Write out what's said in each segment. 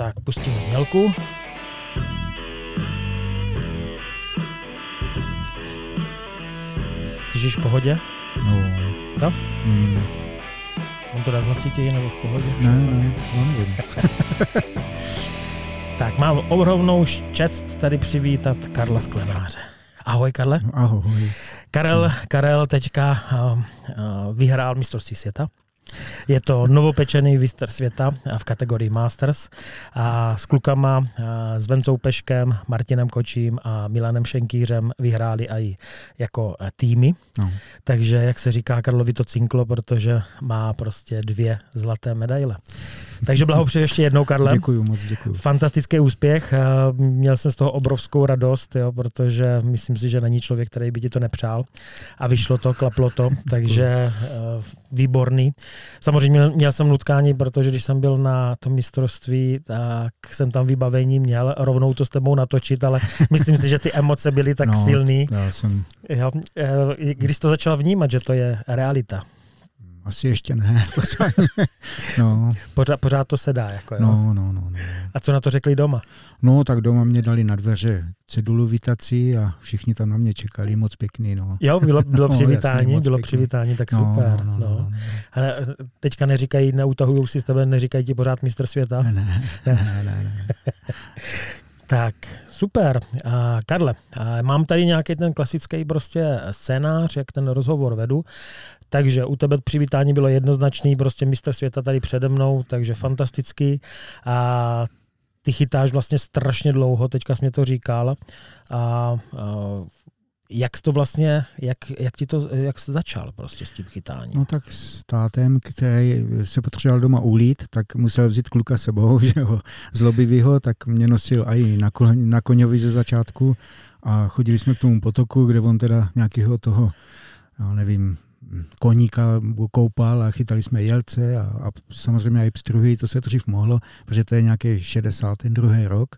Tak pustíme znělku. Slyšíš v pohodě? No. Jo? Mm. On to dát hlasitě nebo v pohodě? Ne, ne, no nevím. Tak mám obrovnou čest tady přivítat Karla Sklenáře. Ahoj Karle. Ahoj. Karel, Karel teďka uh, uh, vyhrál mistrovství světa. Je to novopečený mistr světa v kategorii Masters a s klukama, s Vencou Peškem, Martinem Kočím a Milanem Šenkýřem vyhráli i jako týmy. No. Takže, jak se říká, Karlovi to cinklo, protože má prostě dvě zlaté medaile. Takže blahopřeji ještě jednou, Karle. Děkuji moc, děkuji. Fantastický úspěch. Měl jsem z toho obrovskou radost, jo, protože myslím si, že není člověk, který by ti to nepřál. A vyšlo to, klaplo to, takže eh, výborný. Samozřejmě měl jsem nutkání, protože když jsem byl na tom mistrovství, tak jsem tam vybavení měl rovnou to s tebou natočit, ale myslím si, že ty emoce byly tak no, silný. Já jsem... Jo, eh, když to začal vnímat, že to je realita. Asi ještě ne. no. pořád, pořád to se dá. Jako, jo? No, no, no, no. A co na to řekli doma? No, tak doma mě dali na dveře cedulu vítací a všichni tam na mě čekali, moc pěkný. No. Jo, bylo, bylo no, přivítání, jasný, bylo pěkný. přivítání, tak no, super. No, no, no, no. Ale teďka neříkají, neutahují si s tebe, neříkají ti pořád mistr světa? Ne, ne, ne. ne, ne. Tak, super. A Karle, a mám tady nějaký ten klasický prostě scénář, jak ten rozhovor vedu. Takže u tebe přivítání bylo jednoznačný, prostě mistr světa tady přede mnou, takže fantastický. A ty chytáš vlastně strašně dlouho, teďka jsi mě to říkal. A, a jak jsi to vlastně, jak, jak, ti to, jak jsi začal prostě s tím chytáním? No tak s tátem, který se potřeboval doma ulít, tak musel vzít kluka sebou, že ho zlobivýho, tak mě nosil i na, na koňovi ze začátku a chodili jsme k tomu potoku, kde on teda nějakého toho, já nevím, koníka koupal a chytali jsme jelce a, a samozřejmě i pstruhy, to se dřív mohlo, protože to je nějaký 62. rok.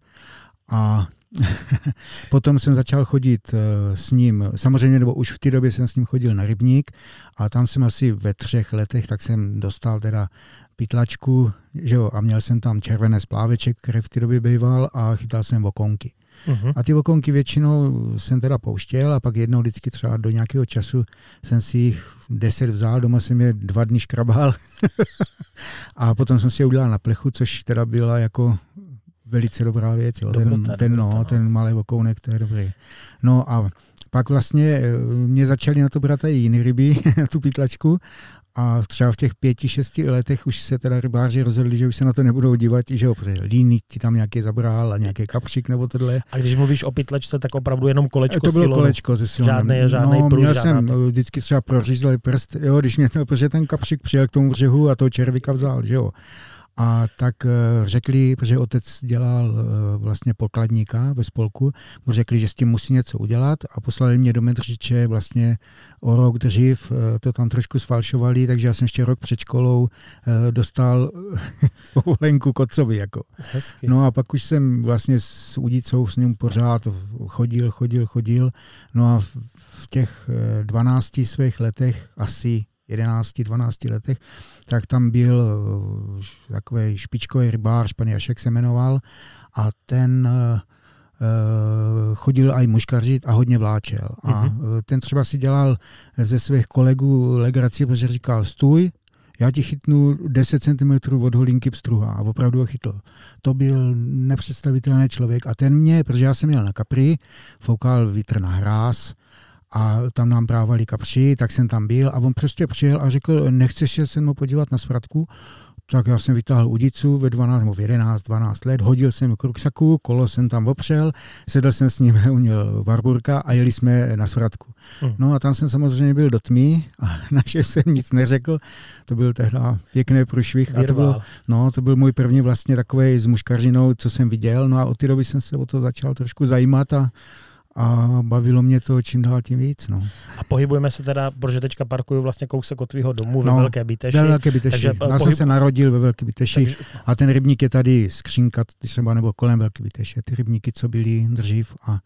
A Potom jsem začal chodit eh, s ním, samozřejmě, nebo už v té době jsem s ním chodil na rybník a tam jsem asi ve třech letech, tak jsem dostal teda pytlačku, že jo, a měl jsem tam červené spláveček, který v té době býval a chytal jsem okonky. Uh-huh. A ty okonky většinou jsem teda pouštěl a pak jednou vždycky třeba do nějakého času jsem si jich deset vzal, doma jsem je dva dny škrabal a potom jsem si je udělal na plechu, což teda byla jako velice dobrá věc. Jo. Dobrota, ten, ten, no, no, ten malý okounek, to je dobrý. No a pak vlastně eh, mě začaly na to brát i jiné ryby, na tu pytlačku a třeba v těch pěti, šesti letech už se teda rybáři rozhodli, že už se na to nebudou dívat, že jo, protože líný ti tam nějaký zabral a nějaký kapřík nebo tohle. A když mluvíš o pytlečce, tak opravdu jenom kolečko To bylo silonu. kolečko ze silonem. Žádný, žádný no, průd, měl jsem to. vždycky třeba prořízlý prst, jo, když mě to, protože ten kapřík přijel k tomu břehu a toho červíka vzal, že jo. A tak eh, řekli, protože otec dělal eh, vlastně pokladníka ve spolku, mu řekli, že s tím musí něco udělat a poslali mě do Medřiče vlastně o rok dřív, eh, to tam trošku sfalšovali, takže já jsem ještě rok před školou dostal povolenku kocovi. Jako. Hezky. No a pak už jsem vlastně s Udicou s ním pořád chodil, chodil, chodil. No a v těch 12 svých letech asi 11-12 letech, tak tam byl eh, takový špičkový rybář, pan Jašek se jmenoval, a ten uh, chodil aj muškařit a hodně vláčel. A mm-hmm. ten třeba si dělal ze svých kolegů legraci, protože říkal, stůj, já ti chytnu 10 cm od holinky pstruha a opravdu ho chytl. To byl nepředstavitelný člověk a ten mě, protože já jsem měl na kapry, foukal vítr na hráz, a tam nám právali kapři, tak jsem tam byl a on prostě přijel a řekl, nechceš se mnou podívat na svratku? Tak já jsem vytáhl udicu ve 12 nebo v 11, 12 let, hodil jsem k ruksaku, kolo jsem tam opřel, sedl jsem s ním, uměl Barburka a jeli jsme na svratku. Hmm. No a tam jsem samozřejmě byl do tmy a naše jsem nic neřekl. To byl tehdy pěkný průšvih. A to, bylo, no, to byl můj první vlastně takový s muškařinou, co jsem viděl. No a od té doby jsem se o to začal trošku zajímat a a bavilo mě to čím dál tím víc. No. A pohybujeme se teda, protože teďka parkuju vlastně kousek od tvého domu no, ve Velké Byteši. Ve Velké Byteši. Takže, Já pohyb... jsem se narodil ve Velké Byteši takže... a ten rybník je tady skřínka, třeba nebo kolem Velké Byteše. Ty rybníky, co byly dřív a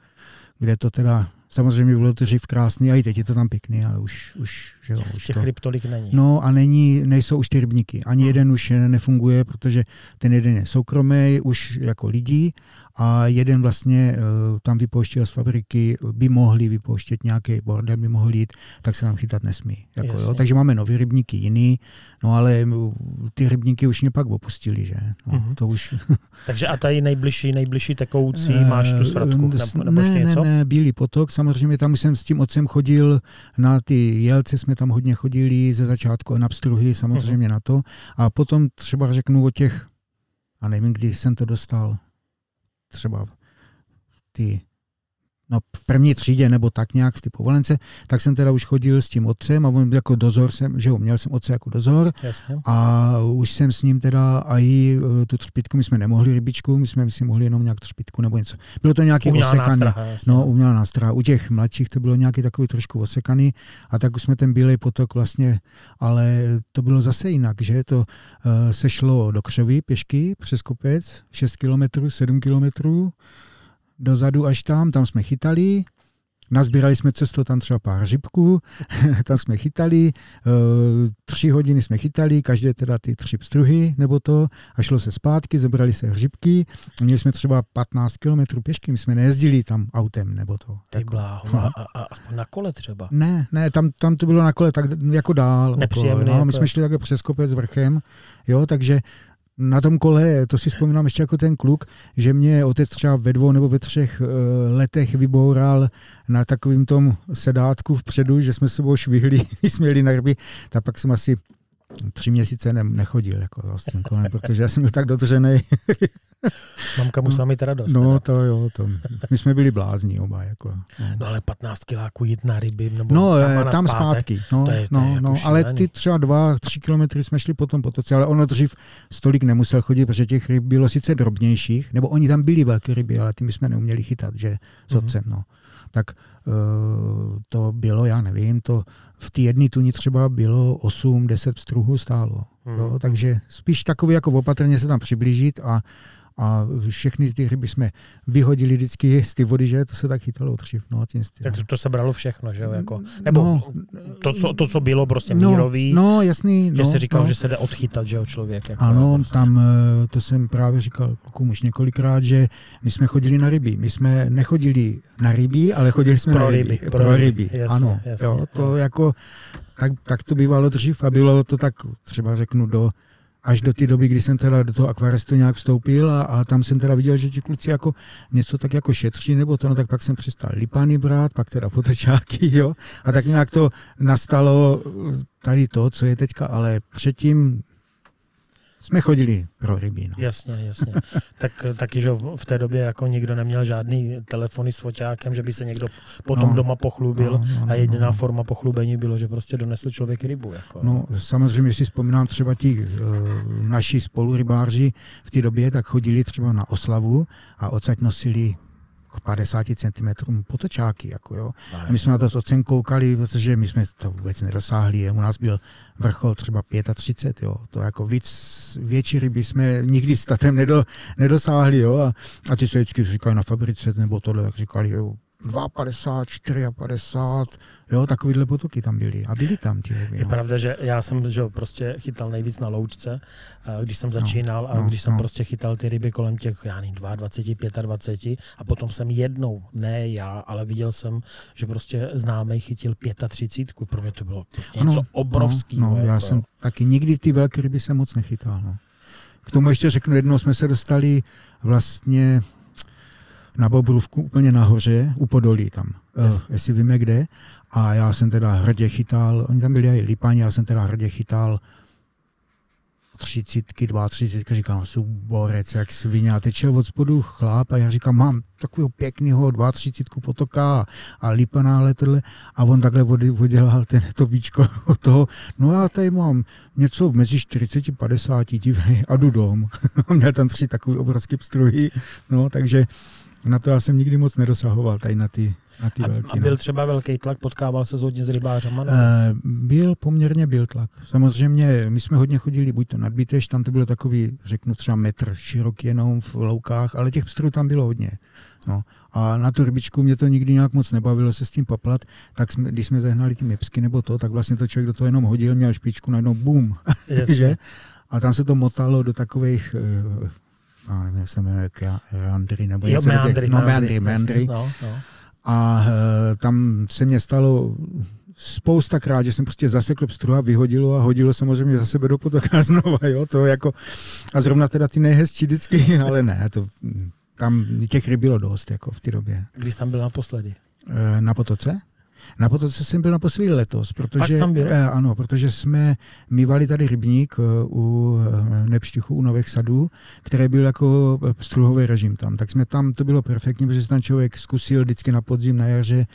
kde to teda Samozřejmě bylo to dřív krásný a i teď je to tam pěkný, ale už, už, že jo, už Těch to... ryb tolik není. No a není, nejsou už ty rybníky. Ani Hmm. jeden už nefunguje, protože ten jeden je soukromý, už jako lidí a jeden vlastně eh, tam vypouštěl z fabriky, by mohli vypouštět nějaký bordel, by mohl jít, tak se tam chytat nesmí. Jako, jo. Takže máme nový rybníky jiný, no ale mm, ty rybníky už mě pak opustili, že? No, Mhm. To už... Takže a tady nejbližší, nejbližší tekoucí máš tu svratku, Eh, nebo, nebo ne, něco? Ne, ne, Bílý potok, samozřejmě tam už jsem s tím otcem chodil, na ty jelce jsme tam hodně chodili ze začátku, na pstruhy samozřejmě Mhm. na to. A potom třeba řeknu o těch, a nevím, kdy jsem to dostal, třeba ty no, v první třídě nebo tak nějak v ty povolence, tak jsem teda už chodil s tím otcem a on jako dozor jsem, že jo, měl jsem otce jako dozor Jasně. a už jsem s ním teda a i eh, tu třpitku, my jsme nemohli rybičku, my jsme si mohli jenom nějak třpitku nebo něco. Bylo to nějaký Umělá osekaný. nástraha, jasně. No, umělá nástraha. U těch mladších to bylo nějaký takový trošku osekaný a tak už jsme ten bílej potok vlastně, ale to bylo zase jinak, že to uh, se šlo do Křovy pěšky přes kopec, 6 kilometrů, 7 kilometrů, dozadu až tam, tam jsme chytali, Nazbírali jsme cestu tam třeba pár řibků, tam jsme chytali, eh, tři hodiny jsme chytali, každé teda ty tři pstruhy nebo to, a šlo se zpátky, zebrali se hřibky, měli jsme třeba 15 kilometrů pěšky, my jsme nejezdili tam autem nebo to. Ty Jako, bláho, a, a, a aspoň na kole třeba. ne, ne, tam, tam to bylo na kole tak jako dál. Nepříjemný, Okolo, no, my jako- jsme šli takhle přes kopec vrchem, jo, takže na tom kole, to si vzpomínám ještě jako ten kluk, že mě otec třeba ve dvou nebo ve třech eh, letech vyboural na takovým tom sedátku vpředu, že jsme sebou švihli, když jsme jeli na ryby, tak pak jsem asi tři měsíce ne, nechodil jako, s tím kolem, protože já jsem byl tak dodržený. Mamka musela mít radost. No teda. to jo, to, my jsme byli blázni oba. Jako, no. no ale 15 kiláků jít na ryby, nebo No, tam, na tam zpátky. No, To je- to je no, jako no, ale šílený. ty třeba dva, tři kilometry jsme šli potom po toce, ale ono dřív stolik nemusel chodit, protože těch ryb bylo sice drobnějších, nebo oni tam byli velké ryby, ale ty my jsme neuměli chytat, že s Mhm. otcem, no. Tak to bylo, já nevím, to v té jedné tuni třeba bylo 8-10 pstruhů stálo. Mhm. Jo, takže spíš takový jako opatrně se tam přiblížit a a všechny ty ryby jsme vyhodili vždycky z ty vody, že to se tak chytalo dřív. No, tím stylem. Tak to, to se bralo všechno, že jo? Jako, nebo No, to, co, to, co bylo prostě no, mírový, no, jasný. že no, si říkal, no. že se jde odchytat, že jo, člověk. Jako, Ano, prostě. tam eh, to jsem právě říkal klukům už několikrát, že my jsme chodili na ryby. My jsme nechodili na ryby, ale chodili jsme Pro na ryby, ryby. pro Pro ryby, ryby, jasně, ano. jasně, jo, to no. jako, tak, tak to bývalo dřív a bylo to tak, třeba řeknu, do až do té doby, kdy jsem teda do toho akvarestu nějak vstoupil a, a tam jsem teda viděl, že ti kluci jako něco tak jako šetří, nebo to, no tak pak jsem přestal lipany brát, pak teda potočáky, jo, a tak nějak to nastalo tady to, co je teďka, ale předtím jsme chodili pro ryby, no. Jasně, jasně. tak taky, že v té době jako nikdo neměl žádný telefony s foťákem, že by se někdo potom No. doma pochlubil No, no, a no, jediná no. forma pochlubení bylo, že prostě donesl člověk rybu. Jako. No, samozřejmě si vzpomínám třeba ti uh, naši spolurybáři v té době, tak chodili třeba na oslavu a odsaď nosili k 50 cm potočáky. Jako jo. A my jsme na to s otcem koukali, protože my jsme to vůbec nedosáhli. U nás byl vrchol třeba 35, jo. To jako víc, větší ryby jsme nikdy s tatem nedo, nedosáhli, jo. A, a ty se vždycky říkali na fabrice nebo tohle, tak říkali, jo, 2,50, 4,50, jo, takovýhle potoky tam byly. A byly tam ty ryby. Je no. pravda, že já jsem že prostě chytal nejvíc na loučce, a když jsem začínal a no, když jsem no. prostě chytal ty ryby kolem těch, já nevím, 22, 25 a potom jsem jednou, ne já, ale viděl jsem, že prostě známý chytil 35, pro mě to bylo prostě něco obrovského. No, no, já jako. jsem taky nikdy ty velké ryby jsem moc nechytal. No. K tomu ještě řeknu, jednou jsme se dostali vlastně na Bobrůvku úplně nahoře, u Podolí tam, Yes. yes. jestli víme kde. A já jsem teda hrdě chytal, oni tam byli i lipani, já jsem teda hrdě chytal třicítky, dva třicítky, říkám, jsou borec, jak svině. A teď šel od spodu chlap a já říkám, mám takového pěkného dva třicítku potoka a, lipana, ale tohle. A on takhle vodělal ten, to víčko od toho. No já tady mám něco mezi 40 a 50, dívej, a jdu dom. Měl tam tři takový obrovský pstruhy, no, takže na to já jsem nikdy moc nedosahoval, tady na ty, na ty A, velký. a no. byl třeba velký tlak, potkával se hodně s rybářama? No? Eh, Byl poměrně byl tlak. Samozřejmě my jsme hodně chodili buď to nad Bíteš, tam to bylo takový, řeknu třeba metr široký jenom v loukách, ale těch pstrů tam bylo hodně. No. A na tu rybičku mě to nikdy nějak moc nebavilo se s tím paplat, tak jsme, když jsme zahnali ty mipsky nebo to, tak vlastně to člověk do toho jenom hodil, měl špičku, najednou bum, že? A tam se to motalo do takových já nevím, jak se jmenuje, Andry, nebo jo, meandry, no, meandry, meandry. No, no. A uh, tam se mě stalo spoustakrát, že jsem prostě zasekl pstru a vyhodilo a hodilo samozřejmě za sebe do potoka znova, jo, to jako, a zrovna teda ty nejhezčí vždycky, ale ne, to, tam těch ryb bylo dost, jako v té době. Když tam byl naposledy? Eh, na potoce? Na Potoce jsem byl naposledy letos, protože, tam byl? Eh, ano, protože jsme mývali tady rybník eh, u eh, Nepštichu, u Nových sadů, který byl jako struhový režim tam. Tak jsme tam, to bylo perfektní, protože tam člověk zkusil vždycky na podzim, na jaře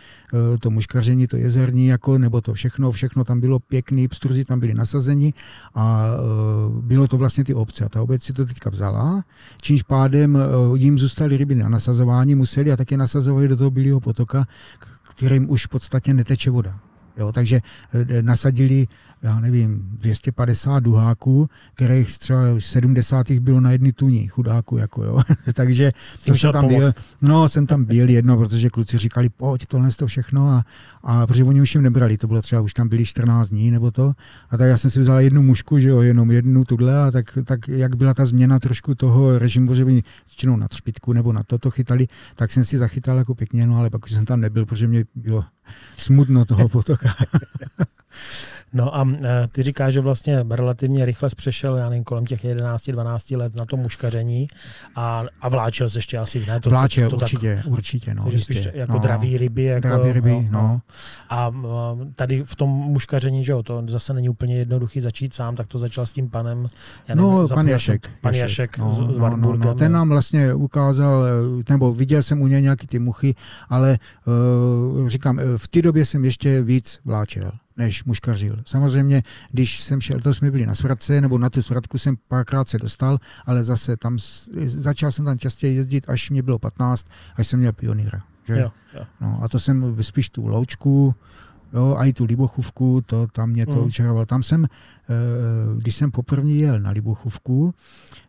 to muškaření, to jezerní, jako, nebo to všechno, všechno tam bylo pěkný, pstruzi tam byli nasazeni a bylo to vlastně ty obce. A ta obec si to teďka vzala, čímž pádem jim zůstaly ryby na nasazování, museli a také nasazovali do toho bílého potoka, kterým už v podstatě neteče voda. Jo, takže eh, nasadili já nevím, 250 duháků, kterých třeba 70. bylo na jedny tuní chudáku, jako jo. Takže jsem, jsem tam byl, no, jsem tam byl jedno, protože kluci říkali, pojď, tohle to všechno a, a protože oni už jim nebrali, to bylo třeba, už tam byli 14 dní nebo to, a tak já jsem si vzal jednu mušku, že jo, jenom jednu tuhle a tak, tak jak byla ta změna trošku toho režimu, že by většinou na třpitku nebo na toto chytali, tak jsem si zachytal jako pěkně, no ale pak už jsem tam nebyl, protože mě bylo smutno toho potoka. No a e, ty říkáš, že vlastně relativně rychle přešel, já nevím, kolem těch 11-12 let na to muškaření a, a vláčel se ještě asi, ne? To, vláčel, to, to určitě, tak, určitě, no, jistě. Jako no, draví ryby. Jako, draví ryby, no. no. A tady v tom muškaření, že jo, to zase není úplně jednoduchý začít sám, tak to začal s tím panem, já nevím, no, pan Jašek. Pan Jašek, Jašek no, z, z no, no, no, ten nám vlastně ukázal, e, nebo viděl jsem u něj nějaký ty muchy, ale uh, říkám, v té době jsem ještě víc vláčel než muškařil. Samozřejmě, když jsem šel, to jsme byli na svratce, nebo na tu svratku jsem párkrát se dostal, ale zase tam, začal jsem tam častěji jezdit, až mě bylo 15, až jsem měl pionýra. Že? Jo, jo. No, a to jsem spíš tu loučku, jo, a i tu Libochůvku, to tam mě to mm. učaroval. Tam jsem, eh, když jsem poprvé jel na Libochůvku,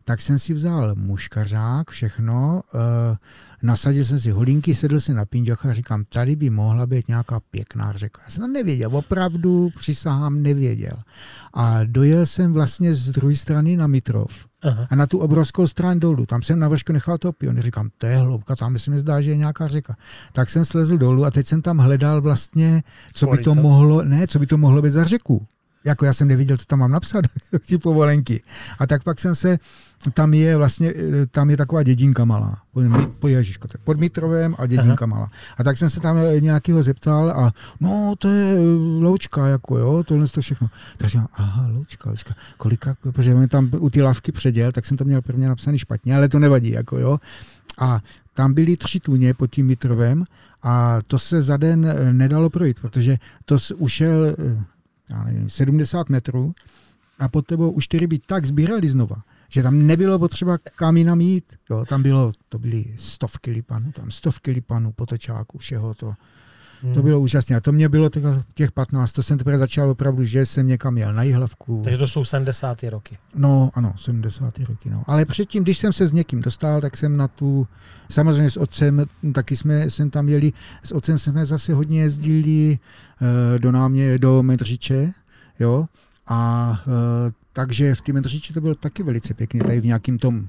tak jsem si vzal muškařák, všechno, eh, nasadil jsem si holinky, sedl jsem na pinďocha a říkám, tady by mohla být nějaká pěkná řeka. Já jsem nevěděl, opravdu přísahám nevěděl. A dojel jsem vlastně z druhé strany na Mitrov. Aha. A na tu obrovskou stranu dolů, tam jsem na vršku nechal to pion. Říkám, to je hloubka, tam se mi zdá, že je nějaká řeka. Tak jsem slezl dolů a teď jsem tam hledal vlastně, co by to mohlo, ne, co by to mohlo být za řeku. Jako já jsem neviděl, co tam mám napsat, ty povolenky. A tak pak jsem se, tam je vlastně, eh, tam je taková dědinka malá, pod, Ježiško, tak pod Mitrovem a dědinka Aha. malá. A tak jsem se tam eh, nějakého zeptal a no, to je eh, loučka, jako jo, tohle to všechno. Tak jsem, aha, loučka, loučka, kolika, protože mi tam u ty lavky předěl, tak jsem to měl prvně napsaný špatně, ale to nevadí, jako jo. A tam byly tři tuně pod tím Mitrovem a to se za den nedalo projít, protože to ušel já nevím, 70 metrů a pod tebou už ty ryby tak sbírali znova, že tam nebylo potřeba kam jinam jít. Jo, tam bylo, to byly stovky lipanů, tam stovky lipanů, potočáků, všeho to. Hmm. To bylo úžasné. A to mě bylo těch 15, to jsem teprve začal opravdu, že jsem někam jel na Jihlavku. Takže to jsou 70. roky. No, ano, 70. roky. No. Ale předtím, když jsem se s někým dostal, tak jsem na tu, samozřejmě s otcem, taky jsme jsem tam jeli, s otcem jsme zase hodně jezdili uh, do námě, do Medřiče, jo, a uh, takže v té Medřiči to bylo taky velice pěkný, tady v nějakým tom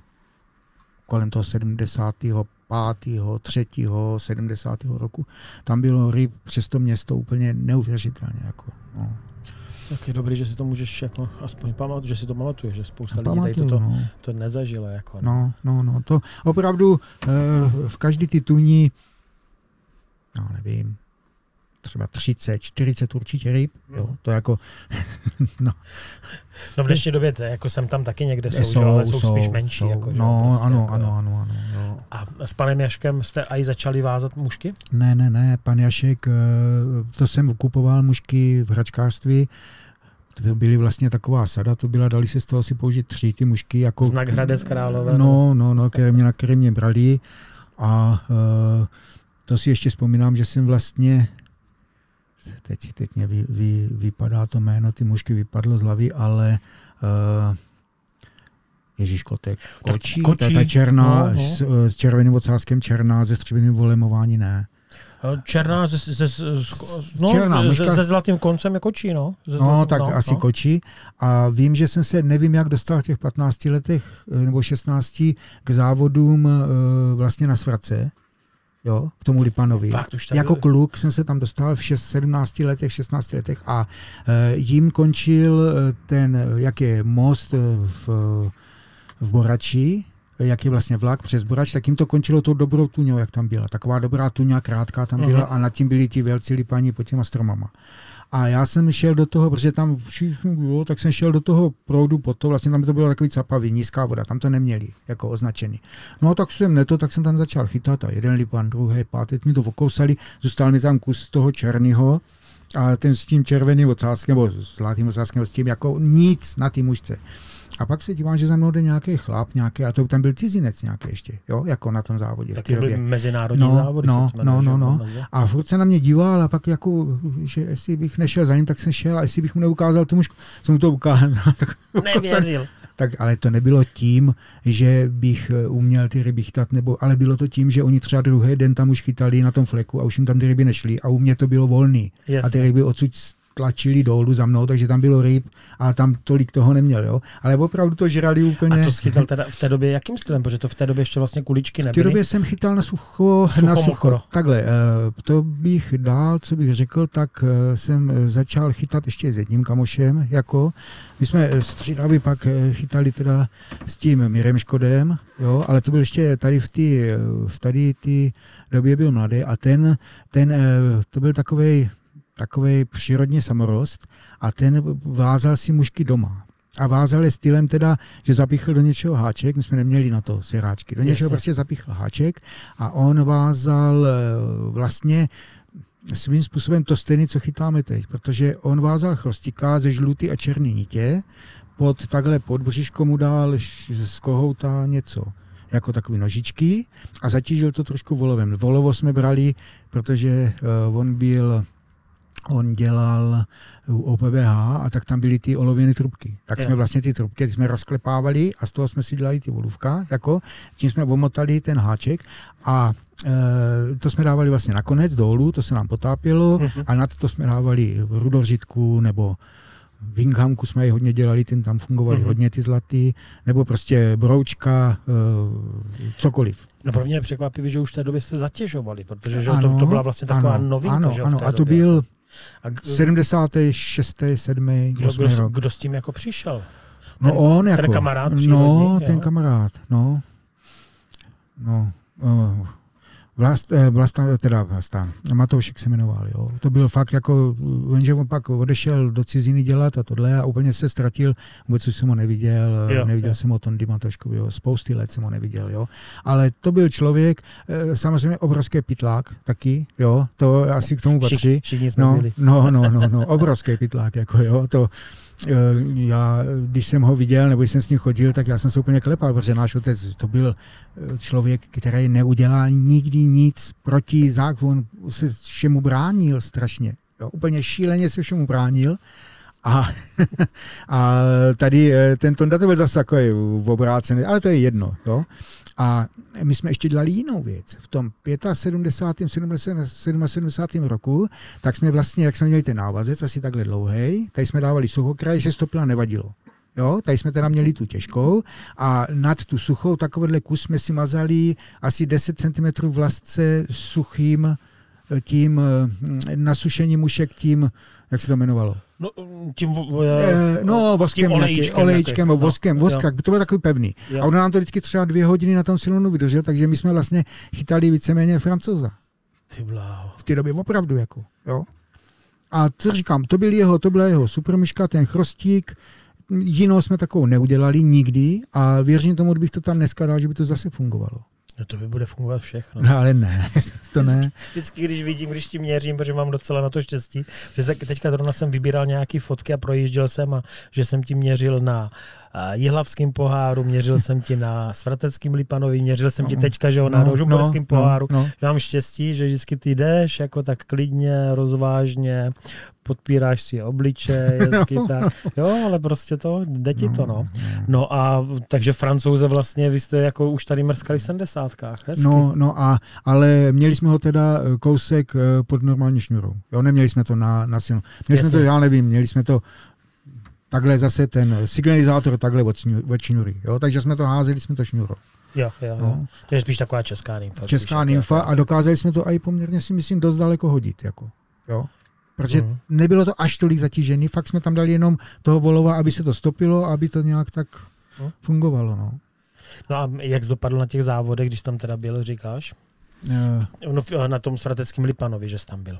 kolem toho 75. 3. 70. roku. Tam bylo ryb přes to město úplně neuvěřitelně. Jako, no. Tak je dobrý, že si to můžeš jako aspoň pamatovat, že si to pamatuješ, že spousta lidí tady toto, no. to nezažilo. Jako, no. no, no, no, to opravdu eh, v každý ty tuní, no nevím, třeba 30, 40 určitě ryb. Jo, to jako, no. No v dnešní době, to, jako jsem tam taky někde jsou, jsou, že, ale jsou, jsou spíš menší. Jsou, jako, no, prostě, ano, jako, ano, ano, ano. Jo. A s panem Jaškem jste i začali vázat mušky? Ne, ne, ne, pan Jašek, eh, to jsem kupoval mušky v hračkářství, to byly vlastně taková sada, to byla, dali se z toho si použít tři ty mušky. Jako, Znak Hradec Králové. No, no, no, které mě, na které mě brali. A uh, to si ještě vzpomínám, že jsem vlastně teď, teď mě vy, vy, vypadá to jméno, ty mužky vypadlo z hlavy, ale uh, Ježíško, to je kočí, kočí. To je ta černá, no, no. S, s červeným ocáskem černá, ze střevěným volemování ne. Černá ze, ze, ze, no, Černá myška. ze, ze zlatým koncem je kočí, no. Ze no, zlatým, tak no, asi no. kočí. A vím, že jsem se, nevím, jak dostal v těch 15 letech nebo 16 k závodům vlastně na Svrace jo, k tomu Lipanovi. Fakt, už jako kluk jsem se tam dostal v 6, 17 letech, 16 letech a e, jim končil e, ten, jak je most e, v, v Borači, jak je vlastně vlak přes Borač, tak jim to končilo tou dobrou tuňou, jak tam byla. Taková dobrá tuňa, krátká tam byla uh-huh. a nad tím byli ti velcí lipani pod těma stromama. A já jsem šel do toho, protože tam všichni bylo, tak jsem šel do toho proudu po to, vlastně tam to bylo takový capavý, nízká voda, tam to neměli jako označený. No a tak jsem neto, tak jsem tam začal chytat a jeden lipan, druhý, pátý, mi to okousali, zůstal mi tam kus toho černého, a ten s tím červeným ocáskem, nebo zlatým ocáskem, s tím jako nic na té mužce. A pak se dívám, že za mnou jde nějaký chlap, nějaký, a to tam byl cizinec nějaký ještě, jo, jako na tom závodě. Tak byly mezinárodní no, závody. No, no, no, no. A furt se na mě díval a pak jako, že jestli bych nešel za ním, tak jsem šel a jestli bych mu neukázal tomu, jsem mu to ukázal. tak, Nevěřil. Tak, ale to nebylo tím, že bych eh, uměl ty ryby chytat, nebo, ale bylo to tím, že oni třeba druhý den tam už chytali na tom fleku a už jim tam ty ryby nešly a u mě to bylo volný. Yes. A ty ryby odsud tlačili dolů za mnou, takže tam bylo ryb a tam tolik toho neměl, jo. Ale opravdu to žrali úplně. A to schytal teda v té době jakým stylem, protože to v té době ještě vlastně kuličky nebyly? V té době jsem chytal na sucho, sucho na sucho. Mokro. Takhle, eh, to bych dál, co bych řekl, tak eh, jsem začal chytat ještě s jedním kamošem, jako my jsme střídavě pak eh, chytali teda s tím Mirem Škodem, jo, ale to byl ještě tady v té v tady ty době byl mladý a ten, ten to byl takový takový přírodní samorost a ten vázal si mužky doma. A vázal je stylem teda, že zapíchl do něčeho háček, my jsme neměli na to svěráčky, do něčeho yes. prostě zapíchl háček a on vázal eh, vlastně svým způsobem to stejné, co chytáme teď, protože on vázal chrostika ze žlutý a černý nitě, pod takhle pod břiško mu dal z kohouta něco jako takové nožičky a zatížil to trošku volovem. Volovo jsme brali, protože uh, on byl on dělal u OPBH a tak tam byly ty olověné trubky. Tak je. jsme vlastně ty trubky, ty jsme rozklepávali a z toho jsme si dělali ty volůvka, jako, tím jsme omotali ten háček a e, to jsme dávali vlastně nakonec dolů, to se nám potápělo uh-huh. a na to jsme dávali rudořitku nebo Winghamku jsme je hodně dělali, ten tam fungovali uh-huh. hodně ty zlatý, nebo prostě broučka, e, cokoliv. No pro mě je překvapivý, že už v té době jste zatěžovali, protože že ano, to, to byla vlastně taková ano, novinka. Ano, že ano, a to byl a k... 76. 7. Kdo, kdo, kdo s tím jako přišel? No ten, no on jako. Ten kamarád No, ten jo? kamarád, no. No, uh, Vlast, eh, Vlasta, teda Vlasta, Matoušek se jmenoval, jo. To byl fakt jako, jenže on pak odešel do ciziny dělat a tohle a úplně se ztratil, vůbec už jsem ho neviděl, jo, neviděl jo. jsem ho Tondy Matouškovi, jo. spousty let jsem ho neviděl, jo. Ale to byl člověk, eh, samozřejmě obrovský pitlák taky, jo, to asi k tomu patří. Všichni jsme no, no, no, no, no, obrovský pitlák, jako jo, to, já, když jsem ho viděl, nebo když jsem s ním chodil, tak já jsem se úplně klepal, protože náš otec to byl eh, člověk, který neudělal nikdy nic proti zákonu, se všemu bránil strašně. Jo, úplně šíleně se všemu bránil. A, a tady eh, ten Tonda to byl zase takový obrácený, ale to je jedno. Jo. A my jsme ještě dělali jinou věc. V tom 75. 77. 70. roku, tak jsme vlastně, jak jsme měli ten návazec, asi takhle dlouhý, tady jsme dávali suchokraj, že stopila nevadilo. Jo, tady jsme teda měli tu těžkou a nad tu suchou takovýhle kus jsme si mazali asi 10 cm vlastce suchým tím eh, nasušením mušek tím, jak se to jmenovalo? No, tím, e, no voskem, tím olejčkem, olejčkem nějaký, voskem, no, voskak, to bylo takový pevný. Jo. A ono nám to vždycky třeba dvě hodiny na tom silonu vydržel, takže my jsme vlastně chytali víceméně francouza. Ty bláho. V té době opravdu, jako, jo. A co říkám, to byl jeho, to byla jeho supermyška, ten chrostík, jinou jsme takovou neudělali nikdy a věřím tomu, kdybych to tam dneska dal, že by to zase fungovalo. No to by bude fungovat všechno. No ale ne, to ne. Vždycky, vždycky, když vidím, když ti měřím, protože mám docela na to štěstí, že teďka zrovna jsem vybíral nějaké fotky a projížděl jsem a že jsem ti měřil na Jihlavském poháru, měřil jsem ti na Svrateckým Lipanovi, měřil jsem ti No, teďka, že jo, na no, Rožumberském no, poháru. no. Že mám štěstí, že vždycky ty jdeš jako tak klidně, rozvážně, podpíráš si obličej, hezky tak. Jo, ale prostě to, jde ti to, no. No a takže francouze vlastně, vy jste jako už tady mrskali v 70. Hezky. No, no a, ale měli jsme ho teda eh, kousek eh, pod normální šňurou. Jo, neměli jsme to na, na silno. Měli jsme Jasně. to, já nevím, měli jsme to takhle zase ten signalizátor takhle od, šňu, od šňury. Jo, takže jsme to házeli, jsme to šňurou. Jo, jo, jo. No. To je spíš taková česká nymfa. Česká spíš jako- nymfa a dokázali jsme to i poměrně si myslím dost daleko hodit. Jako. Jo. Protože Mhm. nebylo to až tolik zatížený, fakt jsme tam dali jenom toho volova, aby se to stopilo, aby to nějak tak Mhm. fungovalo. No. No a jak jsi dopadl na těch závodech, když tam teda byl, říkáš? Eh, No, na tom svrateckém Lipanovi, že jsi tam byl.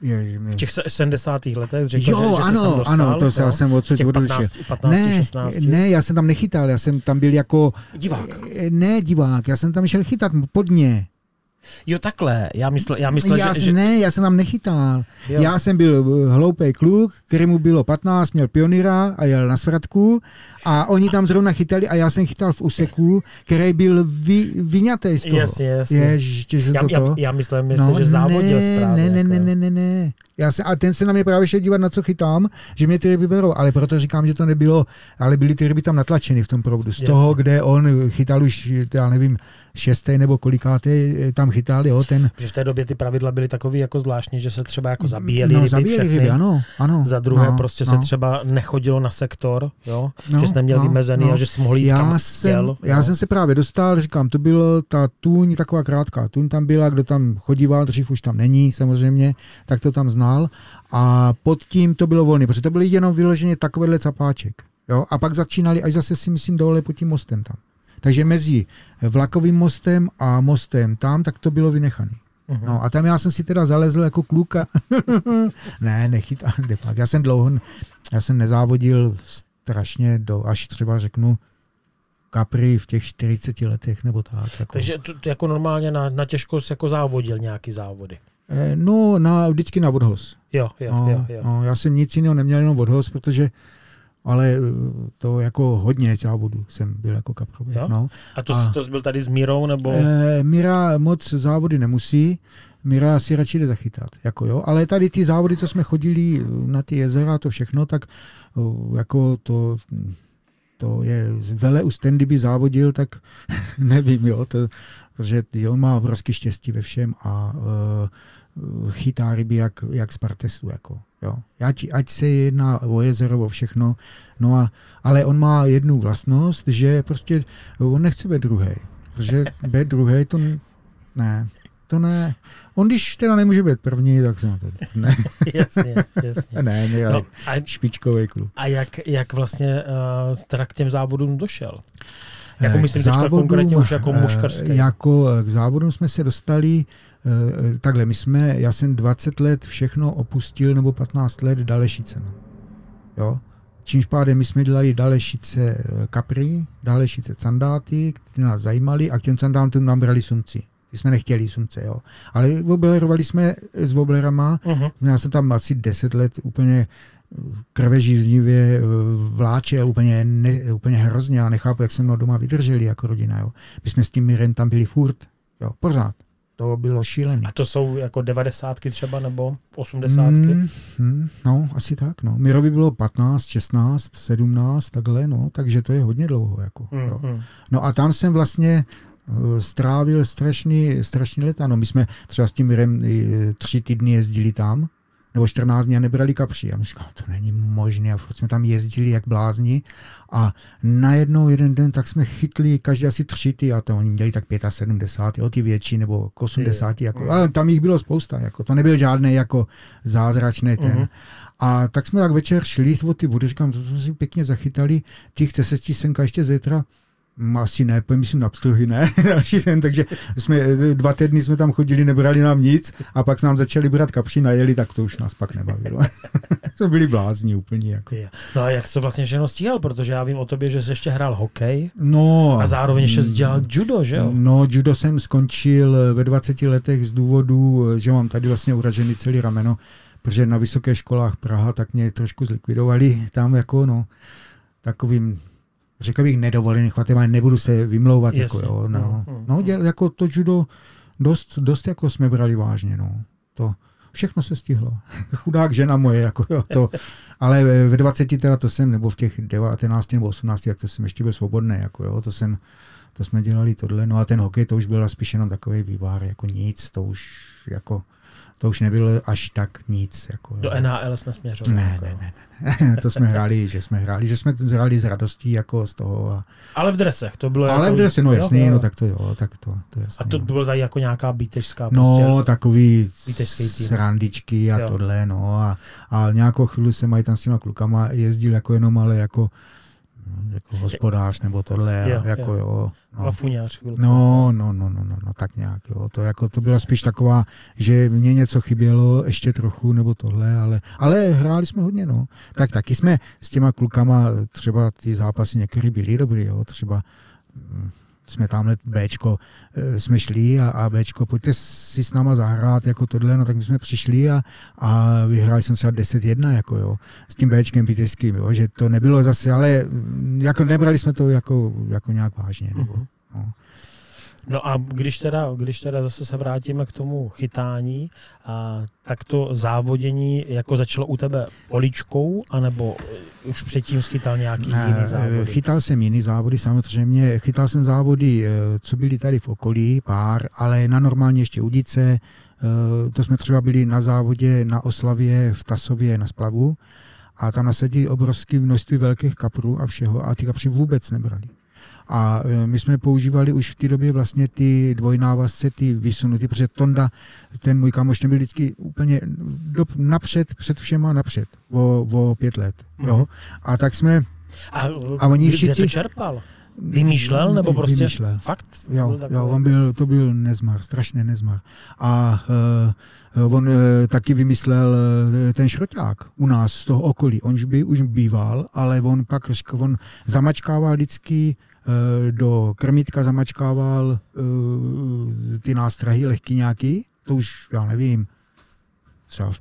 V těch se- 70. letech řekl, jo, že, že jsi tam ano, dostal, ano, to jo? já jsem odsud těch odešel. 15, 15 Ne, 16. ne, já jsem tam nechytal, já jsem tam byl jako, Divák. eh, ne divák, já jsem tam šel chytat pod ně. Jo, takhle. Já myslel, já myslel já že, že... Ne, já jsem tam nechytal. Jo. Já jsem byl hloupý kluk, kterému bylo 15, měl pionýra a jel na svratku a oni tam zrovna chytali a já jsem chytal v úseku, který byl vy, vyňatý z toho. Jasně, jasně. Že já, to já, já myslel, myslel že závodil ne, správně. ne, ne, jako. ne, ne, ne, ne. Já se, a ten se na mě právě šel dívat, na co chytám, že mě ty ryby berou, ale proto říkám, že to nebylo, ale byly ty ryby tam natlačeny v tom proudu. Z Jasně. toho, kde on chytal už, já nevím, šestý nebo kolikátý, tam chytal, jo, ten... Že v té době ty pravidla byly takový jako zvláštní, že se třeba jako zabíjeli no, ryby zabíjeli všechny. ryby, ano, ano. Za druhé no, prostě no. se třeba nechodilo na sektor, jo? No, že neměl no, vymezený no. a že jsi mohl jít kam já jsem, chtěl. já no. jsem se právě dostal, říkám, to byla ta tůň, taková krátká tůň tam byla, kdo tam chodíval, dřív už tam není samozřejmě, tak to tam znal a pod tím to bylo volné, protože to byly jenom vyloženě takovéhle capáček. Jo? A pak začínali až zase si myslím dole pod tím mostem tam. Takže mezi vlakovým mostem a mostem tam, tak to bylo vynechané. Mhm. No a tam já jsem si teda zalezl jako kluka. ne, nechyt, depak. Já jsem dlouho, já jsem nezávodil strašně do, až třeba řeknu, kapry v těch 40 letech nebo tak. Jako. Takže to, to jako normálně na, na těžko jsi jako závodil nějaký závody. Eh, No, na, vždycky na odhoz. Jo, jo, no, jo, jo. No, já jsem nic jiného neměl, jenom odhoz, protože ale eh, to jako hodně závodů jsem byl jako kaprový. Jo? No. A to, a- to jsi byl tady s Mírou, nebo? Eh, Mira moc závody nemusí, Mira si radši jde zachytat. Jako jo. Ale tady ty závody, co jsme chodili na ty jezera, to všechno, tak jako to, to je vele u Standy by závodil, tak nevím, jo, to, protože on má obrovský štěstí ve všem a uh, chytá ryby jak, jak z partesu, jako, jo. Ať, ať se jedná o jezero, o všechno, no a, ale on má jednu vlastnost, že prostě on nechce být druhý, protože být druhý, to ne, to ne. On když teda nemůže být první, tak se na to ne, jasně, jasně. ne, ne, No, a, špičkový klub. a jak, jak vlastně uh, teda k těm závodům došel? Jako Eh, myslím závodům, konkrétně už jako eh, muškarský. Jako k závodům jsme se dostali, eh, takhle, my jsme, já jsem 20 let všechno opustil, nebo 15 let Dalešice. No. Jo? Čímž pádem my jsme dělali Dalešice kapry, Dalešice candáty, které nás zajímaly a k těm candátům nám brali sumci. My jsme nechtěli sumce, jo. Ale oblerovali jsme s oblerama, Uh-huh. já jsem tam asi 10 let úplně krveživě vláčel úplně, ne, úplně hrozně. Já nechápu, jak se mnou doma vydrželi jako rodina. Jo. My jsme s tím Mirem tam byli furt. Jo, pořád. To bylo šílený. A to jsou jako devadesátky třeba, nebo osmdesátky? Mm, mm, no, asi tak. No. Mirovi bylo 15, 16, 17, takhle, no, takže to je hodně dlouho. Jako, Mm, jo. mm. No a tam jsem vlastně eh, strávil strašný, strašný leta. No my jsme třeba s tím Mirem eh, tři týdny jezdili tam, nebo 14 dní a nebrali kapři. A my říkám, to není možné. A furt jsme tam jezdili jak blázni. A najednou jeden den tak jsme chytli každý asi tři ty, a to oni měli tak 75, jo, ty větší, nebo k 80, jako, ale tam jich bylo spousta. Jako, to nebyl žádný jako zázračný ten. Mhm. A tak jsme tak večer šli od ty vody, říkám, to jsme si pěkně zachytali, ty chce se senka ještě zítra? Mm, Asi ne, myslím na pstruhy, ne, další den, takže jsme, eh, dva týdny jsme tam chodili, nebrali nám nic a pak se nám začali brát kapři, najeli, tak to už nás pak nebavilo. jsme byli blázni úplně. Jako. No a jak to vlastně všechno stíhal, protože já vím o tobě, že jsi ještě hrál hokej No, a zároveň ještě dělal judo, že jo? No, judo jsem skončil ve 20 letech z důvodu, že mám tady vlastně uražený celý rameno, protože na vysokých školách Praha tak mě trošku zlikvidovali tam jako, no. takovým řekl bych nedovolený chvatem, ale nebudu se vymlouvat. Jako, Jasně. jo, no. Mm, mm, no, mm. děl, jako to judo dost, dost jako jsme brali vážně. No. To, všechno se stihlo. Chudák žena moje, jako jo, to, ale ve 20 teda to jsem, nebo v těch 19 nebo 18, tak to jsem ještě byl svobodný, jako jo, to jsem, to jsme dělali tohle, no a ten hokej to už byl spíš jenom takový vývar, jako nic, to už jako, to už nebylo až tak nic. Jako, Do jo. NHL jsme směřovali. Ne, jako. ne, ne, ne, ne. to jsme hráli, že jsme hráli, že jsme to hráli s radostí jako z toho. A, Ale v dresech, to bylo ale jako... v drese, no jo, jasný, jo. no tak to jo, tak to, to A jasný. to no. bylo tady jako nějaká bítežská No, prostě. takový srandičky a Jo. tohle, no. A, a nějakou chvíli jsem aj tam s těma klukama jezdil jako jenom, ale jako, jako hospodář nebo tohle, Jo, jako jo. jo. No. No. Fuňář chvilku. No, no, no, no, no, no, tak nějak, jo. To, jako, to byla spíš taková, že mě něco chybělo, ještě trochu, nebo tohle, ale, ale hráli jsme hodně, no. Tak taky jsme s těma klukama, třeba ty zápasy některé byly dobrý, jo. Třeba jsme tamhle Bčko, eh, jsme šli a, a Bčko, pojďte si s náma zahrát jako tohle, no tak my jsme přišli a, a vyhráli jsme třeba 10-1, jako jo, s tím Bčkem piteským, jo, že to nebylo zase, ale jako nebrali jsme to jako, jako nějak vážně, nebo, Mhm. no. No a když teda, když teda zase se vrátíme k tomu chytání, a, tak to závodění jako začalo u tebe poličkou, anebo eh, už předtím schytal nějaký Ne, jiný závody? Chytal jsem jiný závody, samozřejmě. Chytal jsem závody, eh, co byly tady v okolí, pár, ale na normálně ještě udice. Eh, To jsme třeba byli na závodě na oslavě v Tasově na splavu a tam nasadili obrovské množství velkých kaprů a všeho a ty kapři vůbec nebrali. A eh, my jsme používali už v té době vlastně ty dvojnávazce, ty vysunutý, protože Tonda, ten můj kamoš, ten byl vždycky úplně do, napřed, před všema napřed, o, o pět let. Jo? Mhm. A tak jsme A, A oni všichni- to čerpal? Vymýšlel, nebo prostě Vymýšlel. fakt? Jo, Byl jo, on byl, to byl nezmar, strašný nezmar. A uh, on uh, taky vymyslel uh, ten šroťák u nás z toho okolí. On už, by, už býval, ale on pak on zamačkával vždycky do krmítka zamačkával uh, ty nástrahy lehký nějaký, to už, já nevím, třeba v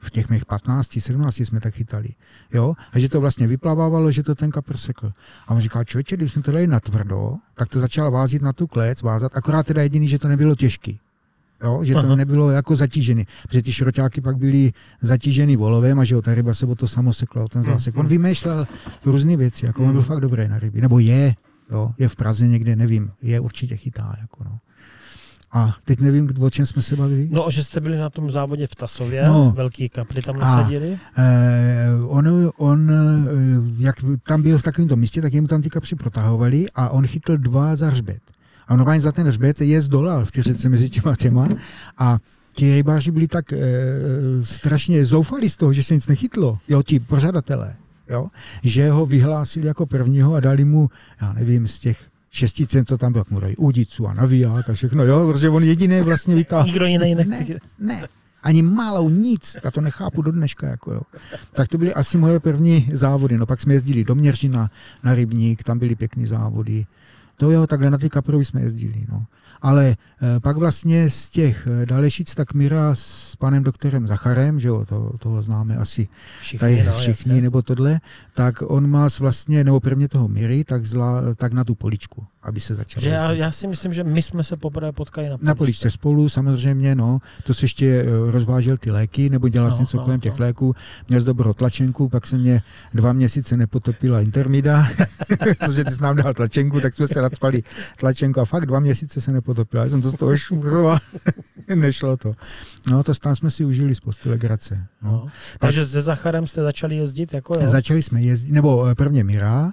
v těch mých 15, 17 jsme tak chytali. Jo? A že to vlastně vyplavávalo, že to ten kapr sekl. A on říkal, člověče, když jsme to dali na tvrdo, tak to začal vázit na tu klec, vázat, akorát teda jediný, že to nebylo těžký. Jo, že to Aha. nebylo jako zatížený. Protože ty šroťáky pak byly zatížený volovem a že jo, ta ryba se o to samo sekla, ten zásek. On vymýšlel různé věci, jako on byl fakt dobrý na ryby. Nebo je, jo, je v Praze někde, nevím, je určitě chytá. Jako no. A teď nevím, o čem jsme se bavili. No, že jste byli na tom závodě v Tasově, No. velký kapry tam A- nasadili. Eh, on, on, eh, jak tam byl v takovémto místě, tak jemu tam ty kapři protahovali a on chytl dva za hřbet. A normálně za ten hřbet je zdolal v té řece mezi těma těma a ti rybáři byli tak e, strašně zoufalí z toho, že se nic nechytlo, jo, ti pořadatelé, jo, že ho vyhlásili jako prvního a dali mu, já nevím, z těch šesti cent, to tam jak mu dali udicu a naviják a všechno, jo, protože on jediný vlastně vytáhl. Nikdo jiný Ne, ne, ani malou, nic. Já to nechápu do dneška. Jako jo. Tak to byly asi moje první závody. No pak jsme jezdili do Měřina na rybník, tam byly pěkné závody. To jo, takhle na ty kaprovy jsme jezdili. No. Ale eh, pak vlastně z těch eh, Dalešic, tak Mira s panem doktorem Zacharem, že jo, to, toho známe asi Všichni, tady no, všichni, jasně. nebo tohle, tak on má vlastně, nebo prvně toho Miry, tak, zla, tak na tu poličku, aby se začal Že já, já si myslím, že my jsme se poprvé potkali na Na poličce spolu, samozřejmě, no. To se ještě eh, rozvážel ty léky, nebo dělal No, no, něco no, kolem no. těch léků. Měl jsi dobrou tlačenku, pak se mě dva měsíce nepotopila intermida, protože ty jsi nám dal tlačenku, tak jsme se nadspali tlačenku a fakt dva měsíce se nepotopila. Já jsem to z toho šumřil a nešlo to. No, to tam jsme si užili z postele Grace. No. No. Takže se Zacharem jste začali jezdit? Jako jo? Začali jsme jezdit, nebo eh, prvně Mira,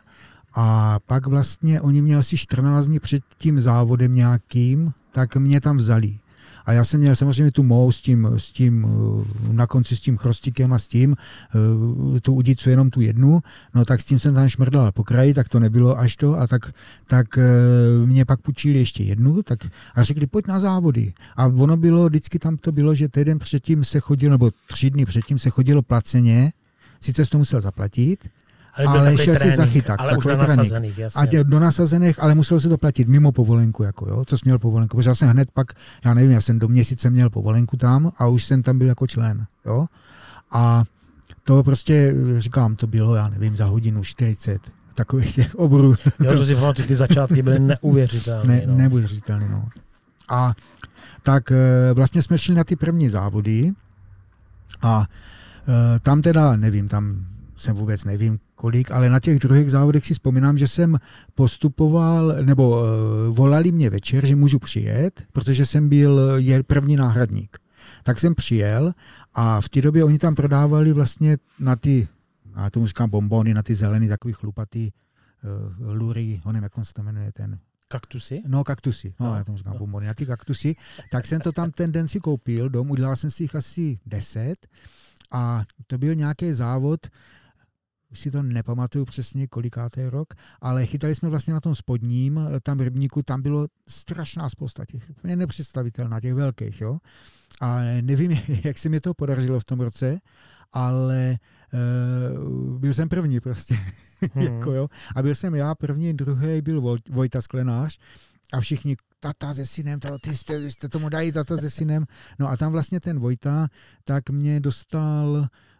a pak vlastně oni mě asi 14 dní před tím závodem nějakým, tak mě tam vzali. A já jsem měl samozřejmě tu mou s tím, s tím eh, na konci s tím chrostíkem a s tím, eh, tu udicu jenom tu jednu, no tak s tím jsem tam šmrdal po kraji, tak to nebylo až to a tak, tak eh, mě pak půjčili ještě jednu tak, a řekli, pojď na závody. A ono bylo, vždycky tam to bylo, že týden předtím se chodilo, nebo tři dny předtím se chodilo placeně, sice jsi to musel zaplatit, ale takový šel si trénink, za chyták, ale takový na trénink. a tě do nasazených, ale musel si to platit mimo povolenku, jako jo, co jsi měl povolenku. Protože já jsem hned pak, já nevím, já jsem do měsíce měl povolenku tam a už jsem tam byl jako člen, jo. A to prostě, říkám, to bylo, já nevím, za hodinu 40 takových těch obrů. Jo, to si pamatuju, ty začátky byly neuvěřitelné. Ne, no. Neuvěřitelné, no. A tak eh, vlastně jsme šli na ty první závody a eh, tam teda, nevím, tam jsem vůbec nevím kolik, ale na těch druhých závodech si vzpomínám, že jsem postupoval, nebo uh, volali mě večer, že můžu přijet, protože jsem byl je první náhradník. Tak jsem přijel a v té době oni tam prodávali vlastně na ty, já tomu říkám bombony, na ty zelený takový chlupatý uh, lury, on nevím, jak on se to jmenuje, ten Kaktusy? No, kaktusy. No, no já tomu říkám no. bombony. Na ty kaktusy. Tak jsem to tam ten den si koupil dom, udělal jsem si jich asi deset a to byl nějaký závod, už si to nepamatuju přesně, kolikátý rok, ale chytali jsme vlastně na tom spodním, tam rybníku, tam bylo strašná spousta těch, úplně nepředstavitelná, těch velkých, jo. A nevím, jak se mi to podařilo v tom roce, ale uh, byl jsem první prostě. Hmm. jako, jo. A byl jsem já první, druhý byl Vojta Sklenář a všichni tata se synem, to, ty jste, jste tomu dali tata se synem. No a tam vlastně ten Vojta, tak mě dostal Eh,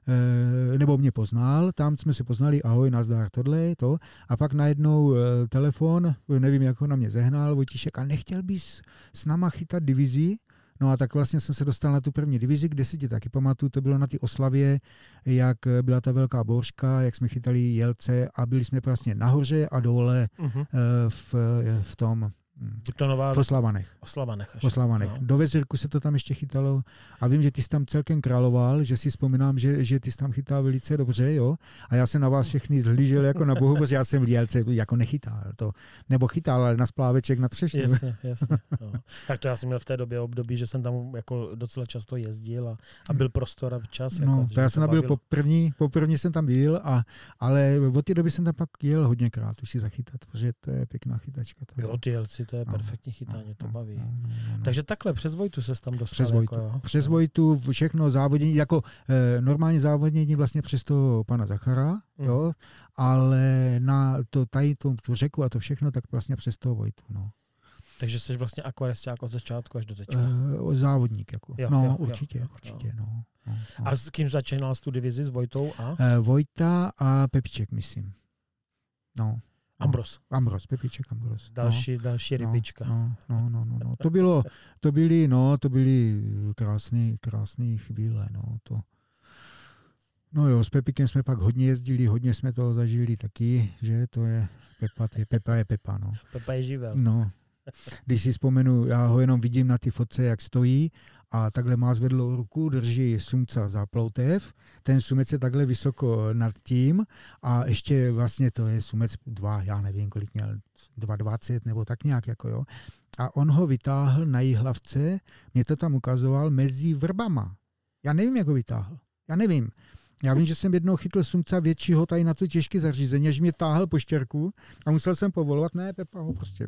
nebo mě poznal, tam jsme se poznali, ahoj, nazdar, tohle, to. A pak najednou eh, telefon, nevím, jak ho na mě zehnal, Vojtíšek, a nechtěl bys s náma chytat divizi? No a tak vlastně jsem se dostal na tu první divizi, kde si ti taky pamatuju, to bylo na té oslavě, jak byla ta velká borška, jak jsme chytali jelce a byli jsme vlastně nahoře a dole uh-huh. v, v tom Betonová... V Oslavanech. Oslavanech. Až. Oslavanech. No. Do Vezirku se to tam ještě chytalo a vím, že ty jsi tam celkem královal, že si vzpomínám, že, že ty jsi tam chytal velice dobře, jo. A já jsem na vás všechny zhlížel jako na bohu, protože já jsem v Lílce jako nechytal to. Nebo chytal, ale na spláveček na třešně. Jasně, jasně. No. Tak to já jsem měl v té době období, že jsem tam jako docela často jezdil a, a byl prostor a čas. No, jako, to já jsem tam byl po první, po první jsem tam byl, a, ale od té doby jsem tam pak jel hodněkrát už si zachytat, protože to je pěkná chytačka. To. Jo, ty jelci to je perfektní chytání, to baví. Takže takhle přes Vojtu se tam dostal. Přes Vojtu, jako, přes Vojtu všechno závodění, jako eh, normální závodění vlastně přes toho pana Zachara, mm. jo, ale na to tady, tu, tu řeku a to všechno, tak vlastně přes toho Vojtu, no. Takže jsi vlastně akvaristák od začátku až do teď. Uh, závodník, jako. Jo, no, jo, určitě, jo, určitě, jo. No, no, no. A s kým začínal tu divizi, s Vojtou a? Uh, Vojta a Pepiček, myslím. No. Ambros. Ambros, Pepiček Ambros. Další, no, další no, rybička. No, no, no, no, no. To bylo, to byly, no, to byly krásné, krásné chvíle, no, to. No jo, s Pepikem jsme pak hodně jezdili, hodně jsme toho zažili taky, že to je Pepa, to je Pepa je Pepa, no. Pepa je živel. No, když si vzpomenu, já ho jenom vidím na ty fotce, jak stojí a takhle má zvedlou ruku, drží sumca za ploutev, ten sumec je takhle vysoko nad tím a ještě vlastně to je sumec dva, já nevím, kolik měl, 2,20 nebo tak nějak, jako jo. A on ho vytáhl na hlavce, mě to tam ukazoval mezi vrbama. Já nevím, jak ho vytáhl. Já nevím. Já vím, že jsem jednou chytl sumca většího tady na to těžké zařízení, že mě táhl po štěrku a musel jsem povolovat. Ne, Pepa ho prostě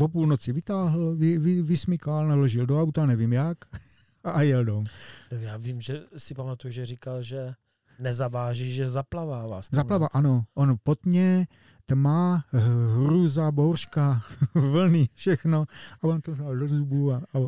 o půlnoci vytáhl, vy, vy, vysmykal, naložil do auta, nevím jak a jel dom. Já vím, že si pamatuju, že říkal, že nezaváží, že zaplavá vás. Zaplavá, ano. On potně, tma, hrůza, bouřka, vlny, všechno. A on to do zubů a, a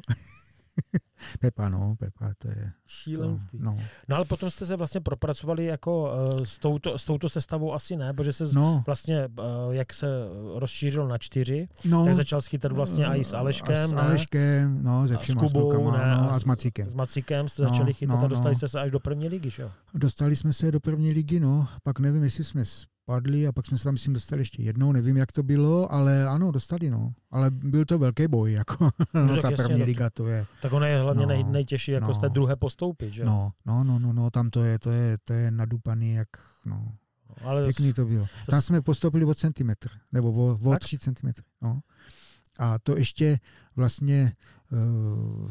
Pepa, no, Pepa, to je... Šílenství. To, no. no ale potom jste se vlastně propracovali jako uh, s, touto, s touto sestavou asi ne, protože se no. vlastně, uh, jak se rozšířil na čtyři, no. tak začal schytat vlastně uh, i s Aleškem, a s Aleškem, no, ze všema s Kubou, ne, no, a s Macíkem. S Macíkem jste no, začali chytat no, a dostali no. jste se až do první ligy, že jo? Dostali jsme se do první ligy, no, pak nevím, jestli jsme padli a pak jsme se tam, myslím, dostali ještě jednou, nevím, jak to bylo, ale ano, dostali, no. Ale byl to velký boj, jako no, no ta jasně, první liga, to je... Tak ono je hlavně no, nej, nejtěžší, jako no, z té druhé postoupit, že? No, no, no, no, no, tam to je, to je, to je nadupaný, jak, no, ale pěkný to bylo. Tam jsme postoupili o centimetr, nebo o, o tři centimetry, no. A to ještě vlastně uh,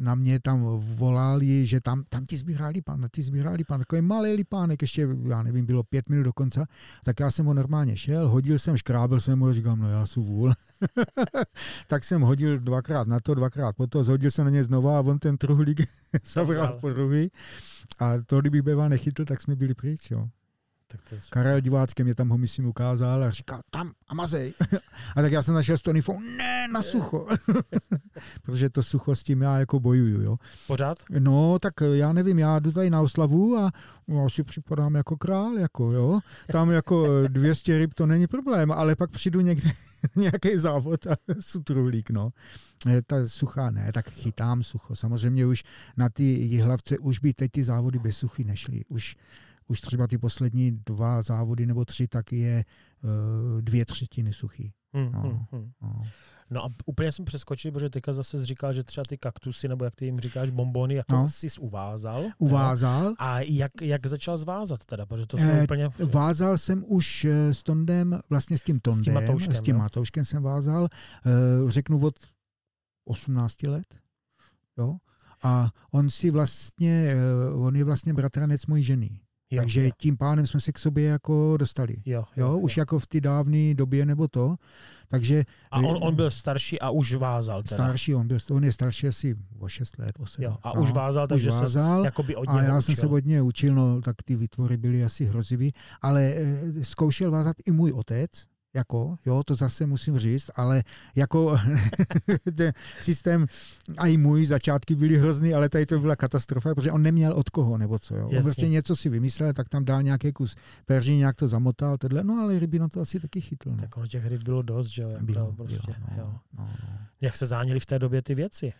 na mě tam volali, že tam, tam ti sbírá lipán, ti sbírá lipán, takový malý lipánek, ještě, já nevím, bylo pět minut do konce, tak já jsem ho normálně šel, hodil jsem, škrábel jsem ho, říkám, no já jsem vůl. tak jsem hodil dvakrát na to, dvakrát po to, zhodil jsem na ně znova a on ten truhlík zabral po druhý. A to, kdybych býval nechytl, tak jsme byli pryč, jo. Tak to je. Karel Divácké mě tam ho myslím ukázal a říkal, tam a mazej. a tak já jsem našel s Tonifou, ne, na sucho. Protože to sucho s tím já jako bojuju, jo. Pořád? No, tak já nevím, já jdu tady na oslavu a já si připadám jako král, jako jo. Tam jako 200 ryb to není problém, ale pak přijdu někde nějaký závod a sutruhlík, no. Ta suchá ne, tak chytám sucho. Samozřejmě už na ty jihlavce už by teď ty závody bez suchy nešly. Už, už třeba ty poslední dva závody nebo tři, tak je uh, dvě třetiny suchý. Hmm, No. hmm, hmm. No. No a úplně jsem přeskočil, protože teďka zase říkal, že třeba ty kaktusy, nebo jak ty jim říkáš, bombony, jako no. Jsi uvázal. Uvázal. A jak, jak začal zvázat teda, protože to Eh, úplně... Vázal jsem už eh, s Tondem, vlastně s tím Tondem, Matouškem, s tím? Matouškem jsem vázal, eh, řeknu od 18 let, jo, a on si vlastně, eh, on je vlastně bratranec mojí ženy, jo, takže jo, tím pádem jsme se k sobě jako dostali. jo, Jo, už jako v té dávné době nebo to, takže A on, on byl starší a už vázal teda. starší, on, byl, on je starší asi o 6 let, o 7. Jo, a už vázal, takže už se vázal, jakoby od a něho já jsem učil. se od něj učil, no tak ty výtvory byly asi hrozivý, ale e, zkoušel vázat i můj otec, jako, jo, to zase musím říct, ale jako ten systém, a i můj začátky byly hrozný, ale tady to byla katastrofa, protože on neměl od koho, nebo co, jo. On Jasně. prostě něco si vymyslel, tak tam dal nějaký kus perží, nějak to zamotal, tohle, no ale ryby na to asi taky chytl, no. Tak ono těch ryb bylo dost, že jo? Jako Bylo, prostě, bylo, jo. no, no, no. Jak se záněly v té době ty věci?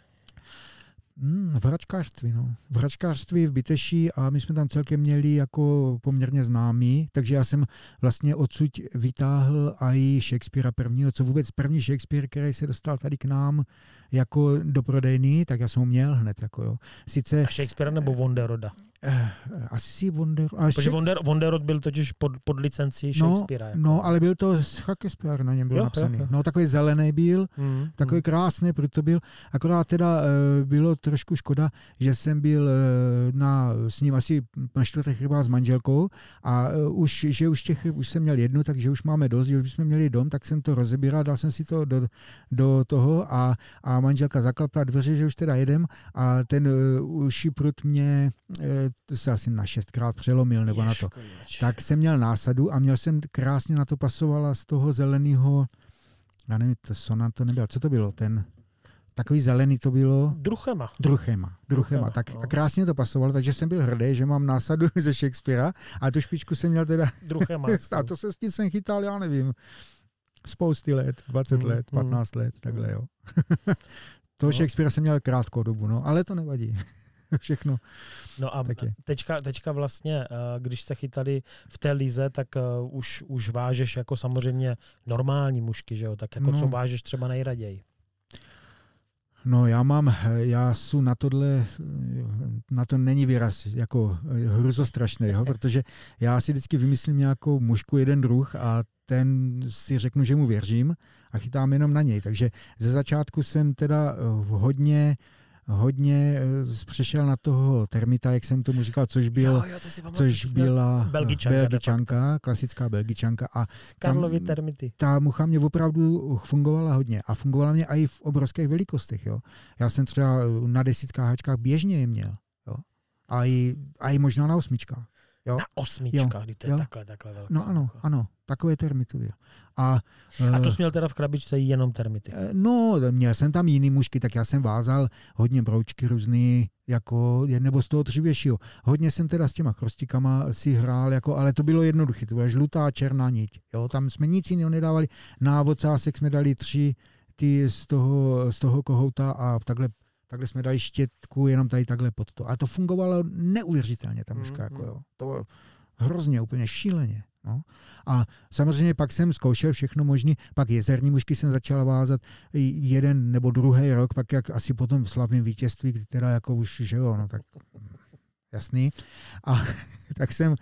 Hmm, v hračkářství, no. V hračkářství v Byteší a my jsme tam celkem měli jako poměrně známý, takže já jsem vlastně odsud vytáhl i Shakespearea prvního, co vůbec první Shakespeare, který se dostal tady k nám jako do prodejny, tak já jsem ho měl hned, jako jo. Sice A Shakespeare nebo Vonderoda? Eh, asi Wonder... A Protože Wonder, Wonderod byl totiž pod, pod licencí Shakespearea. jako. no, ale byl to Shakespeare, na něm byl Jo, napsaný. jo, jo. No, takový zelený byl, Hmm, Takový krásný, proto byl. Akorát teda e, bylo trošku škoda, že jsem byl e, na, s ním asi na čtvrtech rybách s manželkou a už, že už těch už jsem měl jednu, takže už máme dost, že už jsme měli dom, tak jsem to rozebíral, dal jsem si to do, do toho a, a manželka zaklapla dveře, že už teda jedem a ten e, uší prut mě e, to se asi na šestkrát přelomil nebo na to. Tak jsem měl násadu a měl jsem krásně na to pasovala z toho zeleného, já nevím, to sona to nebylo, co to bylo, ten, takový zelený to bylo, Druchema. druchema, druchema, tak no. a krásně to pasovalo, takže jsem byl hrdý, že mám násadu ze Shakespearea a tu špičku jsem měl teda, Druchema. a to se s tím jsem chytal, já nevím, spousty let, 20 Mm, let, mm. 15 let, takhle jo. Toho No. Shakespearea jsem měl krátkou dobu, no, ale to nevadí. Všechno. No a teďka, teďka vlastně, eh, když jste chytali v té lize, tak eh, už, už vážeš jako samozřejmě normální mušky, že jo? Tak jako No. co vážeš třeba nejraději? No já mám, já jsou na tohle, na to není výraz jako hruzostrašný, jo, protože já si vždycky vymyslím nějakou mužku, jeden druh a ten si řeknu, že mu věřím a chytám jenom na něj. Takže ze začátku jsem teda eh, hodně, hodně eh, přešel na toho termita, jak jsem tomu říkal, což byl, jo, jo, to což byla Belgičanka belgičanka klasická belgičanka a tam- Karlovy termity. ta mucha mě opravdu fungovala hodně a fungovala mě i v obrovských velikostech. Jo. Já jsem třeba na desítkách hačkách běžně je měl. Jo. A, i, a i možná na osmičkách. Jo. Na osmičkách, kdy to je jo. takhle, takhle velká. No ano, ano, takové termity byl. A, A to eh, jsi měl teda v krabičce jenom termity. Eh, No, měl jsem tam jiný mušky, tak já jsem vázal hodně broučky různý, jako, nebo z toho dřívějšího. Hodně jsem teda s těma chrostikama si hrál, jako, ale to bylo jednoduché, to byla žlutá černá niť. Jo, tam jsme nic jiného nedávali. Na vocásek jsme dali tři ty z toho, z toho kohouta a takhle, takhle jsme dali štětku jenom tady takhle pod to. A to fungovalo neuvěřitelně, ta muška. Mm, Jako, mm. jo. To hrozně, úplně šíleně. No. A samozřejmě pak jsem zkoušel všechno možné, pak jezerní mušky jsem začal vázat jeden nebo druhý rok, pak jak asi potom v slavném vítězství, kdy teda jako už, že jo, no tak jasný. A tak jsem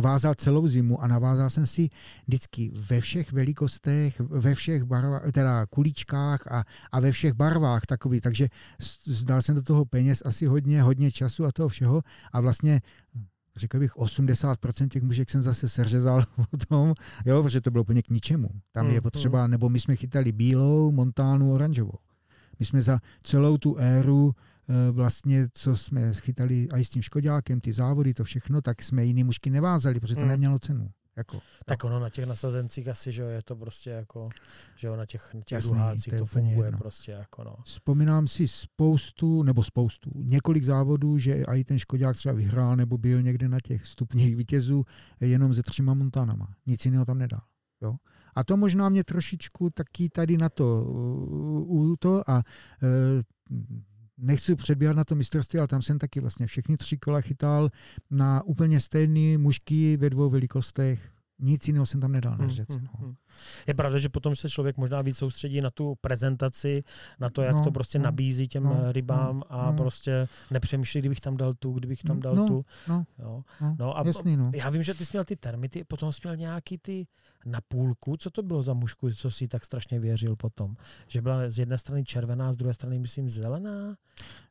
vázal celou zimu a navázal jsem si vždycky ve všech velikostech, ve všech barvách, teda kulíčkách a, a ve všech barvách takový, takže zdal jsem do toho peněz asi hodně, hodně času a toho všeho a vlastně řekl bych, 80% těch mužek jsem zase seřezal potom, jo, protože to bylo úplně k ničemu. Tam je potřeba, nebo my jsme chytali bílou, montánu, oranžovou. My jsme za celou tu éru vlastně, co jsme schytali i s tím Škodákem, ty závody, to všechno, tak jsme jiný mužky nevázali, protože to Mm. nemělo cenu. Jako, Tak ono na těch nasazencích asi, že je to prostě jako, že jo, na těch, na těch Jasný, duhácích to to funguje jedno. prostě jako no. Vzpomínám si spoustu, nebo spoustu, několik závodů, že i ten Škodák třeba vyhrál nebo byl někde na těch stupních vítězů jenom se třema Montanama. Nic jiného tam nedal. Jo? A to možná mě trošičku taky tady na to, u to a e, nechci předbíhat na to mistrovství, ale tam jsem taky vlastně všechny tři kola chytal na úplně stejný mužky ve dvou velikostech. Nic jiného jsem tam nedal na řece. Hmm, No. Je pravda, že potom se člověk možná víc soustředí na tu prezentaci, na to, jak No, to prostě no, nabízí těm no, eh, rybám no, a no. prostě nepřemýšlí, kdybych tam dal tu, kdybych tam dal No, tu. no, Jo. No, No a jasný, no. já vím, že ty jsi měl ty termity, potom jsi měl nějaký ty na půlku. Co to bylo za mužku, co si tak strašně věřil potom? Že byla z jedné strany červená, z druhé strany, myslím, zelená?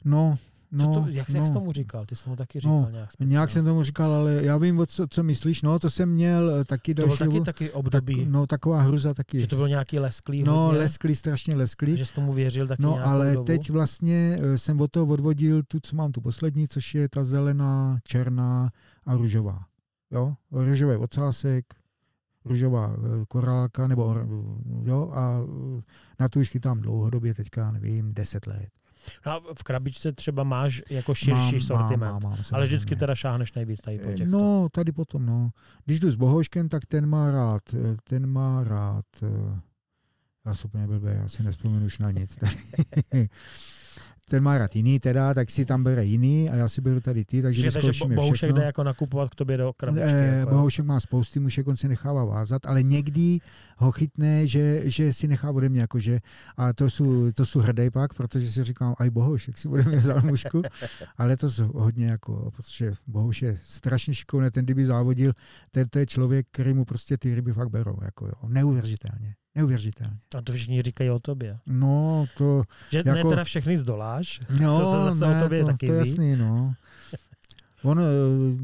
No, Co no, to, jak, no. jak jsi tomu říkal? Ty jsi tomu taky říkal No, nějak. Nějak jsem tomu říkal, ale já vím, o co, co myslíš. No, to jsem měl eh, taky To bylo další taky, taky Tak, období, no, taková hruza taky. že to bylo nějaký lesklý no, hodně, lesklý, strašně lesklý. že jsi tomu věřil taky No, ale dobu. teď vlastně eh, jsem od toho odvodil tu, co mám tu poslední, což je ta zelená, černá a růžová. Jo, růžový ocásek, růžová eh, korálka, nebo jo, a na tu už chytám dlouhodobě teďka, nevím, 10 let. No a v krabičce třeba máš jako širší Mám, sortiment, mám, mám, ale samozřejmě. vždycky teda šáhneš nejvíc tady po těchto. No, tady potom, no. Když jdu s Bohouškem, tak ten má rád, eh, ten má rád, eh, já jsem úplně blbý, já si nespomenu už na nic. ten má rád jiný teda, tak si tam bere jiný a já si beru tady ty, takže že, vyzkoušíme Bohušek všechno. jde jako nakupovat k tobě do krabičky. Eh, jako, jo. Bohoušek má spousty mušek, on si nechává vázat, ale někdy ho chytne, že, že si nechá ode mě, jakože, a to jsou, to jsou hrdý pak, protože si říkám, aj Bohoušek si ode mě vzal mušku, ale to jsou hodně jako, protože Bohouš je strašně šikovný, ten kdyby závodil, ten to je člověk, který mu prostě ty ryby fakt berou, jako jo, neuvěřitelně. Neuvěřitelně. A to všichni říkají o tobě. No, to, Že jako... ne teda všechny zdoláš, no, To se zase o ne, tobě to, taky to je ví. jasný, no. On, eh,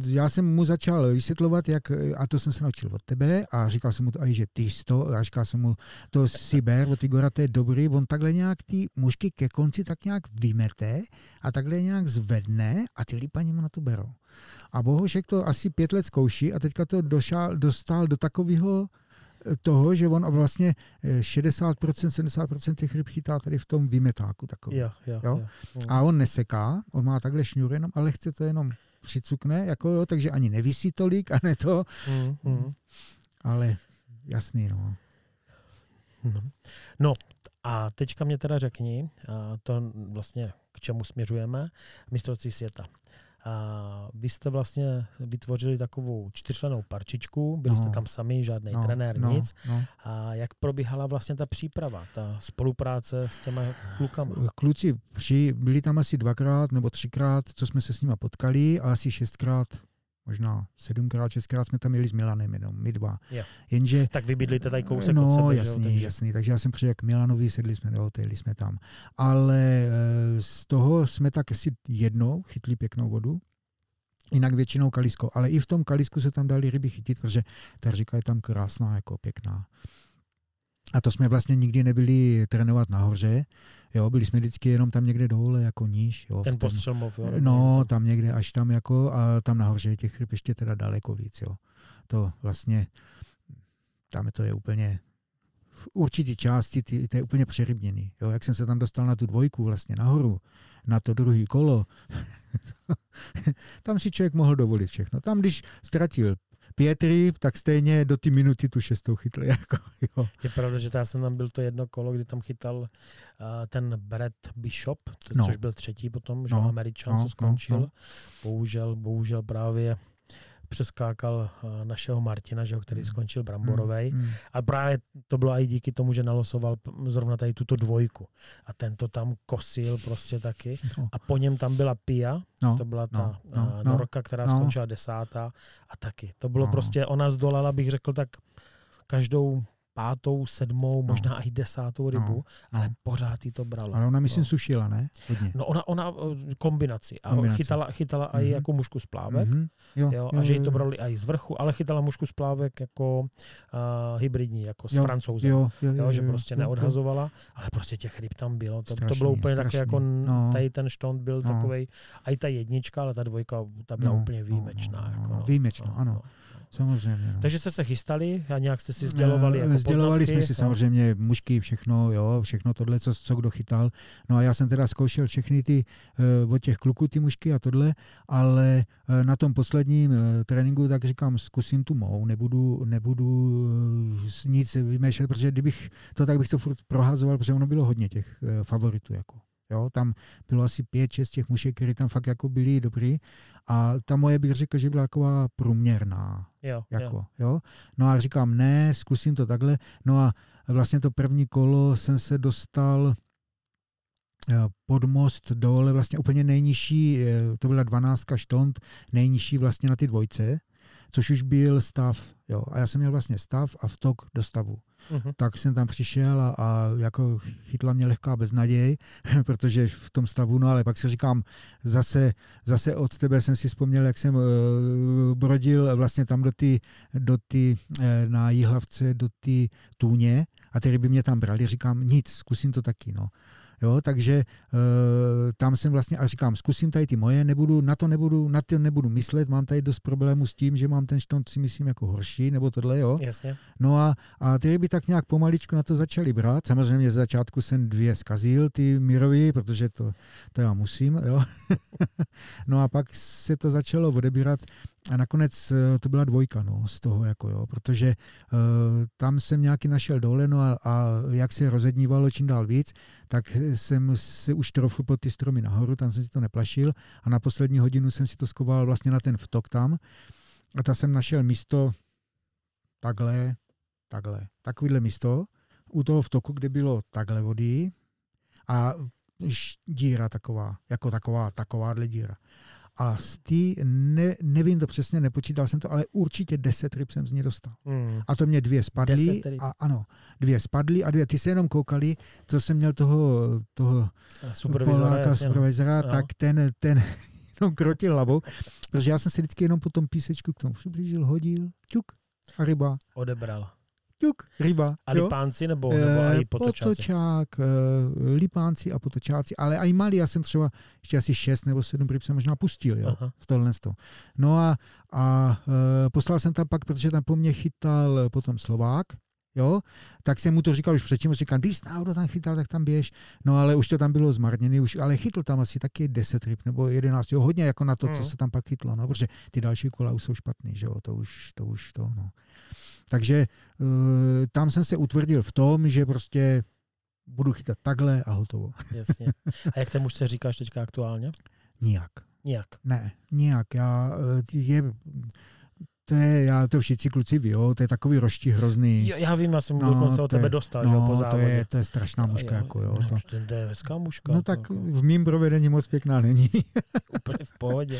já jsem mu začal vysvětlovat, jak, a to jsem se naučil od tebe, a říkal jsem mu to, že ty jsi to, a říkal jsem mu, to si ber, od Igora, to je dobrý, on takhle nějak ty mužky ke konci tak nějak vymete a takhle nějak zvedne a ty lípaní mu na to berou. A Bohušek to asi pět let zkouší a teďka to došal, dostal do takového eh, toho, že on vlastně eh, 60%, 70% těch ryb chytá tady v tom vymetáku takový. jo, jo, Jo? jo. A on neseká, on má takhle šňůru jenom, ale chce to jenom přicukne, jako jo, takže ani nevisí tolik a ne to, Mm, mm. ale jasný, no. No. no a teďka mě teda řekni, a to vlastně k čemu směřujeme, mistrovství světa. A vy jste vlastně vytvořili takovou čtyřčlenou parčičku, byli No. jste tam sami, žádný no, trenér, no, nic. No. A jak probíhala vlastně ta příprava, ta spolupráce s těma klukama? Kluci při, byli tam asi dvakrát nebo třikrát, co jsme se s nima potkali a asi šestkrát, možná sedmkrát, šestkrát jsme tam jeli s Milanem jenom, my dva. Jo. Jenže Tak vy bydlíte tady kousek no, od sebe, že jo, jasný, takže- jasný. Takže já jsem přijel k Milanovi, sedli jsme do hotelu, jsme tam. Ale eh, z toho jsme tak asi jednou chytli pěknou vodu. Jinak většinou kalisko. Ale i v tom kalisku se tam dali ryby chytit, protože ta říka je tam krásná, jako pěkná. A to jsme vlastně nikdy nebyli trénovat nahoře. Jo, byli jsme vždycky jenom tam někde dole, jako níž. Jo, v Ten tom- postřelmov, jo? No, tam někde až tam jako, a tam nahoře je těch ryb ještě teda daleko víc, jo. To vlastně, tam to je úplně, v určitý části ty, to je úplně přerybněný. Jo. Jak jsem se tam dostal na tu dvojku vlastně nahoru, na to druhý kolo, tam si člověk mohl dovolit všechno. Tam, když ztratil pět ryb, tak stejně do ty minuty tu šestou chytl. Jako, jo. Je pravda, že já jsem tam byl to jedno kolo, kdy tam chytal uh, ten Brett Bishop, No. což byl třetí potom, že No, Američan, no, co skončil. no, no. Bohužel, bohužel právě přeskákal uh, našeho Martina, že ho, který Mm. skončil Bramborovej. Mm. A právě to bylo i díky tomu, že nalosoval zrovna tady tuto dvojku. A ten to tam kosil prostě taky. No, A po něm tam byla Pia, no, to byla ta no, no, no, no, no, Norka, která no. skončila desátá. A taky. To bylo No. prostě, ona zdolala, bych řekl, tak každou pátou, sedmou, No. možná i desátou rybu, No, ale no. pořád jí to bralo. Ale ona myslím no. sušila, ne? Hodně. No ona, ona eh, kombinaci. A Kombinaci. chytala, chytala i Mhm. jako mušku z plávek. Mhm. Jo, Jo, a že jí to brali i z vrchu, ale chytala mušku z plávek jako uh, hybridní, jako s Jo, francouzem. Jo, jo, jo, Jo, že jo, prostě jo, jo. neodhazovala, ale prostě těch ryb tam bylo. To, to Strašný, bylo úplně strašný. také jako, No. tady ten štont byl No. takovej, a i ta jednička, ale ta dvojka, ta byla No, úplně no, výjimečná. no, no, jako, no, výjimečná, ano. Samozřejmě. No. Takže jste se chystali a nějak jste si sdělovali jako Eh, Sdělovali poznatky, jsme si no. samozřejmě mušky, všechno, jo, všechno tohle, co, co kdo chytal. No a já jsem teda zkoušel všechny ty uh, od těch kluků ty mušky a tohle, ale uh, na tom posledním uh, tréninku tak říkám, zkusím tu mou, nebudu, nebudu nic vymýšlet, protože kdybych to tak bych to furt prohazoval, protože ono bylo hodně těch favoritů jako. Jo, tam bylo asi pět, šest těch mušek, které tam fakt jako byly dobrý a ta moje bych řekl, že byla taková průměrná, Jo, jako, jo. jo. No a říkám, ne, zkusím to takhle. No a vlastně to první kolo jsem se dostal eh, pod most dole, vlastně úplně nejnižší, eh, to byla 12 štont, nejnižší vlastně na ty dvojce, což už byl stav, jo. A já jsem měl vlastně stav a vtok do stavu. Mhm. Tak jsem tam přišel a, a jako chytla mě lehká beznaděj, protože v tom stavu, no ale pak si říkám, zase, zase od tebe jsem si vzpomněl, jak jsem uh, brodil vlastně tam do ty, do ty uh, na Jihlavce, do ty tůně a ty ryby mě tam brali, říkám, nic, zkusím to taky, no. Jo, takže uh, tam jsem vlastně a říkám, zkusím tady ty moje, nebudu, na to nebudu, na to nebudu myslet, mám tady dost problémů s tím, že mám ten štont si myslím jako horší, nebo tohle, jo. Jasně. No a, a ty ryby tak nějak pomaličku na to začaly brát. Samozřejmě z začátku jsem dvě zkazil, ty Mirovi, protože to, to já musím. Jo. no a pak se to začalo odebírat a nakonec eh, to byla dvojka no, z toho, jako jo, protože uh, tam jsem nějaký našel dole, no a, a jak se rozednívalo čím dál víc, tak jsem se už trofl pod ty stromy nahoru, tam jsem si to neplašil a na poslední hodinu jsem si to skoval vlastně na ten vtok tam a tam jsem našel místo takhle, takhle, takovýhle místo, u toho vtoku, kde bylo takhle vody a díra taková, jako taková, takováhle díra. A z té, ne, nevím to přesně, nepočítal jsem to, ale určitě 10 ryb jsem z ní dostal. Mm. A to mě dvě spadly. 10 ryb. A, ano, dvě spadly a dvě, ty se jenom koukali, co jsem měl toho, toho Supervizora, Poláka, no. supervizora, No. tak ten, ten jenom krotil hlavou, protože já jsem se vždycky jenom po tom písečku k tomu přiblížil, hodil, ťuk a ryba, Odebral. Ťuk, ryba. A jo. lipánci nebo, nebo Eh, i potočáci? Potočák, eh, lipánci a potočáci, ale i malí, já jsem třeba ještě asi šest nebo sedm ryb jsem možná pustil, jo, Aha. v tohle z toho. No a, a eh, poslal jsem tam pak, protože tam po mně chytal potom Slovák, jo, tak jsem mu to říkal už předtím, říkám, když náhodou tam chytal, tak tam běž, no ale už to tam bylo zmarněné, už, ale chytl tam asi taky 10 ryb nebo 11, jo, hodně jako na to, co Mhm. se tam pak chytlo, no, protože ty další kola už jsou špatný, že jo, to už, to už to, no. Takže uh, tam jsem se utvrdil v tom, že prostě budu chytat takhle a hotovo. Jasně. A jak ten muž se říkáš teďka aktuálně? Nijak. Nijak. Ne, nijak. Já, eh, je, to je, já to všichni kluci ví, jo, to je takový roští hrozný. Jo, Já vím, já jsem No, no, dokonce to od tebe dostal, že jo, po No, to závodě. je, to je strašná mužka, jako jo. No, To, to je hezká mužka. no tak jako, v mým provedení moc pěkná není. úplně v pohodě.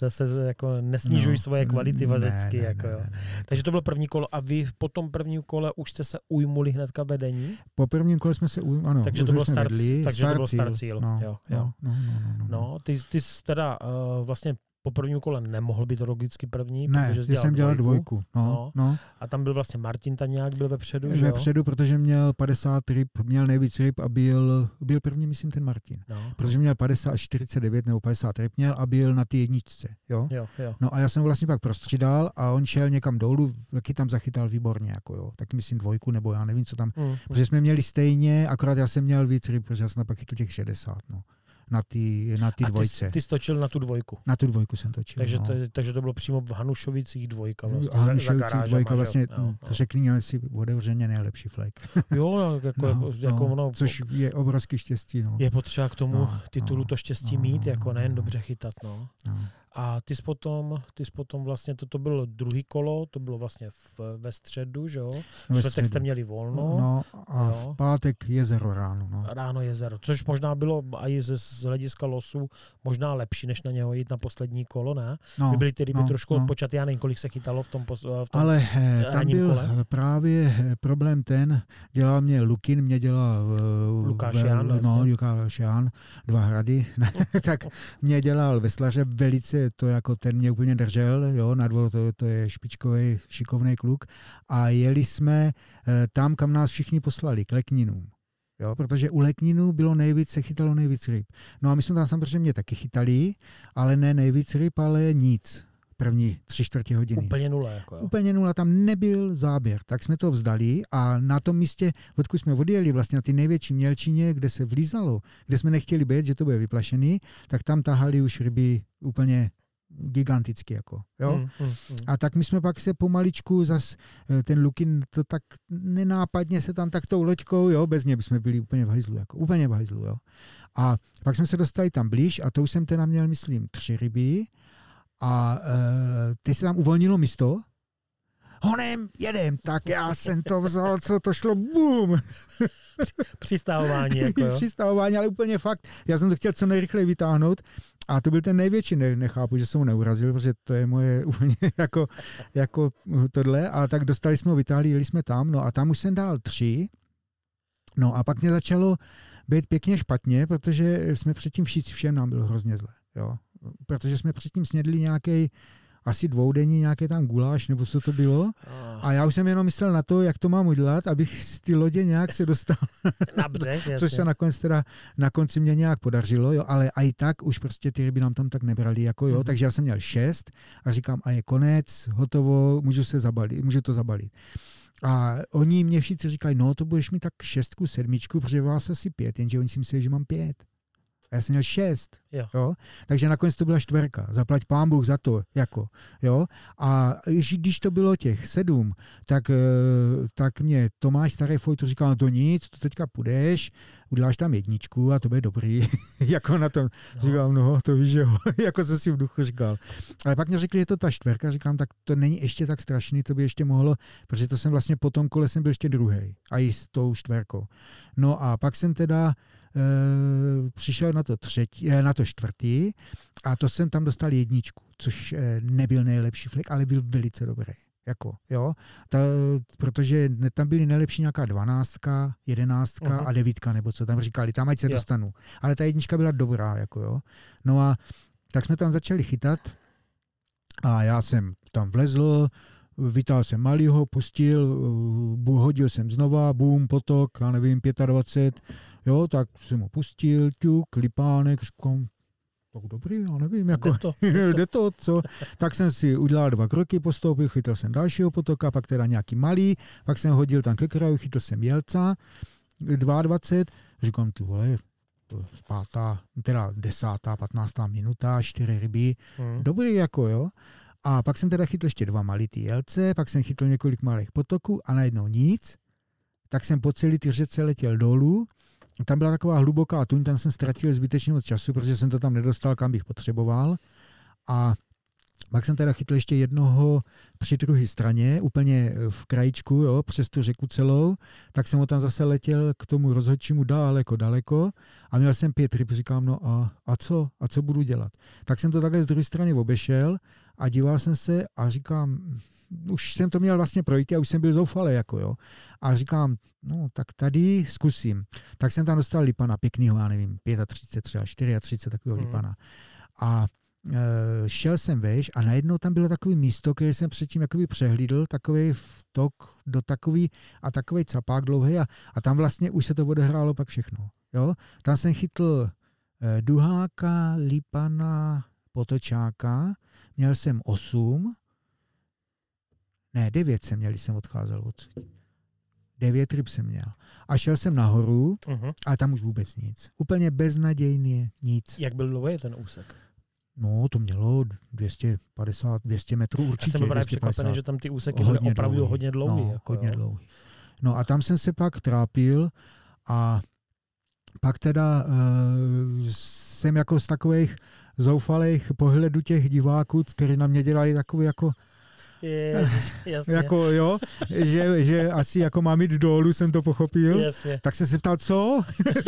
Zase jako nesnižuj No, svoje kvality vazecky. ne, ne, jako, ne, jo. ne, ne. Takže to bylo první kolo a vy po tom prvním kole už jste se ujmuli hnedka vedení? Po prvním kole jsme se, u- ano, Takže to bylo start- vedli, takže to bylo start cíl. No, Jo, jo. No, no, no, no, no. No, ty, ty jsi teda uh, vlastně po prvním kole nemohl být logicky první, Ne, protože že jsem dělal dvojku. dvojku. No, No. no. A tam byl vlastně Martin tam nějak byl vepředu, že jo? Vepředu, protože měl 50 ryb, měl nejvíc ryb a byl, byl první, myslím, ten Martin. No. Protože měl 50, 49 nebo 50 ryb měl a byl na té jedničce. Jo? Jo, jo. No a já jsem vlastně pak prostřídal a on šel někam dolů, taky tam zachytal výborně, jako jo. Tak myslím dvojku, nebo já nevím, co tam. Mm. Protože jsme měli stejně, akorát já jsem měl víc ryb, protože já jsem pak chytl těch 60, no. Na ty, na ty A ty, dvojce. ty stočil na tu dvojku. Na tu dvojku jsem točil. Takže, no. to, takže to bylo přímo v Hanušovicích dvojka. Vlastně, a za- za Hanušovicích dvojka že vlastně, Jo, to řekněme si otevřeně nejlepší flek. Jo, no, jako, No, jako no, ono, což je obrovský štěstí. No. je potřeba k tomu No, titulu no, to štěstí no, mít, no, jako no, nejen no. dobře chytat. No. No. A ty jsi potom, ty jsi potom vlastně, to, to bylo druhý kolo, to bylo vlastně v, ve středu, že jo? Ve čtvrtek jste měli volno. No a jo. v pátek jezero ráno. No. Ráno jezero, což možná bylo i z, z hlediska losu možná lepší, než na něho jít na poslední kolo, ne? No, By byly ty ryby no, trošku no. odpočat, já nevím, kolik se chytalo v tom, pos- v tom Ale eh, tam ranním byl kole. právě eh, problém ten, dělal mě Lukin, mě dělal eh, Lukáš ve- Ján, no, jasně. Lukáš Ján, dva hrady, tak mě dělal veslaře velice, to jako ten mě úplně držel, jo, na dvor to, to je špičkový, šikovný kluk a jeli jsme eh, tam, kam nás všichni poslali, k Lekninům. Jo, protože u Lekninů bylo nejvíc, se chytalo nejvíc ryb. No a my jsme tam samozřejmě taky chytali, ale ne nejvíc ryb, ale nic. První tři čtvrtě hodiny. Úplně nula. Jako, jo. Úplně nula, tam nebyl záběr, tak jsme to vzdali a na tom místě, odkud jsme odjeli vlastně na ty největší mělčině, kde se vlízalo, kde jsme nechtěli být, že to bude vyplašený, tak tam tahali už ryby úplně giganticky. Jako, jo? Hmm, hmm, hmm. A tak my jsme pak se pomaličku zas, eh, ten Lukin to tak nenápadně se tam tak tou loďkou, jo, bez něj bychom byli úplně v hajzlu, jako, úplně v hajzlu, jo. A pak jsme se dostali tam blíž a to už jsem teda měl, myslím, tři ryby a e, teď se tam uvolnilo místo, honem, jedem, tak já jsem to vzal, co to šlo, bum, Přistavování. Jako, jo. přistavování, ale úplně fakt, já jsem to chtěl co nejrychleji vytáhnout a to byl ten největší, ne, nechápu, že jsem ho neurazil, protože to je moje úplně jako, jako tohle, a tak dostali jsme ho, vytáhli, jeli jsme tam, no a tam už jsem dal tři, no a pak mě začalo být pěkně špatně, protože jsme předtím všichni, všem nám bylo hrozně zle, jo, protože jsme předtím snědli nějaký asi dvoudenní nějaký tam guláš, nebo co to bylo. A já už jsem jenom myslel na to, jak to mám udělat, abych z ty lodě nějak se dostal Na břeh, což se nakonec teda na konci mě nějak podařilo, jo, ale i tak už prostě ty ryby nám tam tak nebrali, jako jo, Mhm. takže já jsem měl šest a říkám, a je konec, hotovo, můžu se zabalit, můžu to zabalit. A oni mě všichni říkají, no to budeš mít tak šestku, sedmičku, protože vás asi pět, jenže oni si mysleli, že mám pět. A já jsem měl šest. Jo. Jo? Takže nakonec to byla čtverka. Zaplať pán Bůh za to. Jako, jo? A když- když to bylo těch sedm, tak, eh, tak mě Tomáš Starý Fojtu říkal, no to nic, to teďka půjdeš, uděláš tam jedničku a to bude dobrý. jako na tom. No. Říkám, no to víš, jo. jako jsem si v duchu říkal. Ale pak mě řekli, že to ta čtverka, říkám, tak to není ještě tak strašný, to by ještě mohlo, protože to jsem vlastně po tom kole jsem byl ještě druhý a i s tou čtverkou. No a pak jsem teda přišel na to třetí, eh, na to čtvrtý a to jsem tam dostal jedničku, což eh, nebyl nejlepší flek, ale byl velice dobrý. Jako, jo, ta, protože tam byly nejlepší nějaká dvanáctka, jedenáctka Mhm. a devítka, nebo co tam říkali, tam ať se Jo. dostanu. Ale ta jednička byla dobrá, jako jo. No a tak jsme tam začali chytat a já jsem tam vlezl, vytáhl jsem malýho, pustil, bu- hodil jsem znova, boom, potok, já nevím, 25, jo, tak jsem ho pustil, ťuk, lipánek, říkám, tak dobrý, já nevím, jako, Jde to. jde to, co? Tak jsem si udělal dva kroky, postoupil, chytil jsem dalšího potoka, pak teda nějaký malý, pak jsem hodil tam ke kraju, chytil jsem jelca, 22, říkám, ty vole, to je pátá, teda desátá, patnáctá minuta, čtyři ryby, Hmm. dobrý jako, jo. A pak jsem teda chytl ještě dva malý jelce, pak jsem chytl několik malých potoků a najednou nic. Tak jsem po celý ty řece letěl dolů. Tam byla taková hluboká tuň, tam jsem ztratil zbytečně moc času, protože jsem to tam nedostal, kam bych potřeboval. A pak jsem teda chytl ještě jednoho při druhé straně, úplně v krajičku, jo, přes tu řeku celou, tak jsem ho tam zase letěl k tomu rozhodčímu daleko, daleko a měl jsem pět ryb, říkám, no a, a co, a co budu dělat? Tak jsem to takhle z druhé strany obešel a díval jsem se a říkám, už jsem to měl vlastně projít a už jsem byl zoufalý, jako jo. A říkám, no tak tady zkusím. Tak jsem tam dostal lipana pěknýho, já nevím, 35, třeba 34 takového Mhm. lipana. A šel jsem veš a najednou tam bylo takový místo, které jsem předtím jakoby přehlídl, takový vtok do takový a takový capák dlouhý a, a tam vlastně už se to odehrálo pak všechno. Jo? Tam jsem chytl e, duháka, lipana, potočáka, měl jsem osm, ne, devět jsem měl, když jsem odcházel odsud. Devět ryb jsem měl. A šel jsem nahoru Mhm. a tam už vůbec nic. Úplně beznadějně nic. Jak byl dlouhý ten úsek? No, to mělo 250, 200 metrů Já určitě. jsem byl právě 250. překvapený, že tam ty úseky byly opravdu dlouhý. hodně dlouhý. No, jako, hodně jo. dlouhý. No a tam jsem se pak trápil a pak teda uh, jsem jako z takových zoufalých pohledů těch diváků, kteří na mě dělali takový jako Ježiš, jasně. jako jo, že, že asi jako mám jít dolů, jsem to pochopil. Jasně. Tak jsem se ptal, co?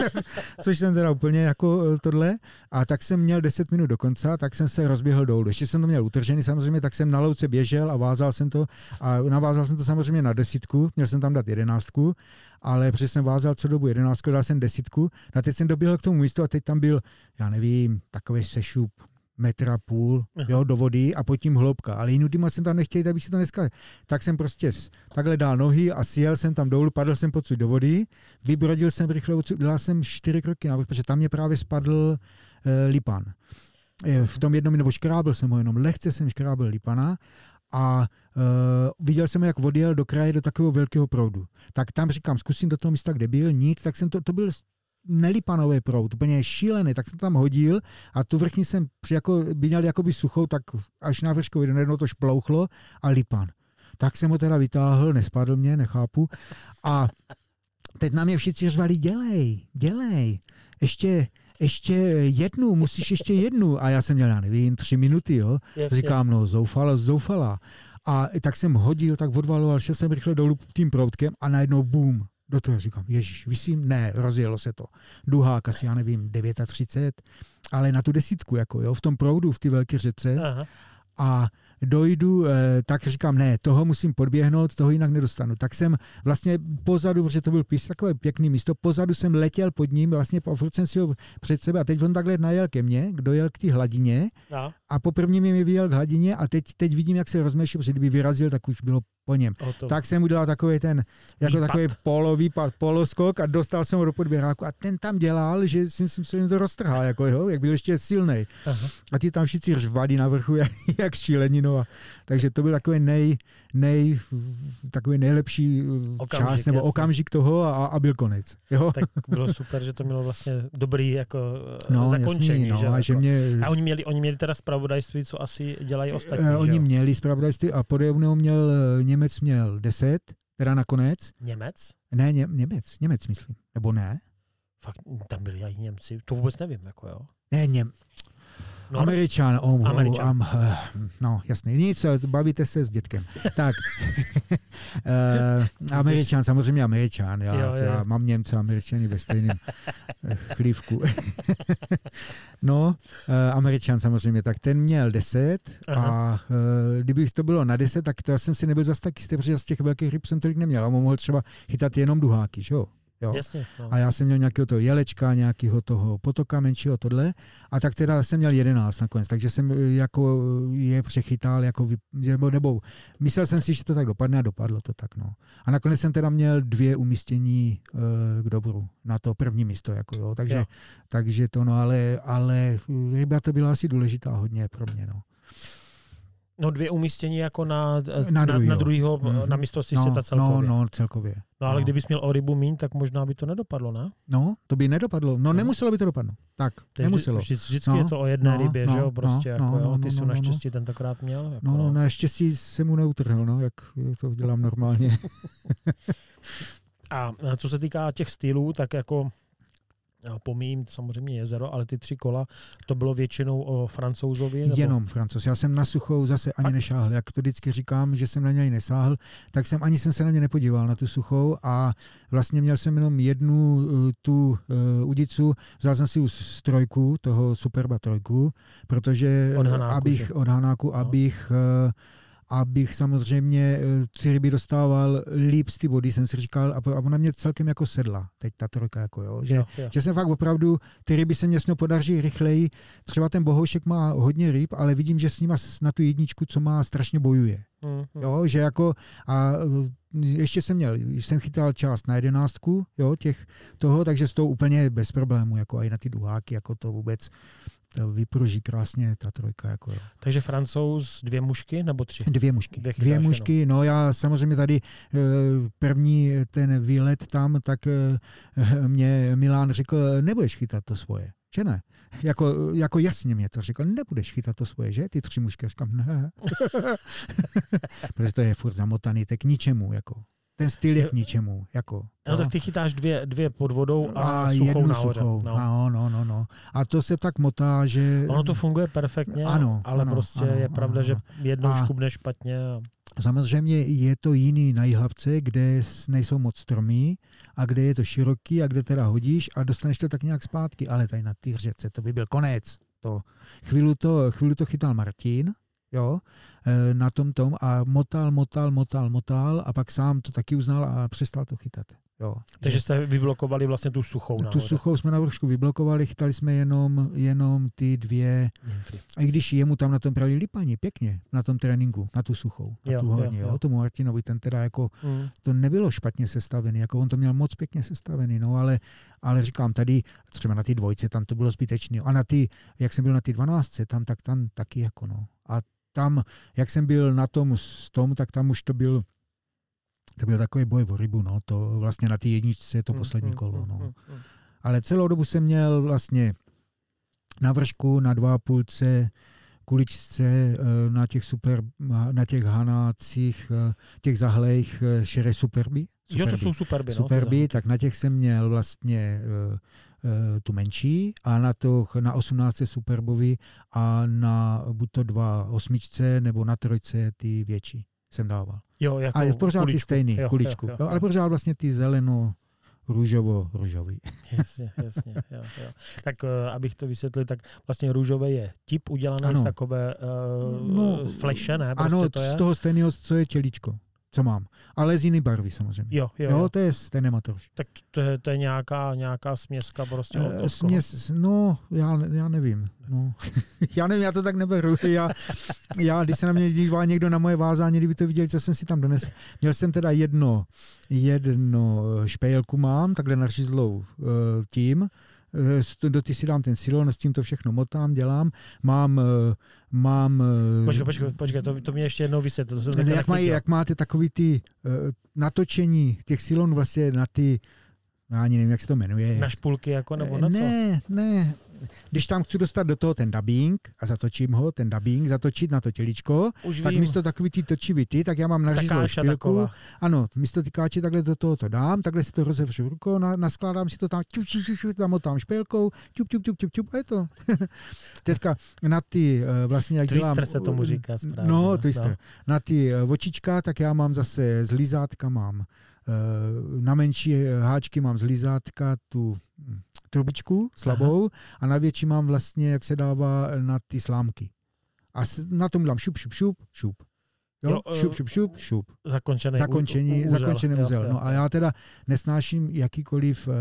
Což jsem teda úplně jako eh, tohle. A tak jsem měl 10 minut do konce, tak jsem se rozběhl dolů. Ještě jsem to měl utržený samozřejmě, tak jsem na louce běžel a vázal jsem to. A navázal jsem to samozřejmě na desítku, měl jsem tam dát jedenáctku, ale protože jsem vázal co dobu jedenáctku, dal jsem desítku. A teď jsem doběhl k tomu místu a teď tam byl, já nevím, takový sešup, metra půl jo, do vody a pod tím hloubka. Ale jinutýma jsem tam nechtěl, abych si to dneska... Tak jsem prostě takhle dal nohy a sjel jsem tam dolů, padl jsem pocud do vody, vybrodil jsem rychle dal jsem čtyři kroky navrh, protože tam mě právě spadl e, lipan. E, v tom jednom, nebo škrábl jsem ho jenom, lehce jsem škrábl lipana a e, viděl jsem, jak odjel do kraje do takového velkého proudu. Tak tam říkám, zkusím do toho místa, kde byl, nic, tak jsem to, to byl nelipanový proud, úplně šílený, tak jsem tam hodil a tu vrchní jsem při jako, by měl jakoby suchou, tak až na vršku jednou to šplouchlo a lipan. Tak jsem ho teda vytáhl, nespadl mě, nechápu. A teď na mě všichni řvali, dělej, dělej, ještě, ještě jednu, musíš ještě jednu. A já jsem měl, já nevím, tři minuty, jo. Jasně. Říkám, no, zoufala, zoufala. A tak jsem hodil, tak odvaloval, šel jsem rychle dolů tím proutkem a najednou boom. Do toho říkám, ježiš, vysím? Ne, rozjelo se to. Duhák asi, já nevím, 39, ale na tu desítku, jako jo, v tom proudu, v ty velké řece Aha. a dojdu, eh, tak říkám, ne, toho musím podběhnout, toho jinak nedostanu. Tak jsem vlastně pozadu, protože to byl pís, takové pěkný místo, pozadu jsem letěl pod ním, vlastně po jsem si ho před sebe a teď on takhle najel ke mně, dojel k té hladině No, a po prvním mi vyjel k hladině a teď, teď vidím, jak se rozmešil, protože kdyby vyrazil, tak už bylo po něm. Tak jsem udělal takový ten, jako Výpad. takový polovýpad, poloskok a dostal jsem ho do podběráku a ten tam dělal, že jsem si myslím, že to roztrhal, jako jo, jak byl ještě silný. A ty tam všichni řvali na vrchu, jak, jak šílení. No a, takže to byl takový nej, nej, takový nejlepší Okamžik, okamžik, čas nebo jasně. okamžik toho a, a byl konec. Jo? Tak bylo super, že to mělo vlastně dobrý jako no, zakončení. jasný, že? no, a že jako. mě, A oni měli, oni měli teda zpravodajství, co asi dělají ostatní. eh, že oni jo? měli zpravodajství a podobnou měl, eh, Němec měl 10, teda nakonec. Němec? Ne, ně, Němec, Němec myslím. Nebo ne? Fakt, tam byli i Němci. To vůbec nevím, jako jo. Ne, Něm, No, Američan, oh, Američan. Um, uh, no jasný, nic, bavíte se s dětkem. Tak, uh, Američan, samozřejmě Američan, já, Jo, jo, já mám Němce a Američany ve stejném eh, chlívku. no, uh, Američan samozřejmě, tak ten měl 10 a uh, kdybych to bylo na 10, tak to já jsem si nebyl zas tak jistý, protože z těch velkých ryb jsem tolik neměl a on mohl třeba chytat jenom duháky, že jo? Jo. Jasně. No. A já jsem měl nějakého toho jelečka, nějakého toho potoka menšího, tohle. A tak teda jsem měl 11 nakonec, takže jsem eh, jako je přechytal, jako vy, nebo, nebo myslel jsem si, že to tak dopadne a dopadlo to tak, no. A nakonec jsem teda měl dvě umístění uh, k dobru na to první místo, jako jo. Takže, Jo. takže to, no, ale, ale ryba to byla asi důležitá hodně pro mě, no. No dvě umístění jako na, Na na, druhýho. na, druhýho, Mhm. na mistrovství No, světa celkově. no, no, celkově. no ale no. kdybys měl o rybu míň, tak možná by to nedopadlo, ne? No, to by nedopadlo. No, nemuselo by to dopadnout. Tak, je nemuselo. Vždy, vždycky No, je to o jedné no, rybě, no, že jo, prostě no, jako, no, jo, no, ty no, jsi no, no. naštěstí tentokrát měl. Jako, No, naštěstí jsem mu neutrhl, no, jak to dělám normálně. A eh, co se týká těch stylů, tak jako pomíjím samozřejmě jezero, ale ty tři kola, to bylo většinou o francouzovi. Nebo... Jenom francouz. Já jsem na suchou zase ani Fakt? nešáhl. Jak to vždycky říkám, že jsem na něj nesáhl, tak jsem ani jsem se na ně nepodíval, na tu suchou a vlastně měl jsem jenom jednu eh, tu uh, udicu, vzal jsem si už z trojku, toho Superba trojku, protože Od Hanáku, abych, že? od Hanáku, No. abych eh, abych samozřejmě eh, ty ryby dostával líp z ty vody, jsem si říkal, a, ona mě celkem jako sedla, teď ta trojka, jako jo, že Jo, jo. že jsem fakt opravdu, ty ryby se mě podaří rychleji. Třeba ten bohoušek má hodně ryb, ale vidím, že s nima na tu jedničku, co má, strašně bojuje. Mm, mm. Jo, že jako a e, ještě jsem měl, jsem chytal část na jedenáctku, jo, těch toho, takže s tou úplně bez problému, jako i na ty duháky, jako to vůbec to vypruží krásně ta trojka, jako jo. Takže francouz dvě mušky nebo tři? Dvě mušky. Dvě Dvě mušky, no já samozřejmě tady e, první ten výlet tam, tak e, mě Milán řekl, nebudeš chytat to svoje. Že ne? Jako, jako jasně mě to řekl, nebudeš chytat to svoje, že? Ty tři mušky. Říkám, ne. Protože to je furt zamotaný, tak k ničemu. Jako. Ten styl je k ničemu. Jako, No, tak ty chytáš dvě, dvě pod vodou a, a suchou jednu nahoře. suchou. No. No, no, no, no. A to se tak motá, že... Ono to funguje perfektně, Ano, ale ano, prostě ano, je pravda, ano, že jednou A- škubne špatně. A... Samozřejmě je to jiný na Jihlavce, kde nejsou moc stromy a kde je to široký a kde teda hodíš a dostaneš to tak nějak zpátky. Ale tady na té řece to by byl konec. To. Chvíli, to, chvíli to chytal Martin, jo, eh, na tom tom a motal, motal, motal, motal a pak sám to taky uznal a přestal to chytat. Jo. Takže jste vyblokovali vlastně tu suchou tu nahoře. suchou jsme na vršku vyblokovali, chytali jsme jenom, jenom ty dvě, Nymfy. a i když jemu tam na tom prali lipaní, pěkně, na tom tréninku, na tu suchou, na Jo, tu jo, hodně, jo, jo. tomu Martinovi, ten teda jako Mm. to nebylo špatně sestavený, jako on to měl moc pěkně sestavený, no ale, ale říkám tady, třeba na ty dvojce, tam to bylo zbytečné. A na ty, jak jsem byl na ty dvanáctce, tam tak tam taky jako no. A tam, jak jsem byl na tom s tom, tak tam už to byl to byl takový boj o rybu, no, to vlastně na té jedničce je to Mm, poslední mm, kolo, mm, no. Ale celou dobu jsem měl vlastně na vršku, na dva půlce, kuličce, eh, na těch super, na těch hanácích, eh, těch zahlejch eh, šere superby. Jo, to jsou superby. superby, no, tak na těch jsem měl vlastně tu menší a na, to, na 18 superbovi a na buď to dva osmičce nebo na trojce ty větší jsem dával. jo, jako A je pořád ty kuličku. stejný, Jo, kuličku. Jo, jo, Jo, ale pořád vlastně ty zeleno růžovo růžový. Jasně, jasně. Jo, jo. Tak uh, abych to vysvětlil, tak vlastně růžové je tip udělaný Ano. z takové uh, No, fleše, ne? Prostě ano, to je? z toho stejného, co je tělíčko, co mám. Ale z jiný barvy samozřejmě. Jo, jo, Jo, jo. to je stejný matroš. Tak to je, to je nějaká, nějaká směska prostě od, Eh, od? Směs, no, já, já nevím. No. já nevím, já to tak neberu. Já, já, když se na mě dívá někdo na moje vázání, kdyby to viděli, co jsem si tam donesl. Měl jsem teda jedno, jedno špejlku mám, takhle nařízlou tím, Eh, s- do ty si dám ten silon, s tím to všechno motám, dělám. Mám, eh, mám eh, Počkej, počkej, počkej to, to mě ještě jednou vysvětl. To jsem ne, jak, mají, jak máte takový ty uh, natočení těch silon vlastně na ty, já ani nevím, jak se to jmenuje. Na špulky jako, nebo na co? ne, ne. Když tam chci dostat do toho ten dubbing a zatočím ho, ten dubbing, zatočit na to těličko, Už tak vím, místo takový ty točivity, tak já mám takáša špilku. taková. Ano, místo ty káče takhle do toho to dám, takhle si to rozevřu rukou, na, naskládám si to tam, ťup, ťup, ťup, ťup, tam motám špilkou, ťup, ťup, ťup, ťup, ťup, a je to. Teďka na ty, eh, vlastně jak dělám... se tomu říká správně. No, twister. Na ty eh, očička, tak já mám zase z lízátka mám, na menší eh, háčky mám z tu hm, trubičku slabou a na větší mám vlastně, jak se dává na ty slámky. A na tom dám šup, šup, šup, šup. Jo, Jo, eh, šup, šup, šup, šup. Zakončený Zakončení, u, u, zakončený jo, uzel. jo, No a já teda nesnáším jakýkoliv uh,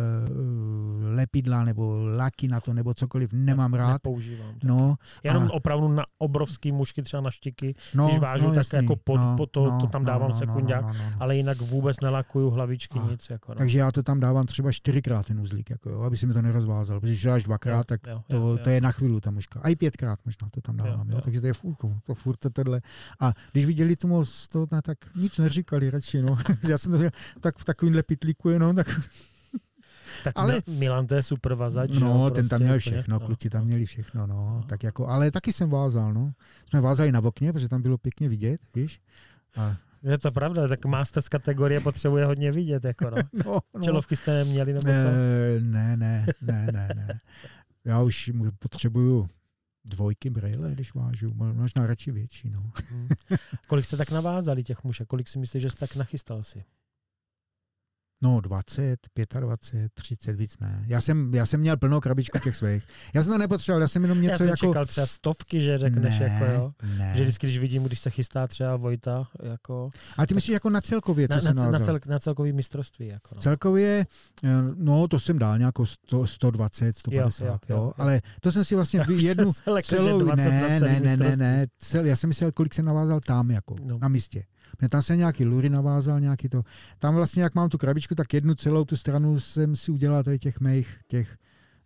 lepidla nebo laky na to, nebo cokoliv, nemám rád. Nepoužívám. tak. No, Jenom a- opravdu na obrovský mušky, třeba na štiky, no, když vážu, no, tak jasný. jako pod, no, pod to, no, to tam dávám no, no, sekundák, no, no, no, no. ale jinak vůbec nelakuju hlavičky, A, nic. Jako, no. Takže já to tam dávám třeba čtyřikrát ten uzlík, jako, jo, aby si mi to nerozvázal. Protože když dáš dvakrát, tak jo, to, jo, to je na chvíli ta muška. A i pětkrát možná to tam dávám. Jo, Jo, jo. Takže to je furt, to furt to tohle. A když viděli tu moc, to, ne, tak nic neříkali radši. No. já jsem to měl tak v takovýmhle pitlíku jenom. Tak, Tak ale- Milan to je super vazač. no, jo, ten tam prostě měl všechno, no, kluci tam no. měli všechno. No. No. Tak jako, ale taky jsem vázal. No. Jsme vázali na okně, protože tam bylo pěkně vidět, víš. A, Je to pravda, tak masters kategorie potřebuje hodně vidět. Jako, no. no, no. Čelovky jste neměli, nebo co? Ne, ne, ne, ne, ne. Já už potřebuju dvojky brýle, když vážu, Mo- možná radši větší. No. Hmm. Kolik jste tak navázali těch mušek? Kolik si myslíš, že jste tak nachystal si? No 20, 25, 30, víc ne. Já jsem, já jsem měl plnou krabičku těch svých. Já jsem to nepotřeboval, já jsem jenom Já něco jsem jako... čekal třeba stovky, že řekneš, ne, jako jo. ne. Že vždycky, když vidím, když se chystá třeba Vojta, jako A ty myslíš jako na celkově, co na, jsem na, na, cel, na celkový mistrovství. Jako, no. Celkově, eh, no to jsem dal nějakou 100, 120, 150, Jo, jo, jo, jo, jo, ale to jsem si vlastně vy- jednu celou, 20 na ne, ne, ne, ne, ne, cel, já jsem myslel, kolik jsem navázal tam, jako, no. na místě. Mě tam jsem nějaký lury navázal, nějaký to. Tam vlastně, jak mám tu krabičku, tak jednu celou tu stranu jsem si udělal tady těch mých, těch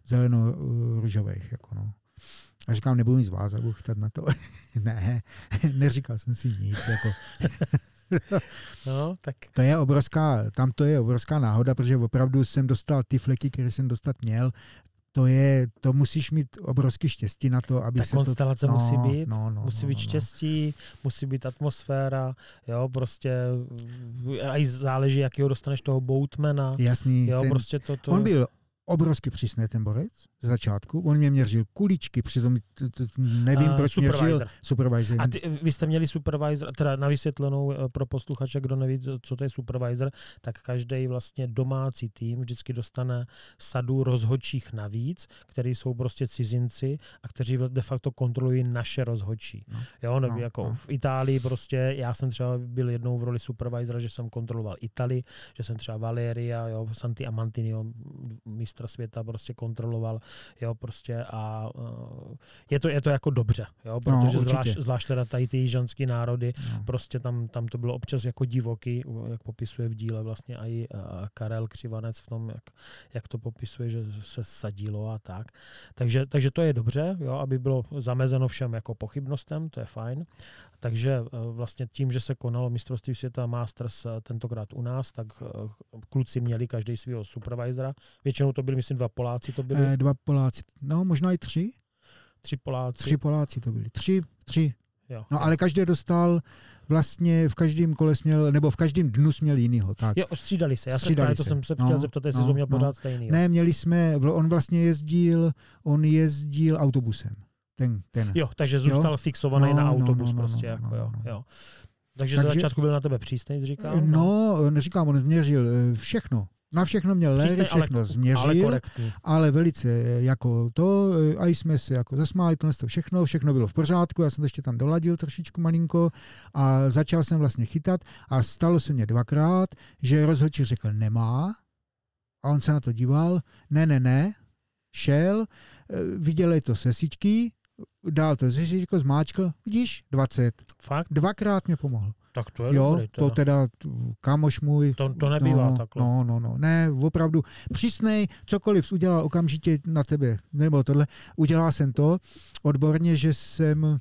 zeleno-růžových, jako no. A říkám, nebudu nic vázat, budu chytat na to. ne, neříkal jsem si nic, jako. No, tak To je obrovská, tam to je obrovská náhoda, protože opravdu jsem dostal ty fleky, které jsem dostat měl, to je, to musíš mít obrovský štěstí na to, aby Ta se konstelace to... musí být, no, no, musí no, být no, no. štěstí, musí být atmosféra, jo, prostě a i záleží, jakýho dostaneš toho boatmana, Jasný, jo, ten, prostě to, to on byl obrovsky přísný ten borec z začátku. On mě měřil kuličky, přitom nevím, A proč supervisor. měřil supervisor. A ty, vy jste měli supervisor, teda na vysvětlenou eh, pro posluchače, kdo neví, co to je supervisor, tak každý vlastně domácí tým vždycky dostane sadu rozhodčích navíc, který jsou prostě cizinci a kteří de facto kontrolují naše rozhodčí. No. Jo, nebo No, jako no. v Itálii prostě, já jsem třeba byl jednou v roli supervisora, že jsem kontroloval Itálii, že jsem třeba Valeria, jo, Santi Amantinio, mistra světa prostě kontroloval, jo, prostě a uh, je to, je to jako dobře, jo, protože určitě. zvlášť, zvlášť teda tady ty jižanský národy, No. prostě tam, tam to bylo občas jako divoký, jak popisuje v díle vlastně i uh, Karel Křivanec v tom, jak, jak to popisuje, že se sadilo a tak. Takže, takže to je dobře, jo, aby bylo zamezeno všem jako pochybnostem, to je fajn. Takže uh, vlastně tím, že se konalo mistrovství světa Masters uh, tentokrát u nás, tak uh, kluci měli každý svého supervisora. Většinou to byli, myslím, dva Poláci to byli, Eh, dva Poláci, no možná i tři, tři Poláci. tři Poláci to byli, tři, tři. Jo. No ale každý dostal vlastně v každém kole směl, nebo v každém dnu směl jinýho, tak. Jo, střídali se. Já jsem Střídali právě to se. jsem se No, chtěl zeptat, jestli no, to měl no. pořád stejný. Jo. Ne, měli jsme, on vlastně jezdil, on jezdil autobusem. Ten, ten. Jo, takže zůstal Jo. fixovaný No, na no, autobus no, no, prostě. no, jako, no, jo, no. jo. Takže, Takže- ze začátku byl na tebe přísnej, jsi říkal? No, neříkám, on změřil eh, všechno. Na všechno měl léry, ale, všechno ale změřil, korektní. ale velice eh, jako to, eh, a jsme se jako zasmáli, tohle to všechno, všechno bylo v pořádku, já jsem to ještě tam doladil trošičku malinko a začal jsem vlastně chytat a stalo se mně dvakrát, že rozhodčí řekl nemá a on se na to díval, ne, ne, ne, šel, viděl je to sesičky, dál to sesičko, zmáčkl, vidíš, 20. Fakt? Dvakrát mě pomohl. Tak to je Jo, dobrý. to teda kámoš můj. To, to nebývá no, takhle. No, no, no, ne, opravdu přísnej, cokoliv udělal okamžitě na tebe, nebo tohle. Udělal jsem to odborně, že jsem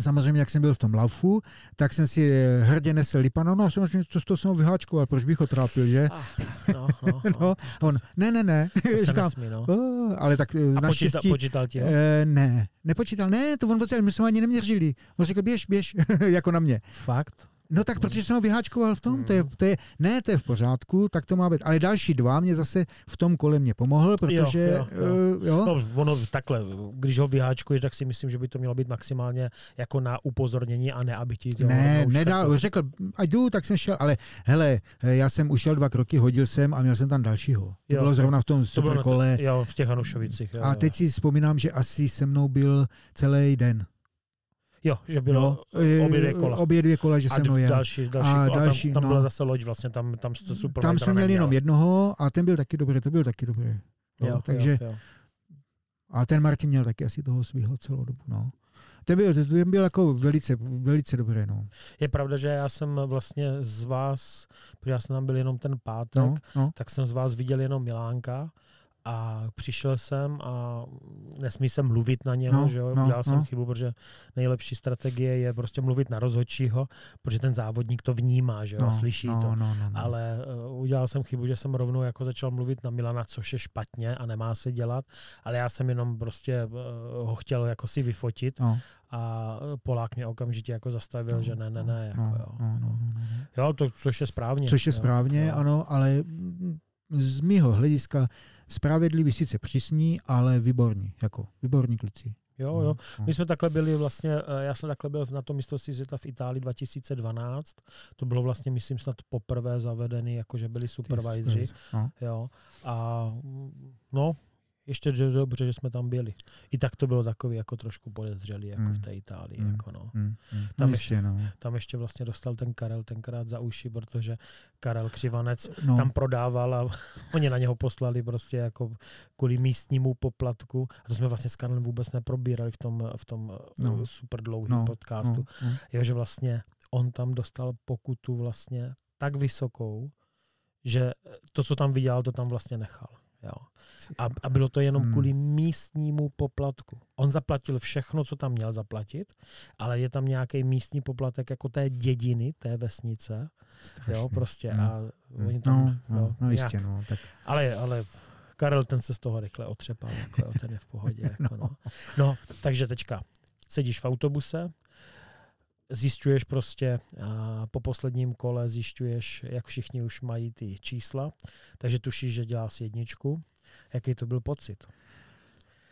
Samozřejmě, jak jsem byl v tom laufu, tak jsem si eh, hrdě nesl Lipano, no samozřejmě, to, to jsem ho vyháčkoval, proč bych ho trápil, že? Ah, no, no, no, No, on, ne, ne, ne, to říkám, nesmí, no. "Oh, ale tak eh, A počítal, naštěstí, počítal ti ho? eh, ne, nepočítal, ne, to on my jsme ani neměřili. On řekl, běž, běž, jako na mě. Fakt? No tak protože jsem ho vyháčkoval v tom, to je, to je, ne, to je v pořádku, tak to má být. Ale další dva mě zase v tom kole mě pomohl, protože, Jo, jo, jo. jo, jo. No, ono takhle, když ho vyháčkuješ, tak si myslím, že by to mělo být maximálně jako na upozornění a ne, aby ti to ne, nedal, škrtl. řekl, ať jdu, tak jsem šel, ale hele, já jsem ušel dva kroky, hodil jsem a měl jsem tam dalšího. To Jo, bylo zrovna v tom To superkole. to- Jo, v těch Hanušovicích. Jo, A teď si vzpomínám, že asi se mnou byl celý den. Jo, že bylo Jo, obě dvě kola. Obě dvě kola, že a se mnou jel. další, další, A a tam, další, tam no. byla zase loď vlastně, tam, tam jste super Tam jsme měli jenom jednoho a ten byl taky dobrý, to byl taky dobrý. Jo, Jo, takže jo, jo. A ten Martin měl taky asi toho svého celou dobu. No. Ten byl, ten byl jako velice, velice dobrý. No. Je pravda, že já jsem vlastně z vás, protože já jsem tam byl jenom ten pátek, No, no. tak jsem z vás viděl jenom Milánka a přišel jsem a nesmí se mluvit na něho, No, že jo? no, udělal jsem no. chybu, protože nejlepší strategie je prostě mluvit na rozhodčího, protože ten závodník to vnímá, že jo, no, a slyší no, to. No, no, no. Ale uh, udělal jsem chybu, že jsem rovnou jako začal mluvit na Milana, což je špatně a nemá se dělat, ale já jsem jenom prostě uh, ho chtěl jako si vyfotit No, a Polák mě okamžitě jako zastavil, no, že ne, ne, ne, jako no, jo. no, no, no, no. Jo, to, což je správně. Což je jo, správně, jo. ano, ale z mýho hlediska spravedlivý sice přísní, ale výborní, jako výborní kluci. Jo, jo. No, My jsme takhle byli vlastně, eh, já jsem takhle byl na tom mistrovství světa v Itálii 2012. To bylo vlastně, myslím, snad poprvé zavedený, jakože byli supervisoři. No, Jo. A mm, no, ještě že dobře, že jsme tam byli. I tak to bylo takový jako trošku podezřelý, jako Mm. v té Itálii. Mm. Jako no. mm, mm. Tam no, ještě- jistě, no. Tam ještě vlastně dostal ten Karel tenkrát za uši, protože Karel Křivanec no. tam prodával a oni na něho poslali prostě jako kvůli místnímu poplatku. A to jsme vlastně s Karlem vůbec neprobírali v tom, v tom No. no. super dlouhém no, podcastu. No, no. Jo, že vlastně on tam dostal pokutu vlastně tak vysokou, že to, co tam vydělal, to tam vlastně nechal. Jo. A, a bylo to jenom Hmm. kvůli místnímu poplatku. On zaplatil všechno, co tam měl zaplatit, ale je tam nějaký místní poplatek jako té dědiny, té vesnice. Jo, Strašný. prostě. Hmm. A oni tam, No, no, jo, no jistě, no. Tak, Ale, ale Karel ten se z toho rychle otřepal, jako jo, ten je v pohodě. Jako no. no, takže teďka sedíš v autobuse, zjišťuješ prostě po posledním kole zjišťuješ, jak všichni už mají ty čísla, takže tušíš, že děláš jedničku. Jaký to byl pocit?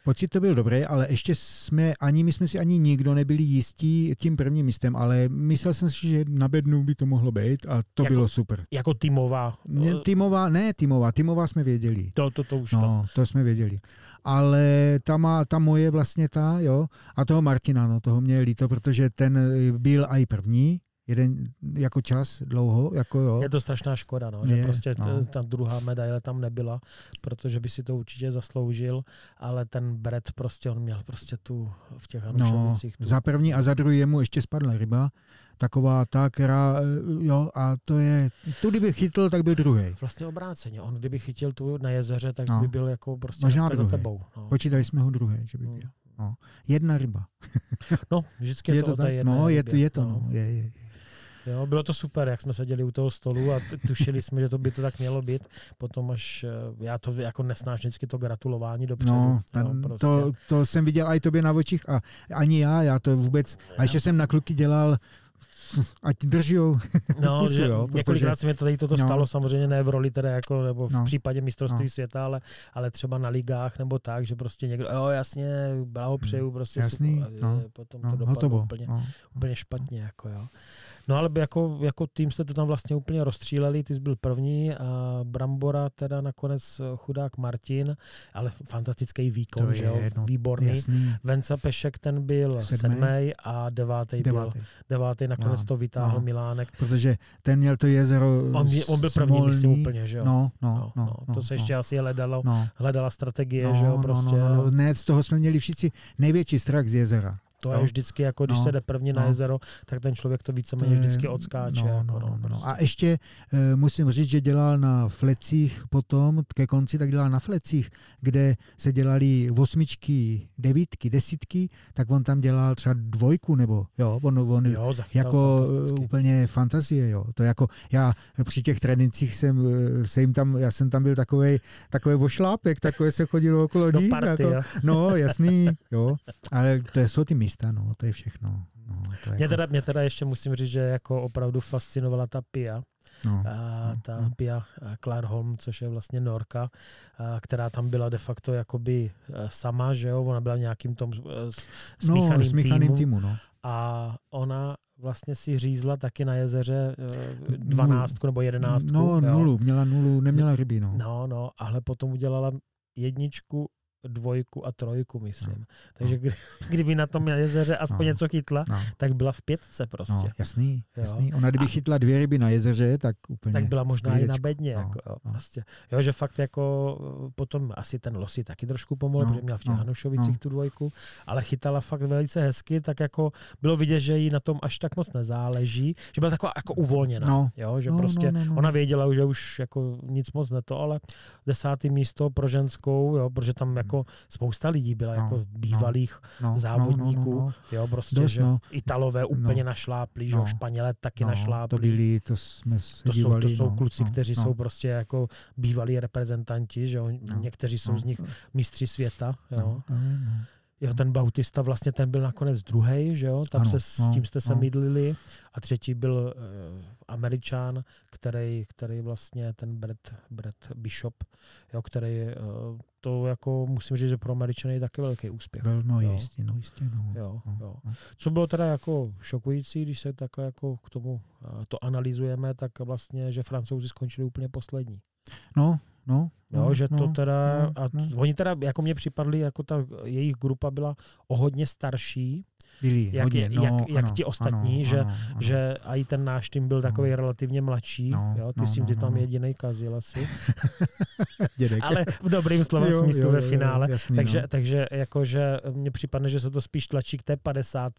Pocit to byl dobrý, ale ještě jsme, ani my jsme si ani nikdo nebyli jistí tím prvním místem, ale myslel jsem si, že na bednu by to mohlo být a to jako, bylo super. Jako týmová? Ne, týmová, ne týmová, týmová jsme věděli. To, to, to už no, to. to jsme věděli. Ale ta, má, ta moje vlastně ta, jo, a toho Martina, no, toho mě líto, protože ten byl i první, jeden jako čas dlouho. Jako jo. Je to strašná škoda, no, že je, prostě no. ta druhá medaile tam nebyla, protože by si to určitě zasloužil, ale ten Brett prostě, on měl prostě tu v těch. No, tu... za první a za druhý jemu ještě spadla ryba, taková ta, která, jo, a to je, tu kdyby chytl, tak byl druhý. Vlastně obráceně, on kdyby chytil tu na jezeře, tak no. by byl jako prostě Možná za tebou. No. Počítali jsme ho druhý, že by byl. Hmm. No. Jedna ryba. no, vždycky je, je to, to o té jedné No, je, to, je to, no. no. Je, je, je. Jo, bylo to super, jak jsme seděli u toho stolu a tušili jsme, že to by to tak mělo být. Potom až, eh, já to jako nesnáš vždycky to gratulování dopředu. No, ten, jo, prostě. to, to, jsem viděl i tobě na očích a ani já, já to vůbec, a ještě jsem na kluky dělal ať držijou. No, kusu, že jo, několikrát protože... se mi tady toto no. stalo, samozřejmě ne v roli teda jako, nebo v no. případě mistrovství no. světa, ale, ale třeba na ligách nebo tak, že prostě někdo, jo jasně, blahopřeju, prostě Jasný, super, no. potom no, to dopadlo úplně, no. úplně špatně, jako jo. No ale jako, jako tým jste to tam vlastně úplně rozstříleli, ty jsi byl první a Brambora teda nakonec chudák Martin, ale fantastický výkon, že jo, jedno. výborný. Jasný. Venca Pešek ten byl sedmý a devátý, devátý. byl. Devátý nakonec no, to vytáhl no. Milánek. Protože ten měl to jezero On, on byl první, smolný. myslím úplně, že jo. No, no, no, no, no, To se no. ještě asi hledalo, no. hledala strategie, no, že jo, prostě. No, no, no. Ne, z toho jsme měli všichni největší strach z jezera. To no. je vždycky, jako když no. se jde první no. na jezero, tak ten člověk to víceméně je, vždycky odskáče. No, jako, no, no, no, prostě. A ještě uh, musím říct, že dělal na flecích potom, ke konci, tak dělal na flecích, kde se dělali osmičky, devítky, desítky, tak on tam dělal třeba dvojku, nebo jo, on, on jo, jako fantasticky. úplně fantazie, jo. To jako já při těch trénincích jsem, eh, se jim tam, já jsem tam byl takový takový vošlápek, takové se chodilo okolo nich. Jako, no, jasný, jo. Ale to jsou ty místa, no, to je všechno. No, to je mě, jako... teda, mě teda ještě musím říct, že jako opravdu fascinovala ta Pia, No, a no, ta no. Pia Klarholm, což je vlastně Norka, a, která tam byla de facto jakoby e, sama, že jo, ona byla v nějakým tom e, smíchaným, no, smíchaným týmu, týmu no. a ona vlastně si řízla taky na jezeře dvanáctku nebo jedenáctku. No, jo. nulu, měla nulu, neměla ryby, no. No, no, ale potom udělala jedničku dvojku a trojku, myslím. No. Takže no. kdy, kdyby na tom jezeře aspoň no. něco chytla, no. tak byla v pětce prostě. No, jasný, jasný. Ona kdyby a, chytla dvě ryby na jezeře, tak úplně... Tak byla možná i na bedně. No, jako, jo, no. prostě. jo, že fakt jako potom asi ten Losi taky trošku pomohl, no, protože měla v těch no, Hanušovicích no. tu dvojku, ale chytala fakt velice hezky, tak jako bylo vidět, že jí na tom až tak moc nezáleží, že byla taková jako uvolněná, no. jo, že no, prostě no, no, no. ona věděla, že už jako nic moc neto, ale desátý místo pro ženskou, jo, protože tam jako jako spousta lidí byla no, jako bývalých no, no, závodníků, no, no, no, no. jo, prostě, Dost, že no. Italové úplně no, našláplí, že no, Španělé taky no, našláplí. To byli, to jsme to dívali, jsou, to jsou no, kluci, no, kteří no. jsou prostě jako bývalí reprezentanti, že jo, no, někteří jsou no, z nich mistři světa, jo. No, no, Jo, ten Bautista vlastně ten byl nakonec druhý, že jo? Tam ano, se s tím jste se no. mydlili. A třetí byl uh, Američan, který, který vlastně ten Brett, Brett Bishop, jo, který uh, to jako musím říct, že pro Američany je taky velký úspěch. Byl, no jo. jistě, no jistě, no. Jo, no, jo. No. Co bylo teda jako šokující, když se takhle jako k tomu uh, to analyzujeme, tak vlastně, že Francouzi skončili úplně poslední. No, No, jo, no, že to no, teda, no, a no. oni teda, jako mě připadli, jako ta jejich grupa byla o hodně starší, byli jak, hodně, no, jak, jak ano, ti ostatní, ano, že, ano, ano. že i ten náš tým byl takový no. relativně mladší, no, jo, ty no, jsi no, ty no, tam no. jediný kazil asi. Ale v dobrým slova jo, smyslu jo, ve jo, finále. jasný, takže, no. takže jakože mně připadne, že se to spíš tlačí k té 50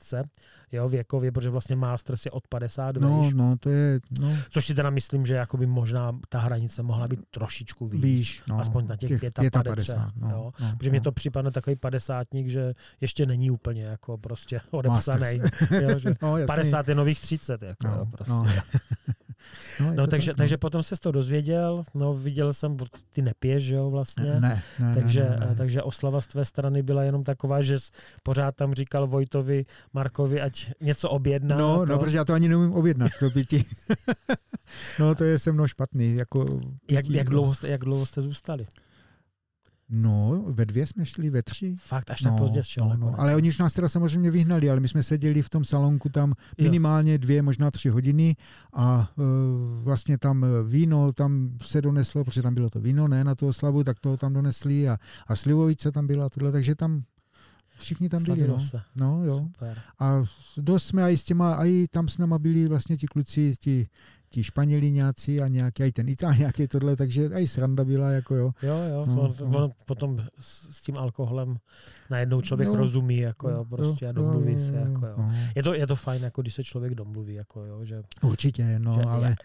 jo, věkově, protože vlastně Masters je od 50 No, výš. no, to je... No. Což si teda myslím, že jakoby možná ta hranice mohla být trošičku výš. výš no, aspoň na těch, těch 55. 55 no, jo. No, protože no. mě to připadne takový padesátník, že ještě není úplně jako prostě odepsaný. jo, že no, 50 je nových 30. Jako, no, jo, prostě. No. No, no takže, tak, no. takže potom se to dozvěděl, no viděl jsem, ty nepiješ, že jo, vlastně. Ne, ne, takže, ne, ne, ne. takže oslava z tvé strany byla jenom taková, že pořád tam říkal Vojtovi, Markovi, ať něco objedná. No, to... no, protože já to ani neumím objednat, to pití. no, to je se mnou špatný. Jako jak, jak, dlouho jste, jak dlouho jste zůstali? No, ve dvě jsme šli, ve tři. Fakt, až tak no, pozdě šel. no, no. Ale oni už nás teda samozřejmě vyhnali, ale my jsme seděli v tom salonku tam minimálně dvě, možná tři hodiny a uh, vlastně tam víno tam se doneslo, protože tam bylo to víno, ne, na tu oslavu, tak toho tam donesli a, a slivovice tam byla, tohle, takže tam Všichni tam byli, no. Se. no jo. Super. A dost jsme i s těma, i tam s náma byli vlastně ti kluci, ti ti Španělíňáci a nějaký, i ten Itáňák tohle, takže i sranda byla, jako jo. Jo, jo, no, on, no. potom s tím alkoholem najednou člověk jo, rozumí, jako jo, prostě jo, a domluví jo, se, jako jo. No. Je to, je to fajn, jako když se člověk domluví, jako jo, že... Určitě, no, že, ale... Je,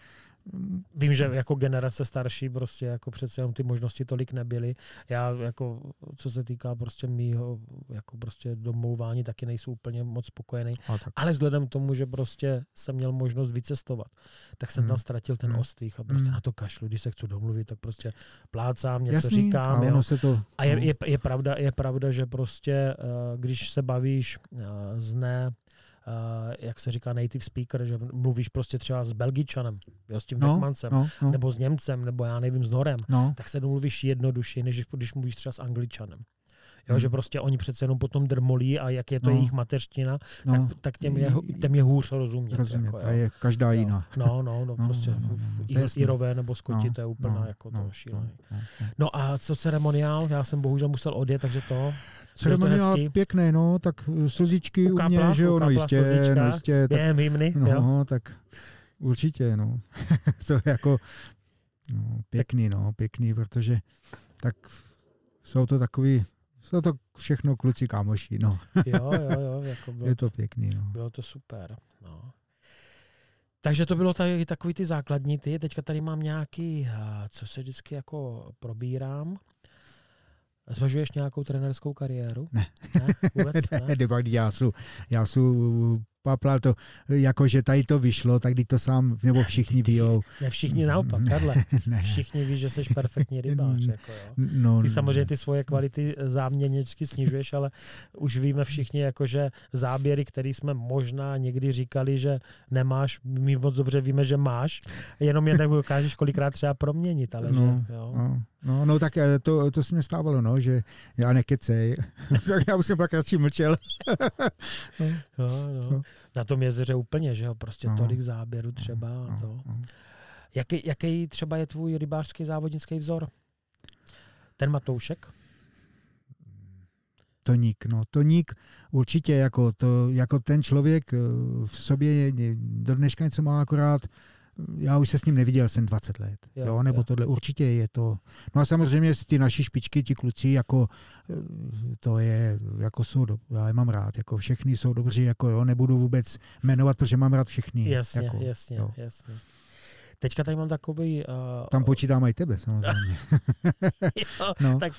Vím, že jako generace starší prostě jako přece jenom ty možnosti tolik nebyly. Já jako, co se týká prostě mýho jako prostě domlouvání, taky nejsou úplně moc spokojený. Ale vzhledem k tomu, že prostě jsem měl možnost vycestovat, tak jsem hmm. tam ztratil ten hmm. ostých a prostě hmm. na to kašlu. Když se chci domluvit, tak prostě plácám, něco Jasný, říkám. A, se to, a je, je, je, pravda, je pravda, že prostě, eh, když se bavíš eh, z ne jak se říká native speaker, že mluvíš prostě třeba s Belgičanem, jo, s tím no, Beckmancem, no, no. nebo s Němcem, nebo já nevím, s Norem, no. tak se domluvíš jednodušší, než když mluvíš třeba s Angličanem. Jo, hmm. že prostě oni přece jenom potom drmolí a jak je to no. jejich mateřština, no. tak, tak těm, je, těm je hůř rozumět. rozumět. Jako, a je každá jo. jiná. No, no, no, no prostě no, no, no. Irové nebo Skoti, no, to je úplně no, jako no, to šílený. No, no, no a co ceremoniál? Já jsem bohužel musel odjet, takže to... Ceremoniál pěkné, no, tak slzičky u mě, že jo, no jistě, no jistě. Tak, Během hymny, no, jo? tak určitě, no. to je jako no, pěkný, no, pěkný, protože tak jsou to takový jsou to všechno kluci kámoši, no. jo, jo, jo. Jako bylo je to pěkný, no. Bylo to super, no. Takže to bylo tady, takový ty základní ty. Teďka tady mám nějaký, co se vždycky jako probírám. Zvažuješ nějakou trenerskou kariéru? Ne. ne? Vůbec ne? já jsem, já jsem papla to, jako že tady to vyšlo, tak když to sám, nebo všichni ví. Ne všichni naopak, Karle. ne. Všichni ví, že jsi perfektní rybář. Jako jo. No, ty samozřejmě ty svoje kvality záměněčky snižuješ, ale už víme všichni, jako že záběry, které jsme možná někdy říkali, že nemáš, my moc dobře víme, že máš, jenom je dokážeš kolikrát třeba proměnit, ale no, že, jo. No. No, no tak eh, to, to se mi stávalo, no, že já nekecej. tak já už jsem pak radši mlčel. no. No, no. Na tom jezeře úplně, že jo, prostě no. tolik záběru třeba. No, to. No. Jaký, jaký třeba je tvůj rybářský závodnický vzor? Ten Matoušek? Toník, no Toník určitě jako, to, jako ten člověk eh, v sobě do dneška něco má akorát já už se s ním neviděl jsem 20 let, jo, jo nebo jo. tohle určitě je to. No a samozřejmě ty naši špičky, ti kluci, jako eh, to je, jako jsou, do, já je mám rád, jako všechny jsou dobří, jako jo, nebudu vůbec jmenovat, protože mám rád všechny. Jasně, jako, jasně, jo. jasně. Teďka tady mám takový... Uh, Tam počítám i tebe, samozřejmě. jo, no. Tak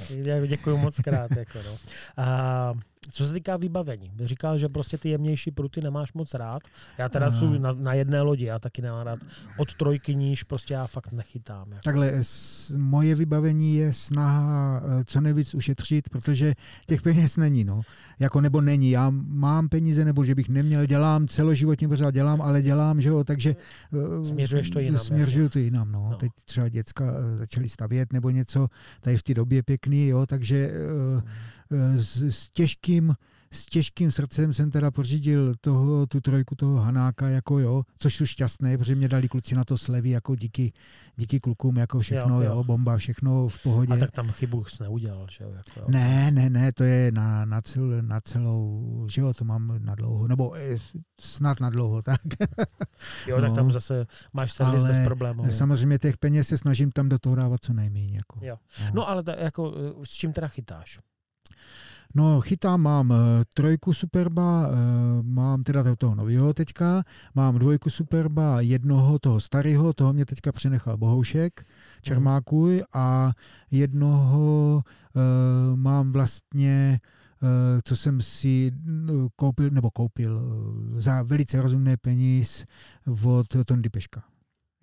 děkuji moc krát. Jako no. uh, co se týká vybavení, říkal, že prostě ty jemnější pruty nemáš moc rád. Já teda uh, jsem na, na jedné lodi, já taky nemám rád. Od trojky níž prostě já fakt nechytám. Jako. Takhle, s, moje vybavení je snaha eh, co nejvíc ušetřit, protože těch peněz není, no. Jako nebo není. Já mám peníze, nebo že bych neměl, dělám celoživotně pořád dělám, ale dělám, že jo, takže... Eh, Směřuješ to jinam. Směřuju to jinam, no. no. Teď třeba děcka eh, začaly stavět nebo něco, tady v té době pěkný, jo, takže... Uh, s, s těžkým s těžkým srdcem jsem teda pořídil toho, tu trojku toho Hanáka, jako jo, což jsou šťastné, protože mě dali kluci na to slevy, jako díky, díky klukům, jako všechno, jo, jo. jo bomba, všechno v pohodě. A tak tam chybu jsi neudělal, že jo? Jako, jo. Ne, ne, ne, to je na, na, cel, na celou, že jo, to mám na dlouho, nebo eh, snad na dlouho, tak. jo, no, tak tam zase máš servis ale bez problémů. Samozřejmě těch peněz se snažím tam do toho dávat co nejméně. Jako. Jo. No. no ale ta, jako, s čím teda chytáš? No, chytám, mám uh, trojku Superba, uh, mám teda toho nového teďka, mám dvojku Superba, jednoho toho starého, toho mě teďka přenechal Bohoušek, Čermákuj a jednoho uh, mám vlastně co jsem si koupil, nebo koupil za velice rozumné peníz od Tondy Peška.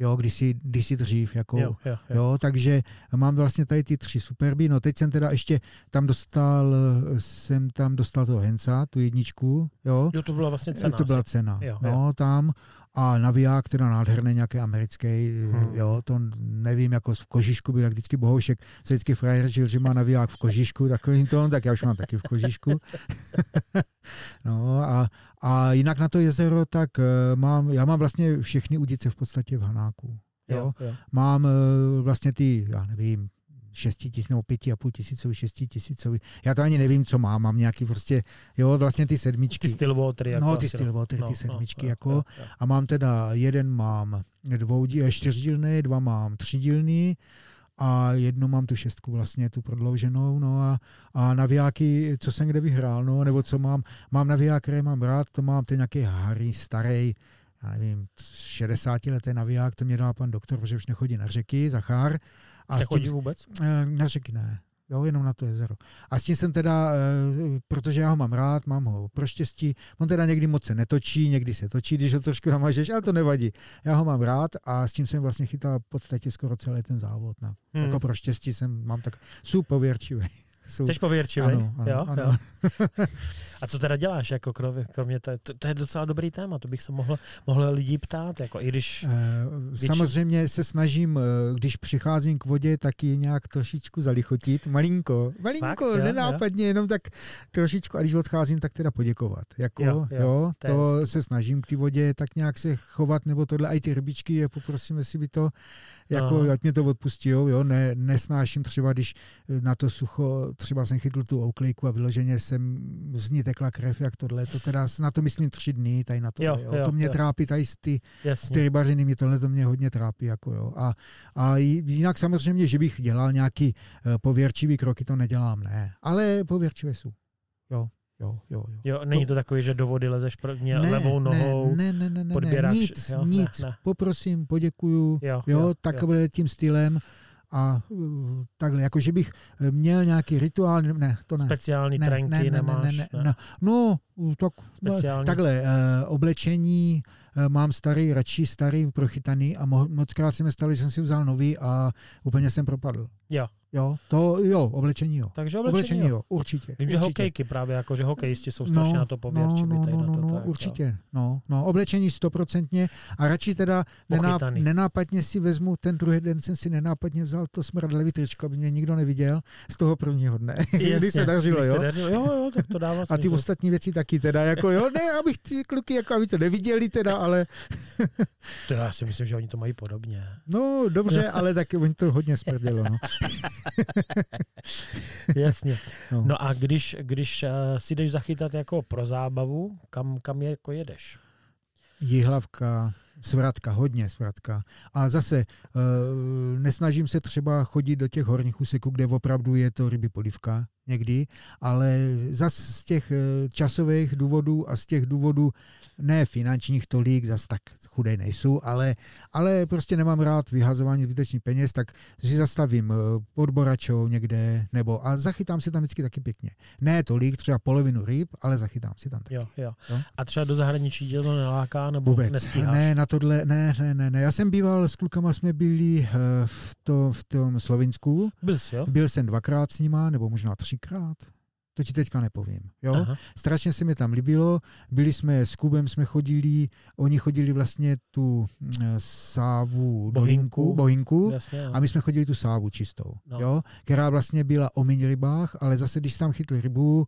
Jo, když si, když si dřív, jako, Jo, jo, jo. Jo, takže mám vlastně tady ty tři superby. No teď jsem teda ještě tam dostal, jsem tam dostal toho Hensa, tu jedničku, jo. Jo, to byla vlastně cena. to byla asi. cena. Jo, no, tam. A naviják, teda nádherný, nějaký americký, Hmm. jo, to nevím, jako v kožišku byl jak vždycky bohoušek, se vždycky frajer žil, že má naviják v kožišku, takový to, tak já už mám taky v kožišku. no a, a jinak na to jezero, tak eh, mám, já mám vlastně všechny udice v podstatě v Hanáku. Jo? Jo, jo. Mám eh, vlastně ty, já nevím, šesti tisíc nebo pěti a půl tisícový, šesti tisícový. Já to ani nevím, co mám. Mám nějaký prostě, jo, vlastně ty sedmičky. Ty Stillwatery. Jako no, ty asi, Stillwatery, no, ty no, sedmičky, no, jako. jo, jo. A mám teda, jeden mám dvou, čtyřdílný, dva mám třidílný a jedno mám tu šestku vlastně, tu prodlouženou, no a, a navijáky, co jsem kde vyhrál, no, nebo co mám, mám naviják, který mám rád, to mám ten nějaký Harry, starý, já nevím, 60 letý naviják, to mě dal pan doktor, protože už nechodí na řeky, Zachár. A Nechodí tím, vůbec? Eh, na řeky ne, jo, jenom na to jezero. A s tím jsem teda, eh, protože já ho mám rád, mám ho pro štěstí, on teda někdy moc se netočí, někdy se točí, když ho trošku namažeš, ale to nevadí. Já ho mám rád a s tím jsem vlastně chytal v podstatě skoro celý ten závod. No. Hmm. Jako pro štěstí jsem, mám tak, jsou pověrčivý. Jsou, Jsi pověrčivý? ano, ano, jo, ano. jo. A co teda děláš, jako kromě, kromě to, to, to, je docela dobrý téma, to bych se mohl, mohl lidí ptát, jako i když... Eh, Samozřejmě se snažím, eh, když přicházím k vodě, tak ji nějak trošičku zalichotit. Malinko, malinko, Fakt, jo, nenápadně, jenom tak trošičku. A když odcházím, tak teda poděkovat. Jako, Jo, jo, jo, jo, to se snažím k té vodě tak nějak se chovat, nebo tohle, i ty rybičky, je poprosím, jestli by to, jako, Aha. ať mě to odpustí, jo, jo, ne, nesnáším třeba, když eh, na to sucho, třeba jsem chytl tu ouklejku a vyloženě jsem z ní tekla krev, jak tohle, to teda na to myslím tři dny, tady na to, Jo, jo, jo, to mě jo. trápí, tady z ty, Jasně. ty rybařiny mě tohle to mě hodně trápí. Jako jo. A, a jinak samozřejmě, že bych dělal nějaký eh, pověrčivý kroky, to nedělám, ne. Ale pověrčivé jsou. Jo, jo, jo. jo. Jo, není to takový, že do vody lezeš prvně levou nohou. ne, ne, ne, ne, ne, podběrač, nic, jo? Ne, nic. ne. Poprosím, poděkuju, Jo, jo, jo, takhle tím stylem a uh, takhle, jako že bych eh, měl nějaký rituál, ne, to ne. Speciální ne, trenky ne, ne, nemáš. Ne, ne, ne. No, tak, no, Speciální. takhle, uh, oblečení uh, mám starý, radši starý, prochytaný a mo- moc krát se mi stalo, že jsem si vzal nový a úplně jsem propadl. Jo. Jo, to jo, oblečení jo. Takže Oblečení, oblečení, jo. jo, určitě. Vím, že určitě. hokejky právě, jako že hokejisti jsou strašně na to no, pověrčiví. no, tady no, na no, to, no, tak, jo. určitě. No, no, oblečení stoprocentně a radši teda nená, nenápadně si vezmu, ten druhý den jsem si nenápadně vzal to smradlivý tričko, aby mě nikdo neviděl z toho prvního dne, kdy se dařilo, Když jo. Se dařilo, jo, jo, tak to dává A ty smysl. ostatní věci taky teda, jako jo, ne, abych ty kluky, jako aby to neviděli teda, ale To já si myslím, že oni to mají podobně. no dobře, ale taky oni to hodně smrdělo, no. Jasně. no. No a když, když uh, si jdeš zachytat jako pro zábavu, kam, kam je, jako jedeš? Jihlavka, svratka, hodně svratka. A zase e, nesnažím se třeba chodit do těch horních úseků, kde opravdu je to ryby polivka někdy, ale zas z těch e, časových důvodů a z těch důvodů ne finančních tolik, zas tak chudé nejsou, ale, ale prostě nemám rád vyhazování zbytečných peněz, tak si zastavím e, pod Boračou někde, nebo a zachytám si tam vždycky taky pěkně. Ne tolik, třeba polovinu ryb, ale zachytám si tam taky. Jo, jo. Jo. A třeba do zahraničí tě to neláká, nebo Vůbec. nestíháš? Ne, na tohle, ne, ne, ne, ne. Já jsem býval, s klukama jsme byli eh, v, to, v tom Slovinsku. Byl jsi, jo? Byl jsem dvakrát s nima, nebo možná třikrát. To ti teďka nepovím. Jo? Aha. Strašně se mi tam líbilo. Byli jsme s Kubem, jsme chodili, oni chodili vlastně tu eh, sávu Bohinku. dolinku, bohinku. Jasně, no. A my jsme chodili tu sávu čistou, No. no. jo, která vlastně byla o méně rybách, ale zase, když tam chytli rybu,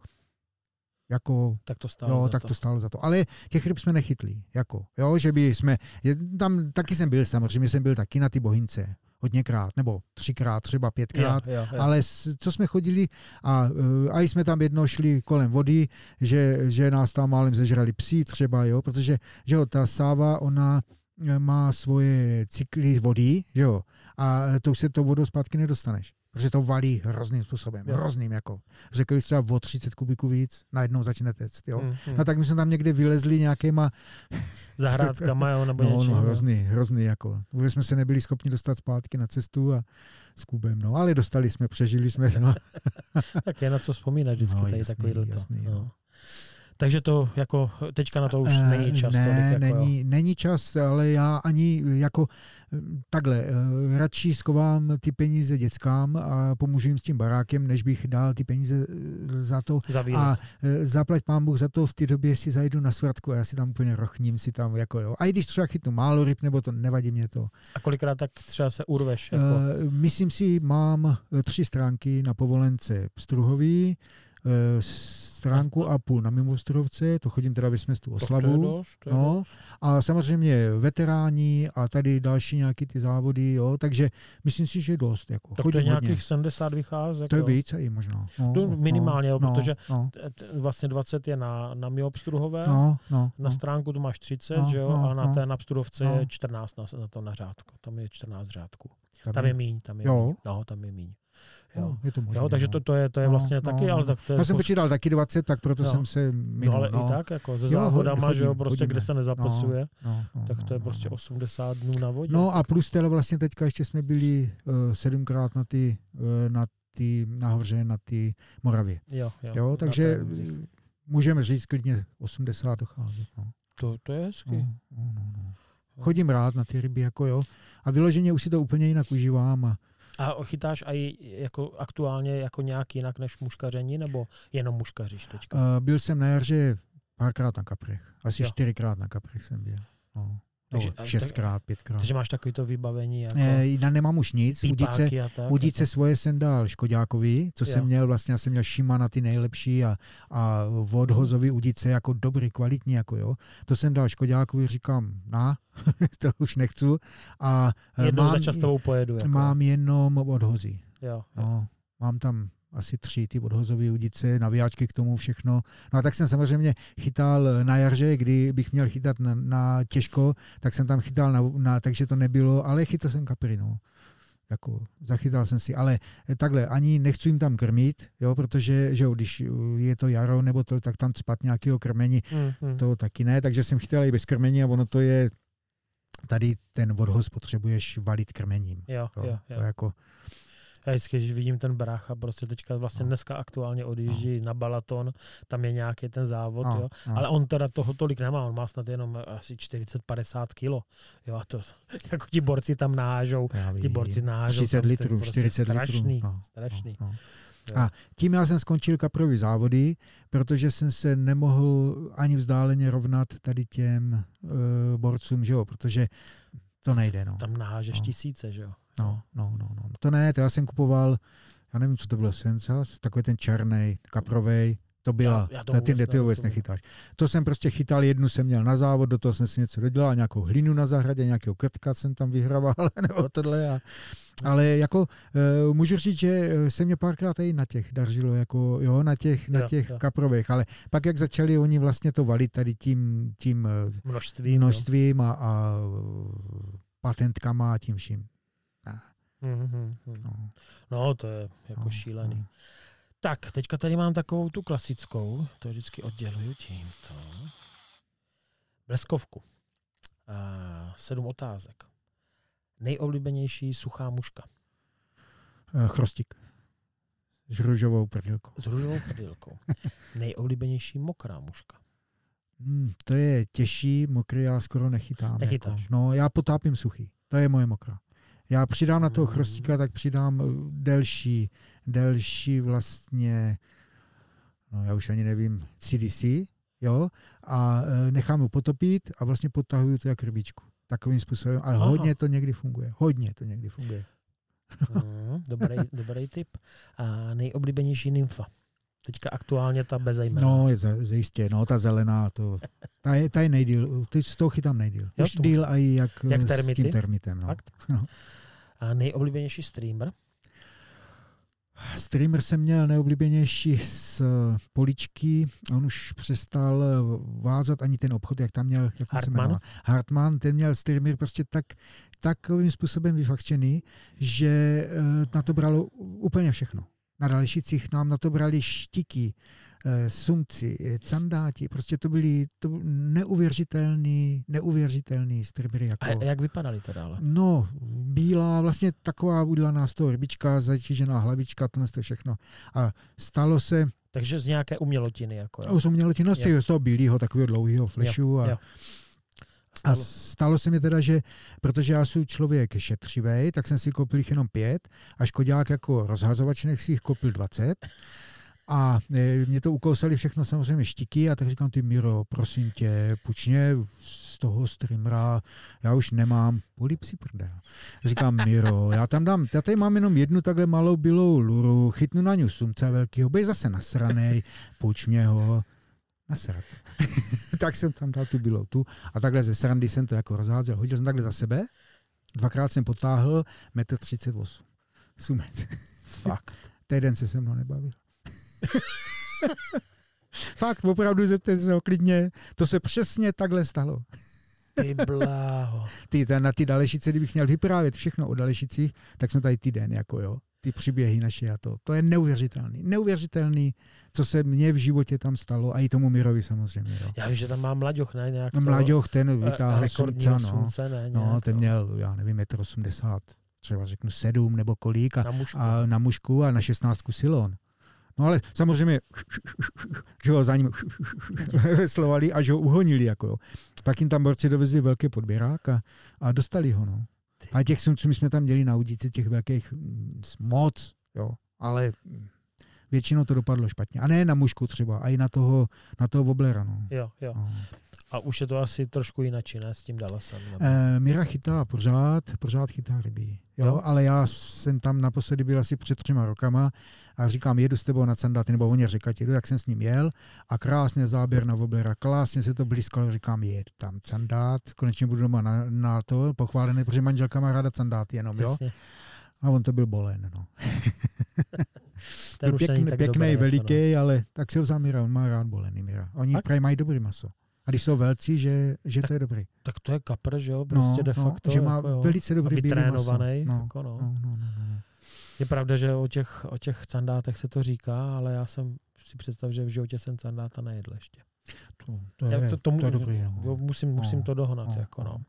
jako tak to stálo Jo, za tak to. to stálo za to. Ale těch ryb jsme nechytli, jako, jo, že by jsme, je, tam taky jsem byl samozřejmě, jsem byl taky na ty bohince, hodněkrát, nebo třikrát, třeba pětkrát, jo, jo, jo. ale co jsme chodili a, eh, a i jsme tam jednou šli kolem vody, že, že nás tam málem zežrali psi třeba, jo, protože že jo, ta sáva, ona eh, má svoje cykly vody, že jo, a to už se tou vodou zpátky nedostaneš. Protože to valí hrozným způsobem, Jo. hrozným jako. Řekli třeba o 30 kubiků víc, najednou začne tect, jo. Hmm, hmm. No tak my jsme tam někde vylezli nějakýma, Zahrádkama, jo, nebo no, něčím. no hrozný, hrozný jako. Vůbec jsme se nebyli schopni dostat zpátky na cestu a s Kubem, no, ale dostali jsme, přežili jsme, no. Tak je na co vzpomínat vždycky No, tady jasný, takový jasný, no. no. Takže to jako teďka na to už Eh, není čas. Ne, tolik, jako, není, jo. není čas, ale já ani jako eh, takhle, eh, radši skovám ty peníze dětskám a pomůžu jim s tím barákem, než bych dal ty peníze eh, za to. za výlet. A eh, zaplať pán Bůh za to, v té době si zajdu na svratku a já si tam úplně rochním si tam jako jo. A i když třeba chytnu málo ryb, nebo to nevadí mě to. A kolikrát tak třeba se urveš? Jako, Eh, Myslím si, mám eh, tři stránky na povolence Struhový, eh, stránku a půl na Mimostruhovce, to chodím teda to je Oslavu. dost, je No, a samozřejmě veteráni a tady další nějaký ty závody, jo, takže myslím si, že dost. Jako, Tak to je hodně. nějakých 70 vycházek. To je jo. víc i možná. No, To minimálně, jo, no, protože- No, t- Vlastně 20 je na, na Miopstruhové, no, no, na no. stránku tu máš 30, No, že jo, no, a na no. té napsturovce No. je 14 na, na to na řádku. Tam je 14 řádků. Tam Tam je míň, tam je Jo. míň. No, tam je míň. Jo. No, je to možné. Jo, takže no. to, to je, to je No, vlastně no, taky, no. ale tak to je... Já jsem poř- počítal taky 20, tak proto No. jsem se minul. no, ale no. i tak, jako se Jo, závodama, chodím, že jo, prostě, chodíme. kde se nezapracuje, No, no, tak no, to je no, prostě no. 80 dnů na vodě. No a plus teda vlastně teďka ještě jsme byli uh, sedmkrát na ty, uh, na ty, nahoře na ty Moravě. jo, jo, Jo, takže vůzích. můžeme říct klidně 80 docházet. No. To, to je hezky. No, no, no, no. Chodím rád na ty ryby, jako jo. A vyloženě už si to úplně jinak užívám. A, A chytáš i jako aktuálně jako nějak jinak než muškaření, nebo jenom muškaříš teďka? a byl jsem na jaře párkrát na kaprech. Asi Jo. čtyřikrát na kaprech jsem byl. No. Takže- No, šestkrát, pětkrát. Takže máš takový to vybavení jako Ne, já nemám už nic. A tak. Udice svoje jsem dal Škodákovi, co Jo. jsem měl, vlastně já jsem měl Shimana ty nejlepší a, a odhozový udice jako dobrý, kvalitní, jako jo. To jsem dal Škodákovi, říkám, na, to už nechci. A eh, Jednou mám, za čas s tebou pojedu. Jako. mám jenom odhozy. Jo, jo. No, mám tam asi tři ty odhozové udice, navijáčky k tomu všechno. No a tak jsem samozřejmě chytal na jaře, kdy bych měl chytat na, na těžko, tak jsem tam chytal, na, na, takže to nebylo, ale chytal jsem kapry, no. Jako, zachytal jsem si, ale takhle, ani nechci jim tam krmit, jo, protože že jo, když je to jaro nebo to, tak tam spat nějakého krmení, Mm, mm. to taky ne, takže jsem chytal i bez krmení a ono to je, tady ten odhoz potřebuješ valit krmením. Jo, Jo, jo, jo. To jako, Já vždycky, když vidím ten brácha, prostě teďka vlastně No. dneska aktuálně odjíždí na Balaton, tam je nějaký ten závod, no, jo. no. Ale on teda toho tolik nemá, on má snad jenom asi 40-50 kilo. Jo, a to, jako ti borci tam nahážou, Já ti borci nahážou. 30 tam, litrů, prostě 40 strašný, litrů. No, strašný. No, no. Jo. A tím já jsem skončil kaprový závody, protože jsem se nemohl ani vzdáleně rovnat tady těm uh, borcům, že jo, protože to nejde, no. Tam nahážeš No. tisíce, že jo. No, no, no, no. To ne, to já jsem kupoval, já nevím, co to bylo, Sensas, takový ten černý, kaprovej, to byla, Já- já tomu ty, ty vůbec nechytáš. To jsem prostě chytal, jednu jsem měl na závod, do toho jsem si něco dodělal, nějakou hlinu na zahradě, nějakého krtka jsem tam vyhrával, nebo tohle. A, ale jako uh, můžu říct, že eh, se mě párkrát i na těch dařilo, jako jo, na těch, na Jo, těch jo. kaprových, ale pak jak začali oni vlastně to valit tady tím, tím eh, Množství. množstvím a, a patentkama a tím vším. Mm-hmm. No, No, to je jako no, šílený. no. Tak, teďka tady mám takovou tu klasickou, to vždycky odděluju tímto. Bleskovku. A sedm otázek. Nejoblíbenější suchá muška. Eh, Chrostík. S růžovou prdilkou. S růžovou prdylkou. Nejoblíbenější mokrá muška. Hmm, to je těžší, mokrý já skoro nechytám. Nechytáš. Jako. No, já potápím suchý. To je moje mokrá. Já přidám na toho Mm. chrostíka, tak přidám eh, delší, delší vlastně, no já už ani nevím, CDC, jo, a eh, nechám ho potopit a vlastně potahuju to jak rybičku. Takovým způsobem, ale Aha. hodně to někdy funguje. Hodně to někdy funguje. Mm, dobrý, dobrý tip. A nejoblíbenější nymfa. Teďka aktuálně ta bezejmená. No, je za- zajistě, no, ta zelená, to, ta je, ta je nejdíl, ty z toho chytám nejdíl. Jo, Už díl a i jak, Jak s termity? tím termitem, no. Fakt? No. A nejoblíbenější streamer. Streamer jsem měl nejoblíbenější z eh, poličky, on už přestal eh, vázat ani ten obchod, jak tam měl, jak on se Hartmann? jmenoval. Hartmann, ten měl streamer prostě tak, takovým způsobem vyfakčený, že eh, na to bralo úplně všechno. Na dalších nám na to brali štiky, sumci, eh, candáti, prostě to byly to neuvěřitelný, neuvěřitelný streamery. Jako... A jak vypadali teda ale? No, bílá, vlastně taková udělaná z toho rybička, zatížená hlavička, tohle to všechno. A stalo se, Takže z nějaké umělotiny. Jako, jo. Z umělotiny, no, z toho bílého, takového dlouhého. Jo, a, jo. Stalo. A stalo se mi teda, že protože já jsem člověk šetřivý, tak jsem si koupil jich jenom pět a škodák jako rozhazovač, nech si jich koupil 20. A e, mě to ukousali všechno samozřejmě štiky a tak říkám, ty Miro, prosím tě, pučně z toho streamera, já už nemám polipsy prdel. Říkám, Miro, já tam dám, já tady mám jenom jednu takhle malou bílou luru, chytnu na ňu sumce velkýho, bej zase nasranej, puč mě ho, nasrat. tak jsem tam dal tu bílou tu a takhle ze srandy jsem to jako rozházel, hodil jsem takhle za sebe, dvakrát jsem potáhl, 1,38 m. Sumec. Fakt. Týden se se mnou nebavil. Fakt, opravdu zeptejte se ho klidně. To se přesně takhle stalo. Ty bláho. Ty, na ty Dalešice, kdybych měl vyprávět všechno o Dalešicích, tak jsme tady týden, jako jo. Ty příběhy naše a to. To je neuvěřitelný. Neuvěřitelný, co se mně v životě tam stalo a i tomu Mirovi samozřejmě. Jo. Já vím, že tam má Mlaďoch, ne? Nějak no, Mlaďoch, ten vytáhl slunce, no. Slunce, ne, no, ten měl, já nevím, 1,80 m, třeba řeknu 7 nebo kolik a na mužku a, na, mužku a na 16 silon. No ale samozřejmě, že ho za ním slovali a že ho uhonili. Jako jo. Pak jim tam borci dovezli velký podběrák a, a dostali ho. No. A těch sumců my jsme tam měli na udici těch velkých mm, moc, jo. ale většinou to dopadlo špatně. A ne na mužku třeba, a i na toho, na toho woblera. No. Jo, jo. No. A už je to asi trošku jinačí, ne, s tím Dallasem? E, Mira chytá pořád, pořád chytá ryby. Jo? No. Ale já jsem tam naposledy byl asi před třema rokama a říkám, jedu s tebou na Candáty, nebo oni říkají, jedu, jak jsem s ním jel a krásně záběr na Woblera, krásně se to blízkalo, říkám, jedu tam Candát, konečně budu doma na, na to, pochválený, protože manželka má ráda Candát jenom, jo. Jasně. A on to byl bolen, no. Ten byl pěkný, pěkný veliký, no. ale tak si ho vzal Mira, on má rád bolený Mira. Oni prý mají dobrý maso. A když jsou velcí, že, že tak, to je dobrý. Tak to je kapr, že jo, prostě no, de no, facto. No, že má jako, velice dobrý bílý trénovaný, no, jako no. No, no, no, no. Je pravda, že o těch, o těch candátech se to říká, ale já jsem si představ, že v životě jsem candáta nejedl ještě. To, to, je, to, to, to je dobrý. No. Jo, musím, musím no, to dohnat. No, jako, no. no.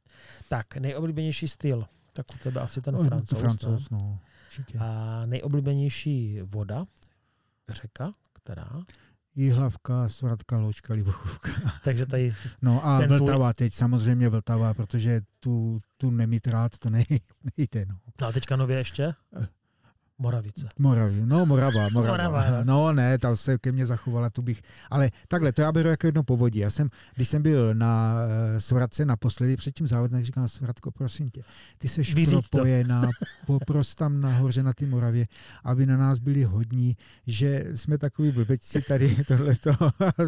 Tak, nejoblíbenější styl. Tak u tebe asi ten no, francouz. francouz no, určitě. A nejoblíbenější voda, řeka, která? Jihlavka, Svratka, Loučka, Libochovka. Takže tady... No a Vltava tvůj... teď, samozřejmě Vltava, protože tu, tu nemít rád, to nejde. No. no a teďka nově ještě? Moravice. Moraví, no Morava, Morava. Morava no ne, ta se ke mně zachovala, tu bych, ale takhle, to já beru jako jedno povodí. Já jsem, když jsem byl na uh, Svratce naposledy před tím závodem, tak říkám, Svratko, prosím tě, ty seš Vyříď propojená, popros tam nahoře na té Moravě, aby na nás byli hodní, že jsme takový blbečci tady, tohleto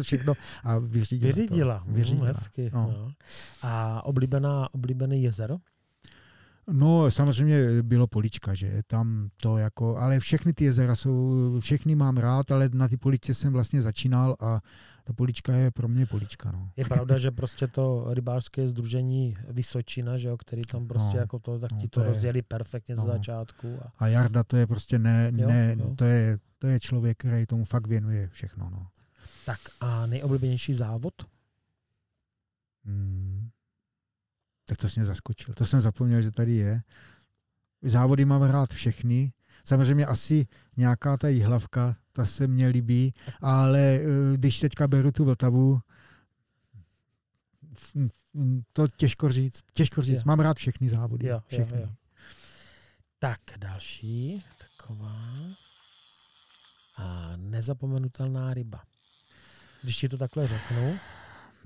všechno a vyřídila. Vyřídila, to. vyřídila. Mm, hezky. No. No. A oblíbená, oblíbené jezero? No, samozřejmě bylo polička, že tam to jako, ale všechny ty jezera jsou, všechny mám rád, ale na ty poličce jsem vlastně začínal a ta polička je pro mě polička. No. Je pravda, že prostě to rybářské združení Vysočina, že jo, který tam prostě no, jako to, tak no, ti to, to rozjeli perfektně no. ze začátku. A... a Jarda to je prostě ne, jo, ne jo. To, je, to je člověk, který tomu fakt věnuje všechno. No. Tak a nejoblíbenější závod? Hmm. Tak to jsi mě zaskočil. To jsem zapomněl, že tady je. Závody mám rád všechny. Samozřejmě asi nějaká ta hlavka, ta se mně líbí, ale eh, když teďka beru tu Vltavu, to těžko říct. Těžko říct. Jo. Mám rád všechny závody. Jo, všechny. Jo, jo. Tak, další taková a nezapomenutelná ryba. Když ti to takhle řeknu,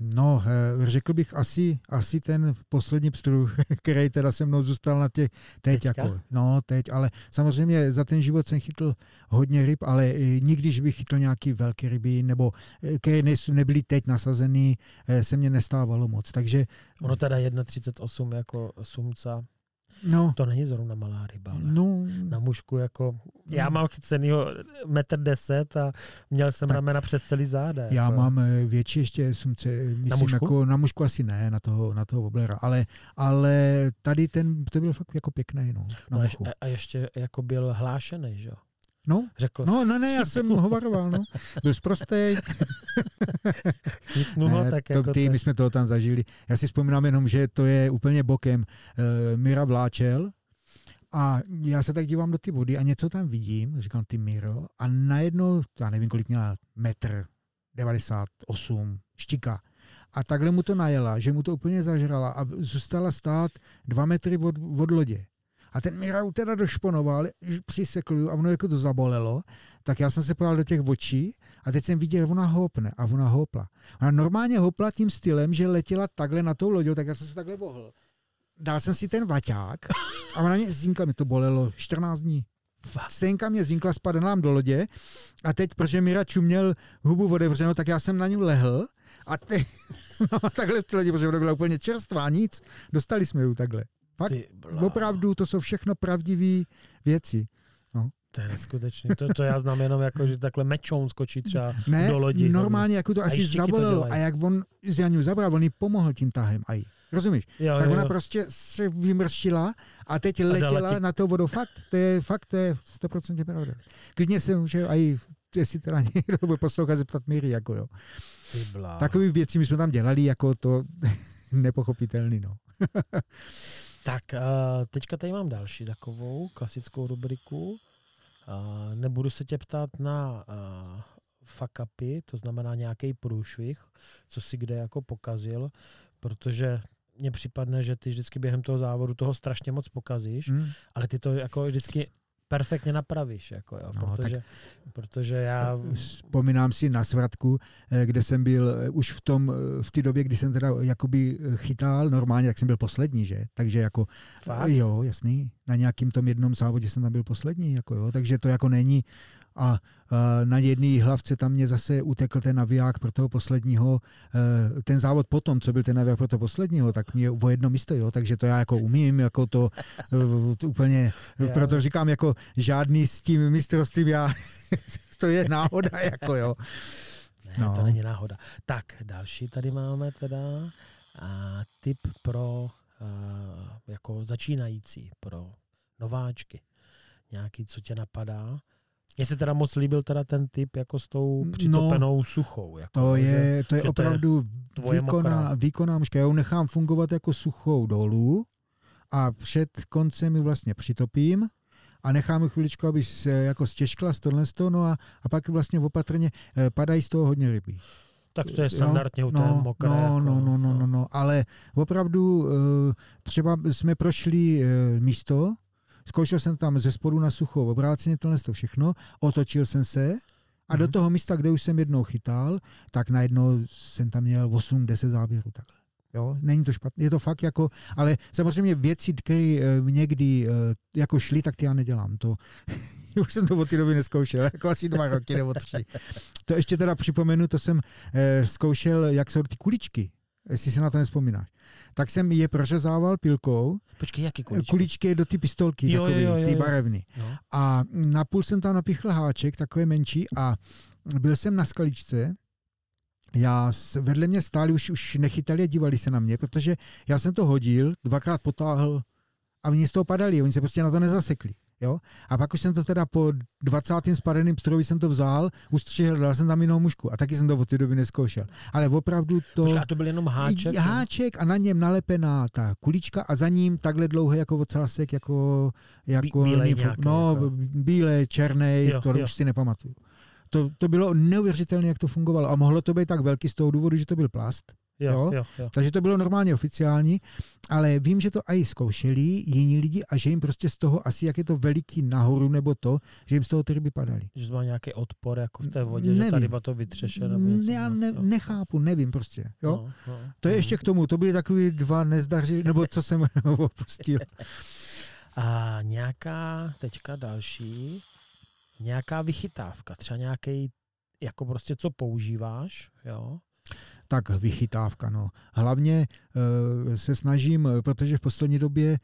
No, eh, řekl bych asi, asi ten poslední pstruh, který teda se mnou zůstal na těch, teď Teďka? jako, no teď, ale samozřejmě za ten život jsem chytl hodně ryb, ale eh, nikdy, že bych chytl nějaký velké ryby, nebo eh, které nebyly teď nasazený, se mě nestávalo moc, takže... Ono teda 1,38 jako sumca, No. To není zrovna malá ryba, ale no. na mužku jako... Já mám chycenýho metr deset a měl jsem tak ramena přes celý záda. Já jako. mám eh, větší ještě sumce, myslím, na mužku? Jako, na mužku asi ne, na toho, na toho oblera, ale, ale tady ten, to byl fakt jako pěkný, no, na no a, a ještě jako byl hlášený, že jo? No, Řekl no, no, ne, já jsem ho varoval, no. Byl zprostej. ne, tak to, jako ty, my jsme toho tam zažili. Já si vzpomínám jenom, že to je úplně bokem uh, Mira Vláčel A já se tak dívám do ty vody a něco tam vidím, říkám ty Miro, a najednou, já nevím, kolik měla, metr, 98, štika. A takhle mu to najela, že mu to úplně zažrala a zůstala stát dva metry od, od lodě. A ten Mirau teda došponoval, přisekl a ono jako to zabolelo, tak já jsem se podal do těch očí a teď jsem viděl, ona houpne a ona houpla. Ona normálně houpla tím stylem, že letěla takhle na tou loďou, tak já jsem se takhle bohl. Dal jsem si ten vaťák a ona mě zinkla, mi to bolelo 14 dní. Senka mě zinkla, spadla nám do lodě a teď, protože Mira čuměl hubu otevřenou, tak já jsem na ní lehl a teď, no, takhle v té lodi, protože ona byla úplně čerstvá, nic, dostali jsme ji takhle. Fakt, opravdu, to jsou všechno pravdivé věci. No. To je neskutečné. To, to já znám jenom jako, že takhle mečou skočí třeba ne, do lodi. normálně, jako to asi zabolelo. To a jak on z Janu zabral, on jí pomohl tím tahem. Aj. Rozumíš? Jo, tak jo, ona jo. prostě se vymrštila a teď a letěla na to vodou. Fakt, to je, fakt, to je 100% pravda. Klidně se může aj jestli teda někdo bude poslouchat, zeptat Míry, jako jo. Takový věci my jsme tam dělali, jako to nepochopitelný, no. Tak teďka tady mám další takovou klasickou rubriku. Nebudu se tě ptát na fuck upy, to znamená nějaký průšvih, co si kde jako pokazil, protože mně připadne, že ty vždycky během toho závodu toho strašně moc pokazíš, hmm. ale ty to jako vždycky perfektně napravíš, jako jo, no, protože, tak, protože já... Vzpomínám si na svratku, eh, kde jsem byl eh, už v tom, eh, v té době, kdy jsem teda jakoby chytal normálně, tak jsem byl poslední, že? Takže jako, Fakt? jo, jasný, na nějakým tom jednom závodě jsem tam byl poslední, jako jo, takže to jako není a na jedné hlavce tam mě zase utekl ten naviják pro toho posledního, e, ten závod potom, co byl ten naviják pro toho posledního, tak mě o jedno místo, jo, takže to já jako umím, jako to, to úplně, proto říkám, jako žádný s tím mistrovstvím já, to je náhoda, jako jo. Ne, no. to není náhoda. Tak, další tady máme teda a, tip pro jako začínající, pro nováčky. Nějaký, co tě napadá? Mně se teda moc líbil teda ten typ jako s tou no, přitopenou no, suchou. Jako, to, je, to je opravdu to je výkonná, výkonná mužka. Já ji nechám fungovat jako suchou dolů a před koncem ji vlastně přitopím a nechám ji chviličku, aby se jako stěžkla z tohle no a, a pak vlastně opatrně eh, padají z toho hodně ryby. Tak to je standardně u té no, mokré. No, jako, no, no, no, no, no, ale opravdu eh, třeba jsme prošli eh, místo, Zkoušel jsem tam ze spodu na suchou obráceně tohle to všechno, otočil jsem se a do mhm. toho místa, kde už jsem jednou chytal, tak najednou jsem tam měl 8-10 záběrů takhle. Jo, není to špatné, je to fakt jako, ale samozřejmě věci, které někdy uh, jako šly, tak ty já nedělám. To, už jsem to od té doby neskoušel, jako asi dva roky nebo tři. To ještě teda připomenu, to jsem uh, zkoušel, jak jsou ty kuličky jestli si na to nespomínáš. Tak jsem je prořezával pilkou. Počkej, jaký kuličky? Kuličky do ty pistolky, jo, takový, jo, jo, ty barevný. Jo. A napůl jsem tam napichl háček, takový menší a byl jsem na skaličce, já vedle mě stáli, už, už nechytali a dívali se na mě, protože já jsem to hodil, dvakrát potáhl a oni z toho padali, oni se prostě na to nezasekli. Jo? A pak už jsem to teda po 20. spadeným stroji jsem to vzal, ustřihl, dal jsem tam jinou mužku a taky jsem to od té doby neskoušel. Ale opravdu to... Počká, to byl jenom háček? Háček a na něm nalepená ta kulička a za ním takhle dlouhý jako ocásek, jako... jako bílej nějaký, no, jako... bílé, černý, to jo. už si nepamatuju. To, to bylo neuvěřitelné, jak to fungovalo. A mohlo to být tak velký z toho důvodu, že to byl plast. Jo, jo? Jo, jo. Takže to bylo normálně oficiální, ale vím, že to i zkoušeli jiní lidi a že jim prostě z toho asi, jak je to veliký nahoru nebo to, že jim z toho ty ryby padaly. Že to má nějaký odpor jako v té vodě, nevím. že ta ryba to vytřeše? Nebo něco, Já no, ne, nechápu, nevím prostě. Jo? No, no, to je no. ještě k tomu, to byly takový dva nezdaři, nebo co jsem opustil. A nějaká, teďka další, nějaká vychytávka, třeba nějaký, jako prostě co používáš, jo, tak vychytávka. No. Hlavně e, se snažím, protože v poslední době e,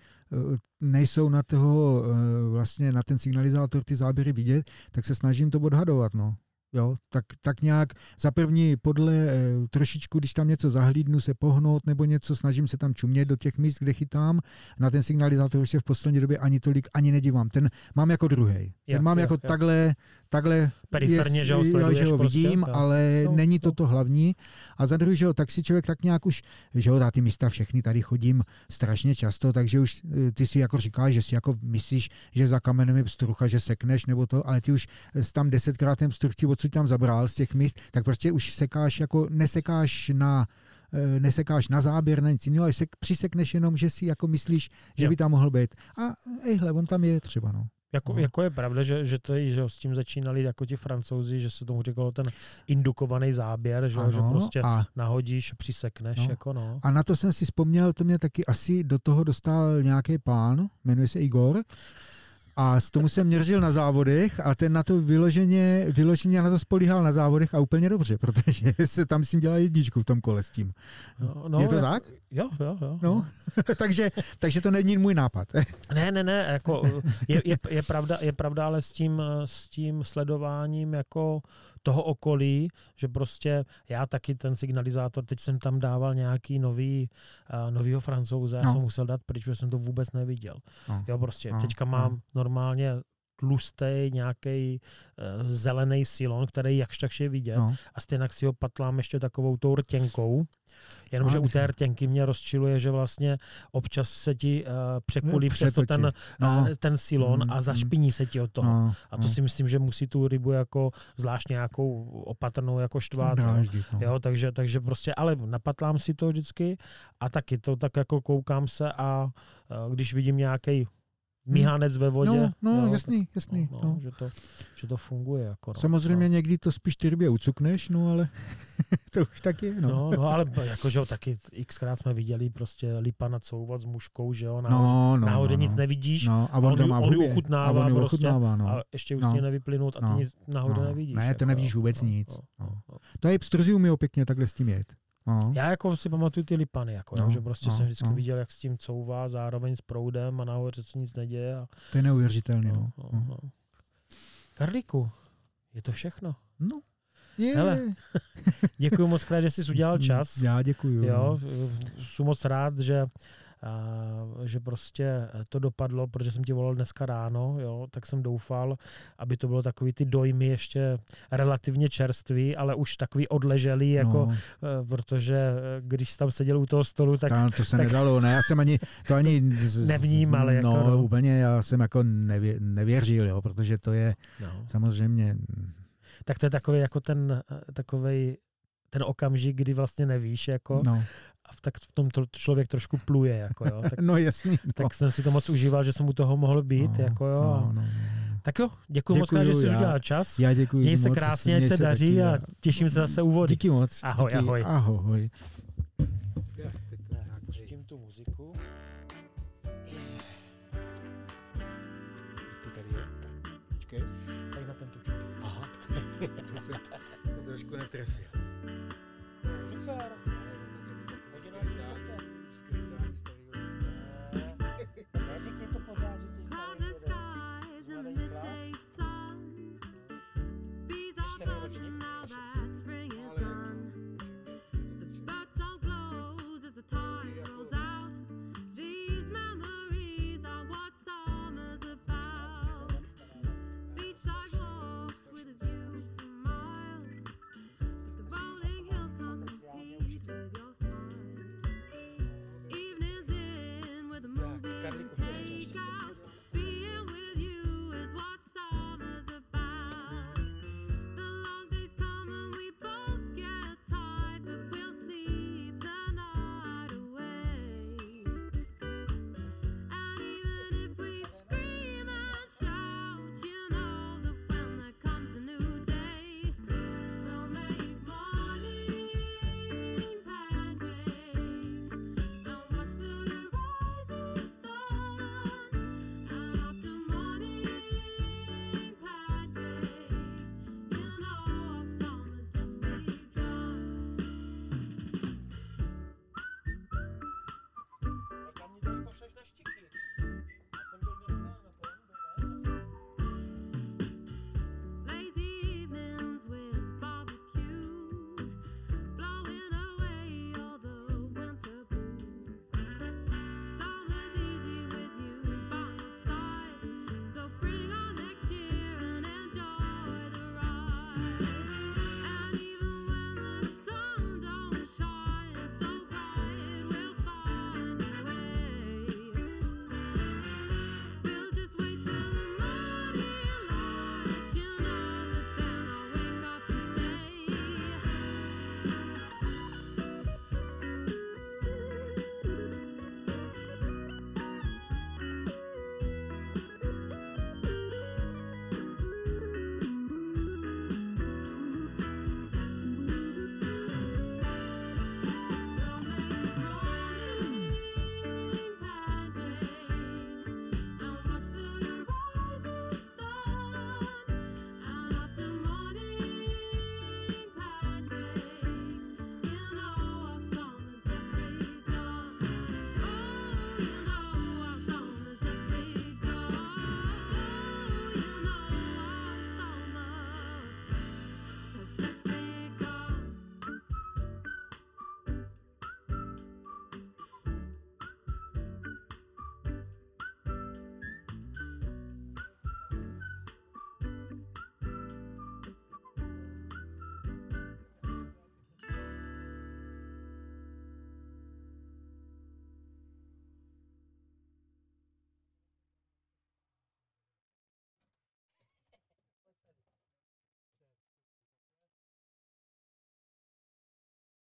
nejsou na toho, e, vlastně na ten signalizátor ty záběry vidět, tak se snažím to odhadovat. No. Jo, tak, tak nějak za první podle e, trošičku, když tam něco zahlídnu, se pohnout nebo něco, snažím se tam čumět do těch míst, kde chytám. Na ten signalizátor už se v poslední době ani tolik ani nedívám. Ten mám jako druhý. Ten mám jo, jako jo. takhle, takhle Periferně, je, že ho jo, že ho prostě, vidím, jo. ale No, není to to hlavní. A za druhé, že jo, tak si člověk tak nějak už, že jo, na ty místa všechny tady chodím strašně často, takže už eh, ty si jako říkáš, že si jako myslíš, že za kamenem je pstrucha, že sekneš nebo to, ale ty už jsi tam desetkrát ten pstruh ti odsud tam zabral z těch míst, tak prostě už sekáš jako, nesekáš na eh, nesekáš na záběr, na nic jiného, ale sek, přisekneš jenom, že si jako myslíš, že Jo. by tam mohl být. A ejhle, on tam je třeba, no. Jako, No. jako je pravda, že, že, to je, že s tím začínali jako ti francouzi, že se tomu říkalo ten indukovaný záběr, že, jo, že prostě a nahodíš, přisekneš, No. jako no. A na to jsem si vzpomněl, to mě taky asi do toho dostal nějaký pán, jmenuje se Igor, a s tomu jsem měřil na závodech a ten na to vyloženě, vyloženě na to spolíhal na závodech a úplně dobře, protože se tam s tím dělal jedničku v tom kole s tím. No, Je to tak? Jo, jo, jo. No, takže, takže to není můj nápad. Ne, ne, ne, jako je, je, je, pravda, je pravda, ale s tím, s tím sledováním jako toho okolí, že prostě já taky ten signalizátor, teď jsem tam dával nějaký nový, uh, novýho francouze, já No. jsem musel dát pryč, protože jsem to vůbec neviděl. No. Jo, prostě, No, teďka no. mám normálně tlustý nějaký uh, zelený silon, který jakž takž je vidět No, a stejně si ho patlám ještě takovou tou rtěnkou, jenomže No, u té rtěnky mě rozčiluje, že vlastně občas se ti uh, překulí No, přes to ten, No. no. ten silon Mm, a mm. zašpiní se ti od toho. no, A to si myslím, že musí tu rybu jako zvlášť nějakou opatrnou jako štvát. jo. dráždit, no. Jo, takže, takže prostě, ale napatlám si to vždycky a taky to tak jako koukám se a uh, když vidím nějaký míhanec ve vodě. No, no, jo, jasný, jasný. No, No, no, Že, to, že to funguje. Jako, no. Samozřejmě no. někdy to spíš ty rybě ucukneš, no ale to už tak je, no. No, no, ale jako, že jo, taky xkrát jsme viděli prostě lipana couvat s muškou, že jo, nahoře, no, no, nahoře no, nic no. nevidíš, No, a on, on, má on ji ochutnává a on prostě, ochutnává, no. a ještě už No. no. nevyplynout a ty No. nic nahoře No. nevidíš. Ne, to jako, nevidíš jo. vůbec no, nic. No, No. no. To je pstruzi umí pěkně takhle s tím jet. No. Já jako si pamatuju ty lipany, jako, No, jo, že prostě no, jsem vždycky no. viděl, jak s tím couvá zároveň s proudem a nahoře se nic neděje. A, To je neuvěřitelný, no. no, no, no. Karlíku, je to všechno. No. Je. Hele, Děkuji moc krát, že jsi udělal čas. Já děkuju. Jo, jsem moc rád, že, že prostě to dopadlo, protože jsem ti volal dneska ráno, jo, tak jsem doufal, aby to bylo takový ty dojmy ještě relativně čerstvý, ale už takový odleželý, jako, no, eh, protože eh, když tam seděl u toho stolu, tak tak, to se tak- nedalo, ne, já jsem ani, to ani Nevnímal, jako no, no. úplně, já jsem jako nevě, nevěřil, jo, protože to je no. samozřejmě, tak to je takový jako ten takový ten okamžik, kdy vlastně nevíš, jako, no, a tak v tom to člověk trošku pluje, jako jo. Tak, no jasný. No. tak jsem si to moc užíval, že jsem u toho mohl být, no, jako jo. No, no, no. Tak jo, děkuji moc krát, že jsi udělal čas. Já děkuji Měj se moc, krásně, ať se daří taky, a těším se zase u vody. Díky moc. Ahoj, díky, ahoj. Ahoj. Tak, pustím tu muziku. Tady na ten tučník. Aha. to se to trošku netrefil.